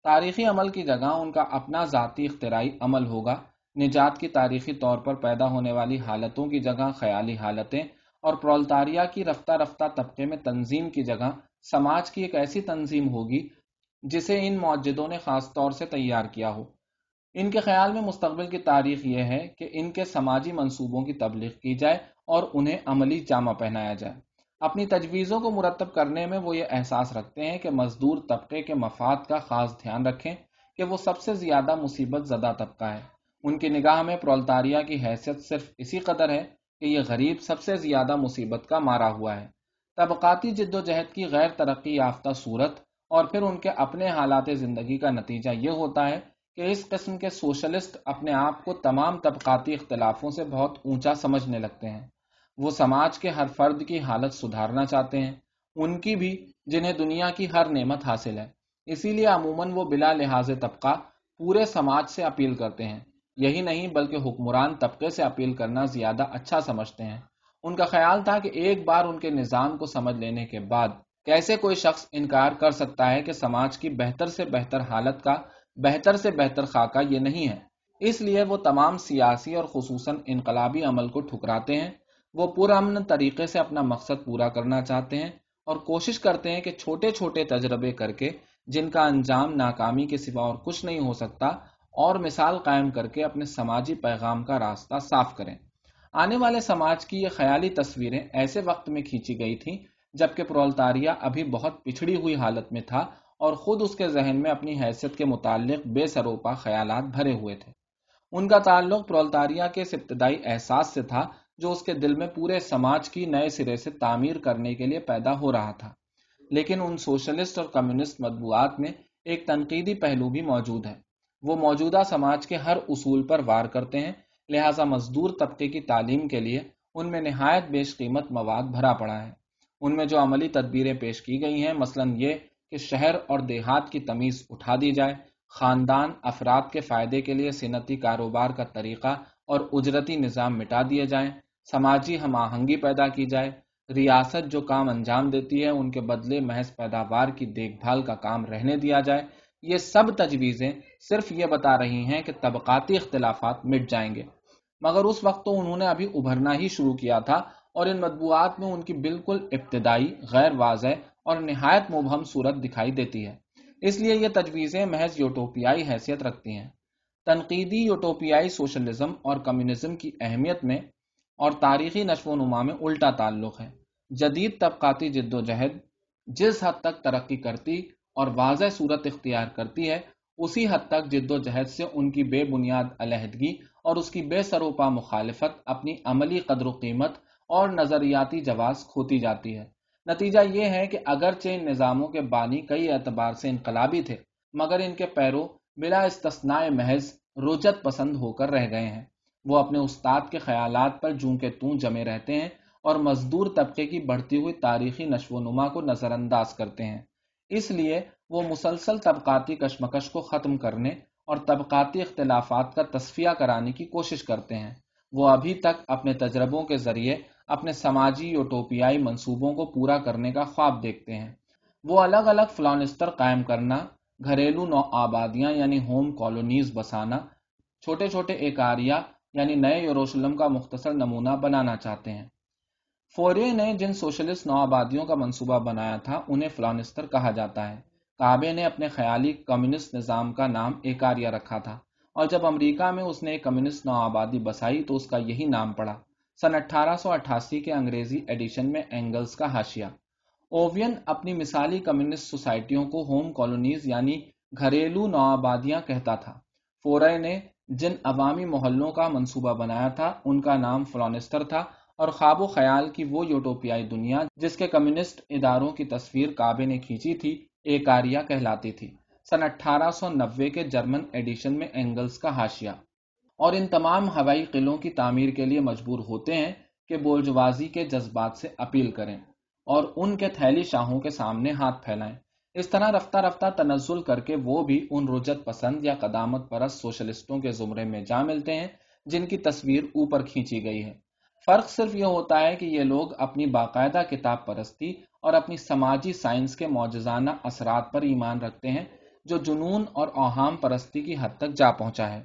A: تاریخی عمل کی جگہ ان کا اپنا ذاتی اختراعی عمل ہوگا۔ نجات کی تاریخی طور پر پیدا ہونے والی حالتوں کی جگہ، خیالی حالتیں اور پرولتاریا کی رفتہ رفتہ طبقے میں تنظیم کی جگہ۔ سماج کی ایک ایسی تنظیم ہوگی جسے ان معجدوں نے خاص طور سے تیار کیا ہو۔ ان کے خیال میں مستقبل کی تاریخ یہ ہے کہ ان کے سماجی منصوبوں کی تبلیغ کی جائے اور انہیں عملی جامہ پہنایا جائے۔ اپنی تجویزوں کو مرتب کرنے میں وہ یہ احساس رکھتے ہیں کہ مزدور طبقے کے مفاد کا خاص دھیان رکھیں کہ وہ سب سے زیادہ مصیبت زدہ طبقہ ہے۔ ان کی نگاہ میں پرولتاریا کی حیثیت صرف اسی قدر ہے کہ یہ غریب سب سے زیادہ مصیبت کا مارا ہوا ہے۔ طبقاتی جد و جہد کی غیر ترقی یافتہ صورت اور پھر ان کے اپنے حالات زندگی کا نتیجہ یہ ہوتا ہے کہ اس قسم کے سوشلسٹ اپنے آپ کو تمام طبقاتی اختلافوں سے بہت اونچا سمجھنے لگتے ہیں۔ وہ سماج کے ہر فرد کی حالت سدھارنا چاہتے ہیں، ان کی بھی جنہیں دنیا کی ہر نعمت حاصل ہے۔ اسی لیے عموماً وہ بلا لحاظ طبقہ پورے سماج سے اپیل کرتے ہیں۔ یہی نہیں بلکہ حکمران طبقے سے اپیل کرنا زیادہ اچھا سمجھتے ہیں۔ ان کا خیال تھا کہ ایک بار ان کے نظام کو سمجھ لینے کے بعد کیسے کوئی شخص انکار کر سکتا ہے کہ سماج کی بہتر سے بہتر حالت کا، بہتر سے بہتر خاکہ یہ نہیں ہے۔ اس لیے وہ تمام سیاسی اور خصوصاً انقلابی عمل کو ٹھکراتے ہیں۔ وہ پرامن طریقے سے اپنا مقصد پورا کرنا چاہتے ہیں اور کوشش کرتے ہیں کہ چھوٹے چھوٹے تجربے کر کے جن کا انجام ناکامی کے سوا اور کچھ نہیں ہو سکتا، اور مثال قائم کر کے اپنے سماجی پیغام کا راستہ صاف کریں۔ آنے والے سماج کی یہ خیالی تصویریں ایسے وقت میں کھینچی گئی تھیں جبکہ پرولتاریا ابھی بہت پچھڑی ہوئی حالت میں تھا اور خود اس کے ذہن میں اپنی حیثیت کے متعلق بے سروپا خیالات بھرے ہوئے تھے۔ ان کا تعلق پرولتاریا کے اس ابتدائی احساس سے تھا جو اس کے دل میں پورے سماج کی نئے سرے سے تعمیر کرنے کے لیے پیدا ہو رہا تھا۔ لیکن ان سوشلسٹ اور کمیونسٹ مطبوعات میں ایک تنقیدی پہلو بھی موجود ہے۔ وہ موجودہ سماج کے ہر اصول پر وار کرتے ہیں، لہذا مزدور طبقے کی تعلیم کے لیے ان میں نہایت بیش قیمت مواد بھرا پڑا ہے۔ ان میں جو عملی تدبیریں پیش کی گئی ہیں، مثلا یہ کہ شہر اور دیہات کی تمیز اٹھا دی جائے، خاندان، افراد کے فائدے کے لیے صنعتی کاروبار کا طریقہ اور اجرتی نظام مٹا دیے جائیں، سماجی ہم آہنگی پیدا کی جائے، ریاست جو کام انجام دیتی ہے، ان کے بدلے محض پیداوار کی دیکھ بھال کا کام رہنے دیا جائے۔ یہ سب تجویزیں صرف یہ بتا رہی ہیں کہ طبقاتی اختلافات مٹ جائیں گے۔ مگر اس وقت تو انہوں نے ابھی ابھرنا ہی شروع کیا تھا اور ان مطبوعات میں ان کی بالکل ابتدائی، غیر واضح اور نہایت مبہم صورت دکھائی دیتی ہے۔ اس لیے یہ تجویزیں محض یوٹوپیائی حیثیت رکھتی ہیں۔ تنقیدی یوٹوپیائی سوشلزم اور کمیونزم کی اہمیت میں اور تاریخی نشو و نما میں الٹا تعلق ہے۔ جدید طبقاتی جد و جہد جس حد تک ترقی کرتی اور واضح صورت اختیار کرتی ہے، اسی حد تک جد و جہد سے ان کی بے بنیاد علیحدگی اور اس کی بے سروپا مخالفت اپنی عملی قدر و قیمت اور نظریاتی جواز کھوتی جاتی ہے۔ نتیجہ یہ ہے کہ اگرچہ ان نظاموں کے بانی کئی اعتبار سے انقلابی تھے، مگر ان کے پیرو بلا استثناء محض رجت پسند ہو کر رہ گئے ہیں۔ وہ اپنے استاد کے خیالات پر جوں کے توں جمے رہتے ہیں اور مزدور طبقے کی بڑھتی ہوئی تاریخی نشو و نما کو نظر انداز کرتے ہیں۔ اس لیے وہ مسلسل طبقاتی کشمکش کو ختم کرنے اور طبقاتی اختلافات کا تصفیہ کرانے کی کوشش کرتے ہیں۔ وہ ابھی تک اپنے تجربوں کے ذریعے اپنے سماجی یوٹوپیائی منصوبوں کو پورا کرنے کا خواب دیکھتے ہیں۔ وہ الگ الگ فلانستر قائم کرنا گھریلو نو آبادیاں یعنی ہوم کالونیز بسانا، چھوٹے چھوٹے ایکاریا یعنی نئے یوروشلم کا مختصر نمونہ بنانا چاہتے ہیں۔ فورے نے جن سوشلسٹ نو آبادیوں کا منصوبہ بنایا تھا، انہیں فلانستر کہا جاتا ہے۔ کعبے نے اپنے خیالی کمیونسٹ نظام کا نام ایکاریا رکھا تھا۔ اور جب امریکہ میں اس نے ایک کمیونسٹ نو آبادی بسائی، تو اس کا یہی نام پڑا۔ سن اٹھارہ سو اٹھاسی کے انگریزی ایڈیشن میں اینگلز کا حاشیہ۔ اووین اپنی مثالی کمیونسٹ سوسائٹیوں کو ہوم کالونیز یعنی گھریلو نو آبادیاں کہتا تھا۔ فورے نے جن عوامی محلوں کا منصوبہ بنایا تھا، ان کا نام فلانسٹر تھا اور خواب و خیال کی وہ یوٹوپیائی دنیا جس کے کمیونسٹ اداروں کی تصویر کعبے نے کھینچی تھی ایکاریا کہلاتی تھی۔ سن اٹھارہ سو نوے کے جرمن ایڈیشن میں اینگلز کا حاشیہ۔ اور ان تمام ہوائی قلعوں کی تعمیر کے لیے مجبور ہوتے ہیں کہ بولجوازی کے جذبات سے اپیل کریں۔ اور ان کے تھیلی شاہوں کے سامنے ہاتھ پھیلائیں۔ اس طرح رفتہ رفتہ تنزل کر کے وہ بھی ان رجت پسند یا قدامت پرست سوشلسٹوں کے زمرے میں جا ملتے ہیں، جن کی تصویر اوپر کھینچی گئی ہے۔ فرق صرف یہ ہوتا ہے کہ یہ لوگ اپنی باقاعدہ کتاب پرستی اور اپنی سماجی سائنس کے معجزانہ اثرات پر ایمان رکھتے ہیں، جو جنون اور اوہام پرستی کی حد تک جا پہنچا ہے۔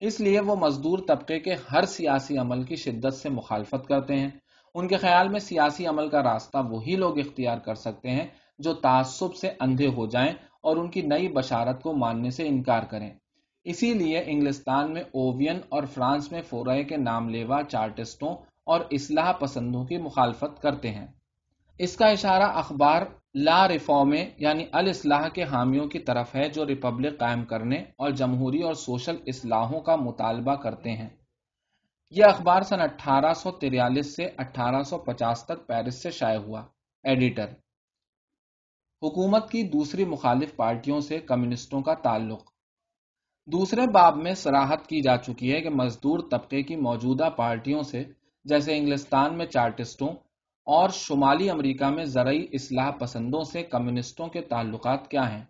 A: اس لیے وہ مزدور طبقے کے ہر سیاسی عمل کی شدت سے مخالفت کرتے ہیں۔ ان کے خیال میں سیاسی عمل کا راستہ وہی لوگ اختیار کر سکتے ہیں جو تعصب سے اندھے ہو جائیں اور ان کی نئی بشارت کو ماننے سے انکار کریں۔ اسی لیے انگلستان میں اووین اور فرانس میں فورے کے نام لیوا چارٹسٹوں اور اصلاح پسندوں کی مخالفت کرتے ہیں۔ اس کا اشارہ اخبار لا ریفارمے یعنی الاصلاح کے حامیوں کی طرف ہے جو ریپبلک قائم کرنے اور جمہوری اور سوشل اصلاحوں کا مطالبہ کرتے ہیں۔ یہ اخبار سن اٹھارہ سو تریالیس سے اٹھارہ سو پچاس تک پیرس سے شائع ہوا۔ ایڈیٹر۔ حکومت کی دوسری مخالف پارٹیوں سے کمیونسٹوں کا تعلق۔ دوسرے باب میں سراہت کی جا چکی ہے کہ مزدور طبقے کی موجودہ پارٹیوں سے، جیسے انگلستان میں چارٹسٹوں اور شمالی امریکہ میں زرعی اصلاح پسندوں سے کمیونسٹوں کے تعلقات کیا ہیں۔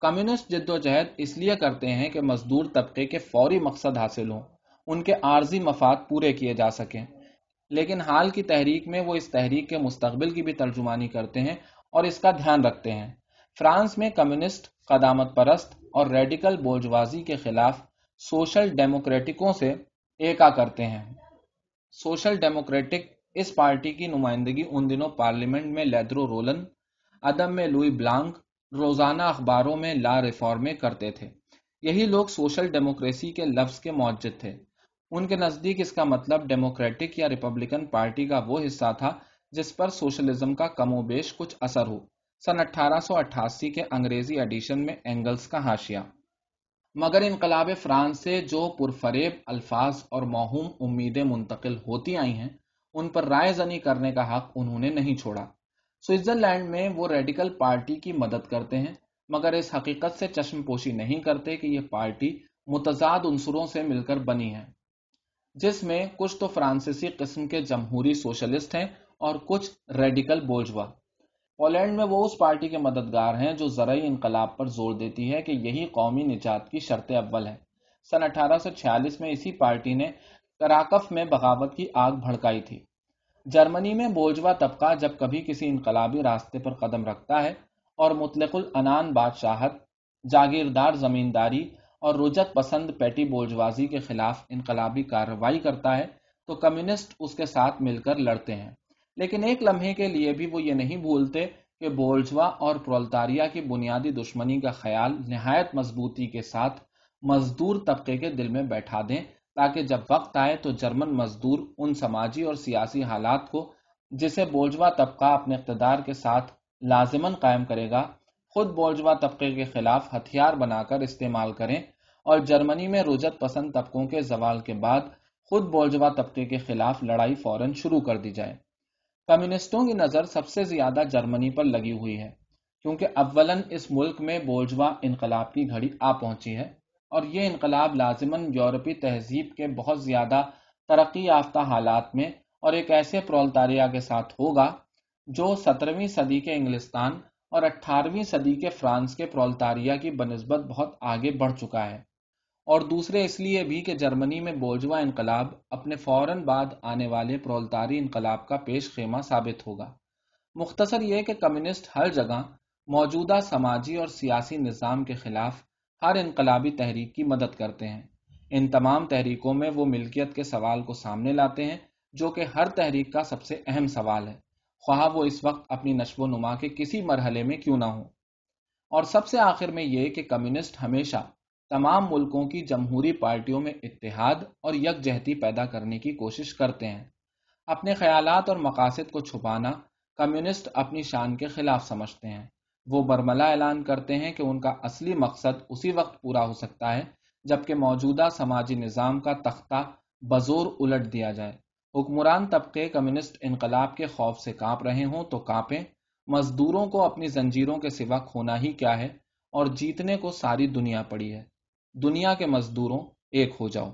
A: کمیونسٹ جد و جہد اس لیے کرتے ہیں کہ مزدور طبقے کے فوری مقصد حاصل ہوں۔ ان کے عارضی مفاد پورے کیے جا سکیں۔ لیکن حال کی تحریک میں وہ اس تحریک کے مستقبل کی بھی ترجمانی کرتے ہیں اور اس کا دھیان رکھتے ہیں۔ فرانس میں کمیونسٹ، قدامت پرست اور ریڈیکل بوجوازی کے خلاف سوشل ڈیموکریٹکوں سے ایکا کرتے ہیں۔ سوشل ڈیموکریٹک اس پارٹی کی نمائندگی ان دنوں پارلیمنٹ میں لیدرو رولن ادب میں لوئی بلانک، روزانہ اخباروں میں لا ریفارمے کرتے تھے۔ یہی لوگ سوشل ڈیموکریسی کے لفظ کے معجد تھے۔ ان کے نزدیک اس کا مطلب ڈیموکریٹک یا ریپبلکن پارٹی کا وہ حصہ تھا جس پر سوشلزم کا کم و بیش کچھ اثر ہو۔ سن اٹھارہ سو اٹھاسی کے انگریزی ایڈیشن میں اینگلز کا حاشیہ۔ مگر انقلاب فرانس سے جو پرفریب، الفاظ اور موہوم امیدیں منتقل ہوتی آئی ہیں، ان پر رائے زنی کرنے کا حق انہوں نے نہیں چھوڑا۔ سوئٹزرلینڈ میں وہ ریڈیکل پارٹی کی مدد کرتے ہیں، مگر اس حقیقت سے چشم پوشی نہیں کرتے کہ یہ پارٹی متضاد عنصروں سے مل کر بنی ہے۔ جس میں کچھ تو فرانسیسی قسم کے جمہوری سوشلسٹ ہیں اور کچھ ریڈیکل بوجوا۔ پولینڈ میں وہ اس پارٹی کے مددگار ہیں جو زرعی انقلاب پر زور دیتی ہے کہ یہی قومی نجات کی شرط اول ہے۔ سن اٹھارہ سو چھیالیس میں اسی پارٹی نے کراکف میں بغاوت کی آگ بھڑکائی تھی۔ جرمنی میں بوجوا طبقہ جب کبھی کسی انقلابی راستے پر قدم رکھتا ہے اور مطلق العنان بادشاہت، جاگیردار زمینداری اور رجت پسند پیٹی بولجوازی کے خلاف انقلابی کارروائی کرتا ہے، تو کمیونسٹ اس کے ساتھ مل کر لڑتے ہیں۔ لیکن ایک لمحے کے لیے بھی وہ یہ نہیں بھولتے کہ بولجوا اور پرولتاریا کی بنیادی دشمنی کا خیال نہایت مضبوطی کے ساتھ مزدور طبقے کے دل میں بیٹھا دیں، تاکہ جب وقت آئے تو جرمن مزدور ان سماجی اور سیاسی حالات کو، جسے بولجوا طبقہ اپنے اقتدار کے ساتھ لازمن قائم کرے گا خود بولجوا طبقے کے خلاف ہتھیار بنا کر استعمال کریں اور جرمنی میں رجت پسند طبقوں کے زوال کے بعد خود بولجوا طبقے کے خلاف لڑائی فوراً شروع کر دی جائے۔ کمیونسٹوں کی نظر سب سے زیادہ جرمنی پر لگی ہوئی ہے، کیونکہ اولن اس ملک میں بولجوا انقلاب کی گھڑی آ پہنچی ہے اور یہ انقلاب لازمن یورپی تہذیب کے بہت زیادہ ترقی یافتہ حالات میں اور ایک ایسے پرولتاریا کے ساتھ ہوگا جو سترہویں صدی کے انگلستان اور اٹھارہویں صدی کے فرانس کے پرولتاریا کی بنسبت بہت آگے بڑھ چکا ہے۔ اور دوسرے اس لیے بھی کہ جرمنی میں بوجوا انقلاب اپنے فوراً بعد آنے والے پرولتاری انقلاب کا پیش خیمہ ثابت ہوگا۔ مختصر یہ کہ کمیونسٹ ہر جگہ موجودہ سماجی اور سیاسی نظام کے خلاف ہر انقلابی تحریک کی مدد کرتے ہیں۔ ان تمام تحریکوں میں وہ ملکیت کے سوال کو سامنے لاتے ہیں جو کہ ہر تحریک کا سب سے اہم سوال ہے۔ خواہ وہ اس وقت اپنی نشو و نما کے کسی مرحلے میں کیوں نہ ہو اور سب سے آخر میں یہ کہ کمیونسٹ ہمیشہ تمام ملکوں کی جمہوری پارٹیوں میں اتحاد اور یکجہتی پیدا کرنے کی کوشش کرتے ہیں۔ اپنے خیالات اور مقاصد کو چھپانا کمیونسٹ اپنی شان کے خلاف سمجھتے ہیں۔ وہ برملا اعلان کرتے ہیں کہ ان کا اصلی مقصد اسی وقت پورا ہو سکتا ہے جبکہ موجودہ سماجی نظام کا تختہ بزور الٹ دیا جائے۔ حکمران طبقے کمیونسٹ انقلاب کے خوف سے کانپ رہے ہوں تو کانپیں۔ مزدوروں کو اپنی زنجیروں کے سوا کھونا ہی کیا ہے اور جیتنے کو ساری دنیا پڑی ہے۔ دنیا کے مزدوروں، ایک ہو جاؤ۔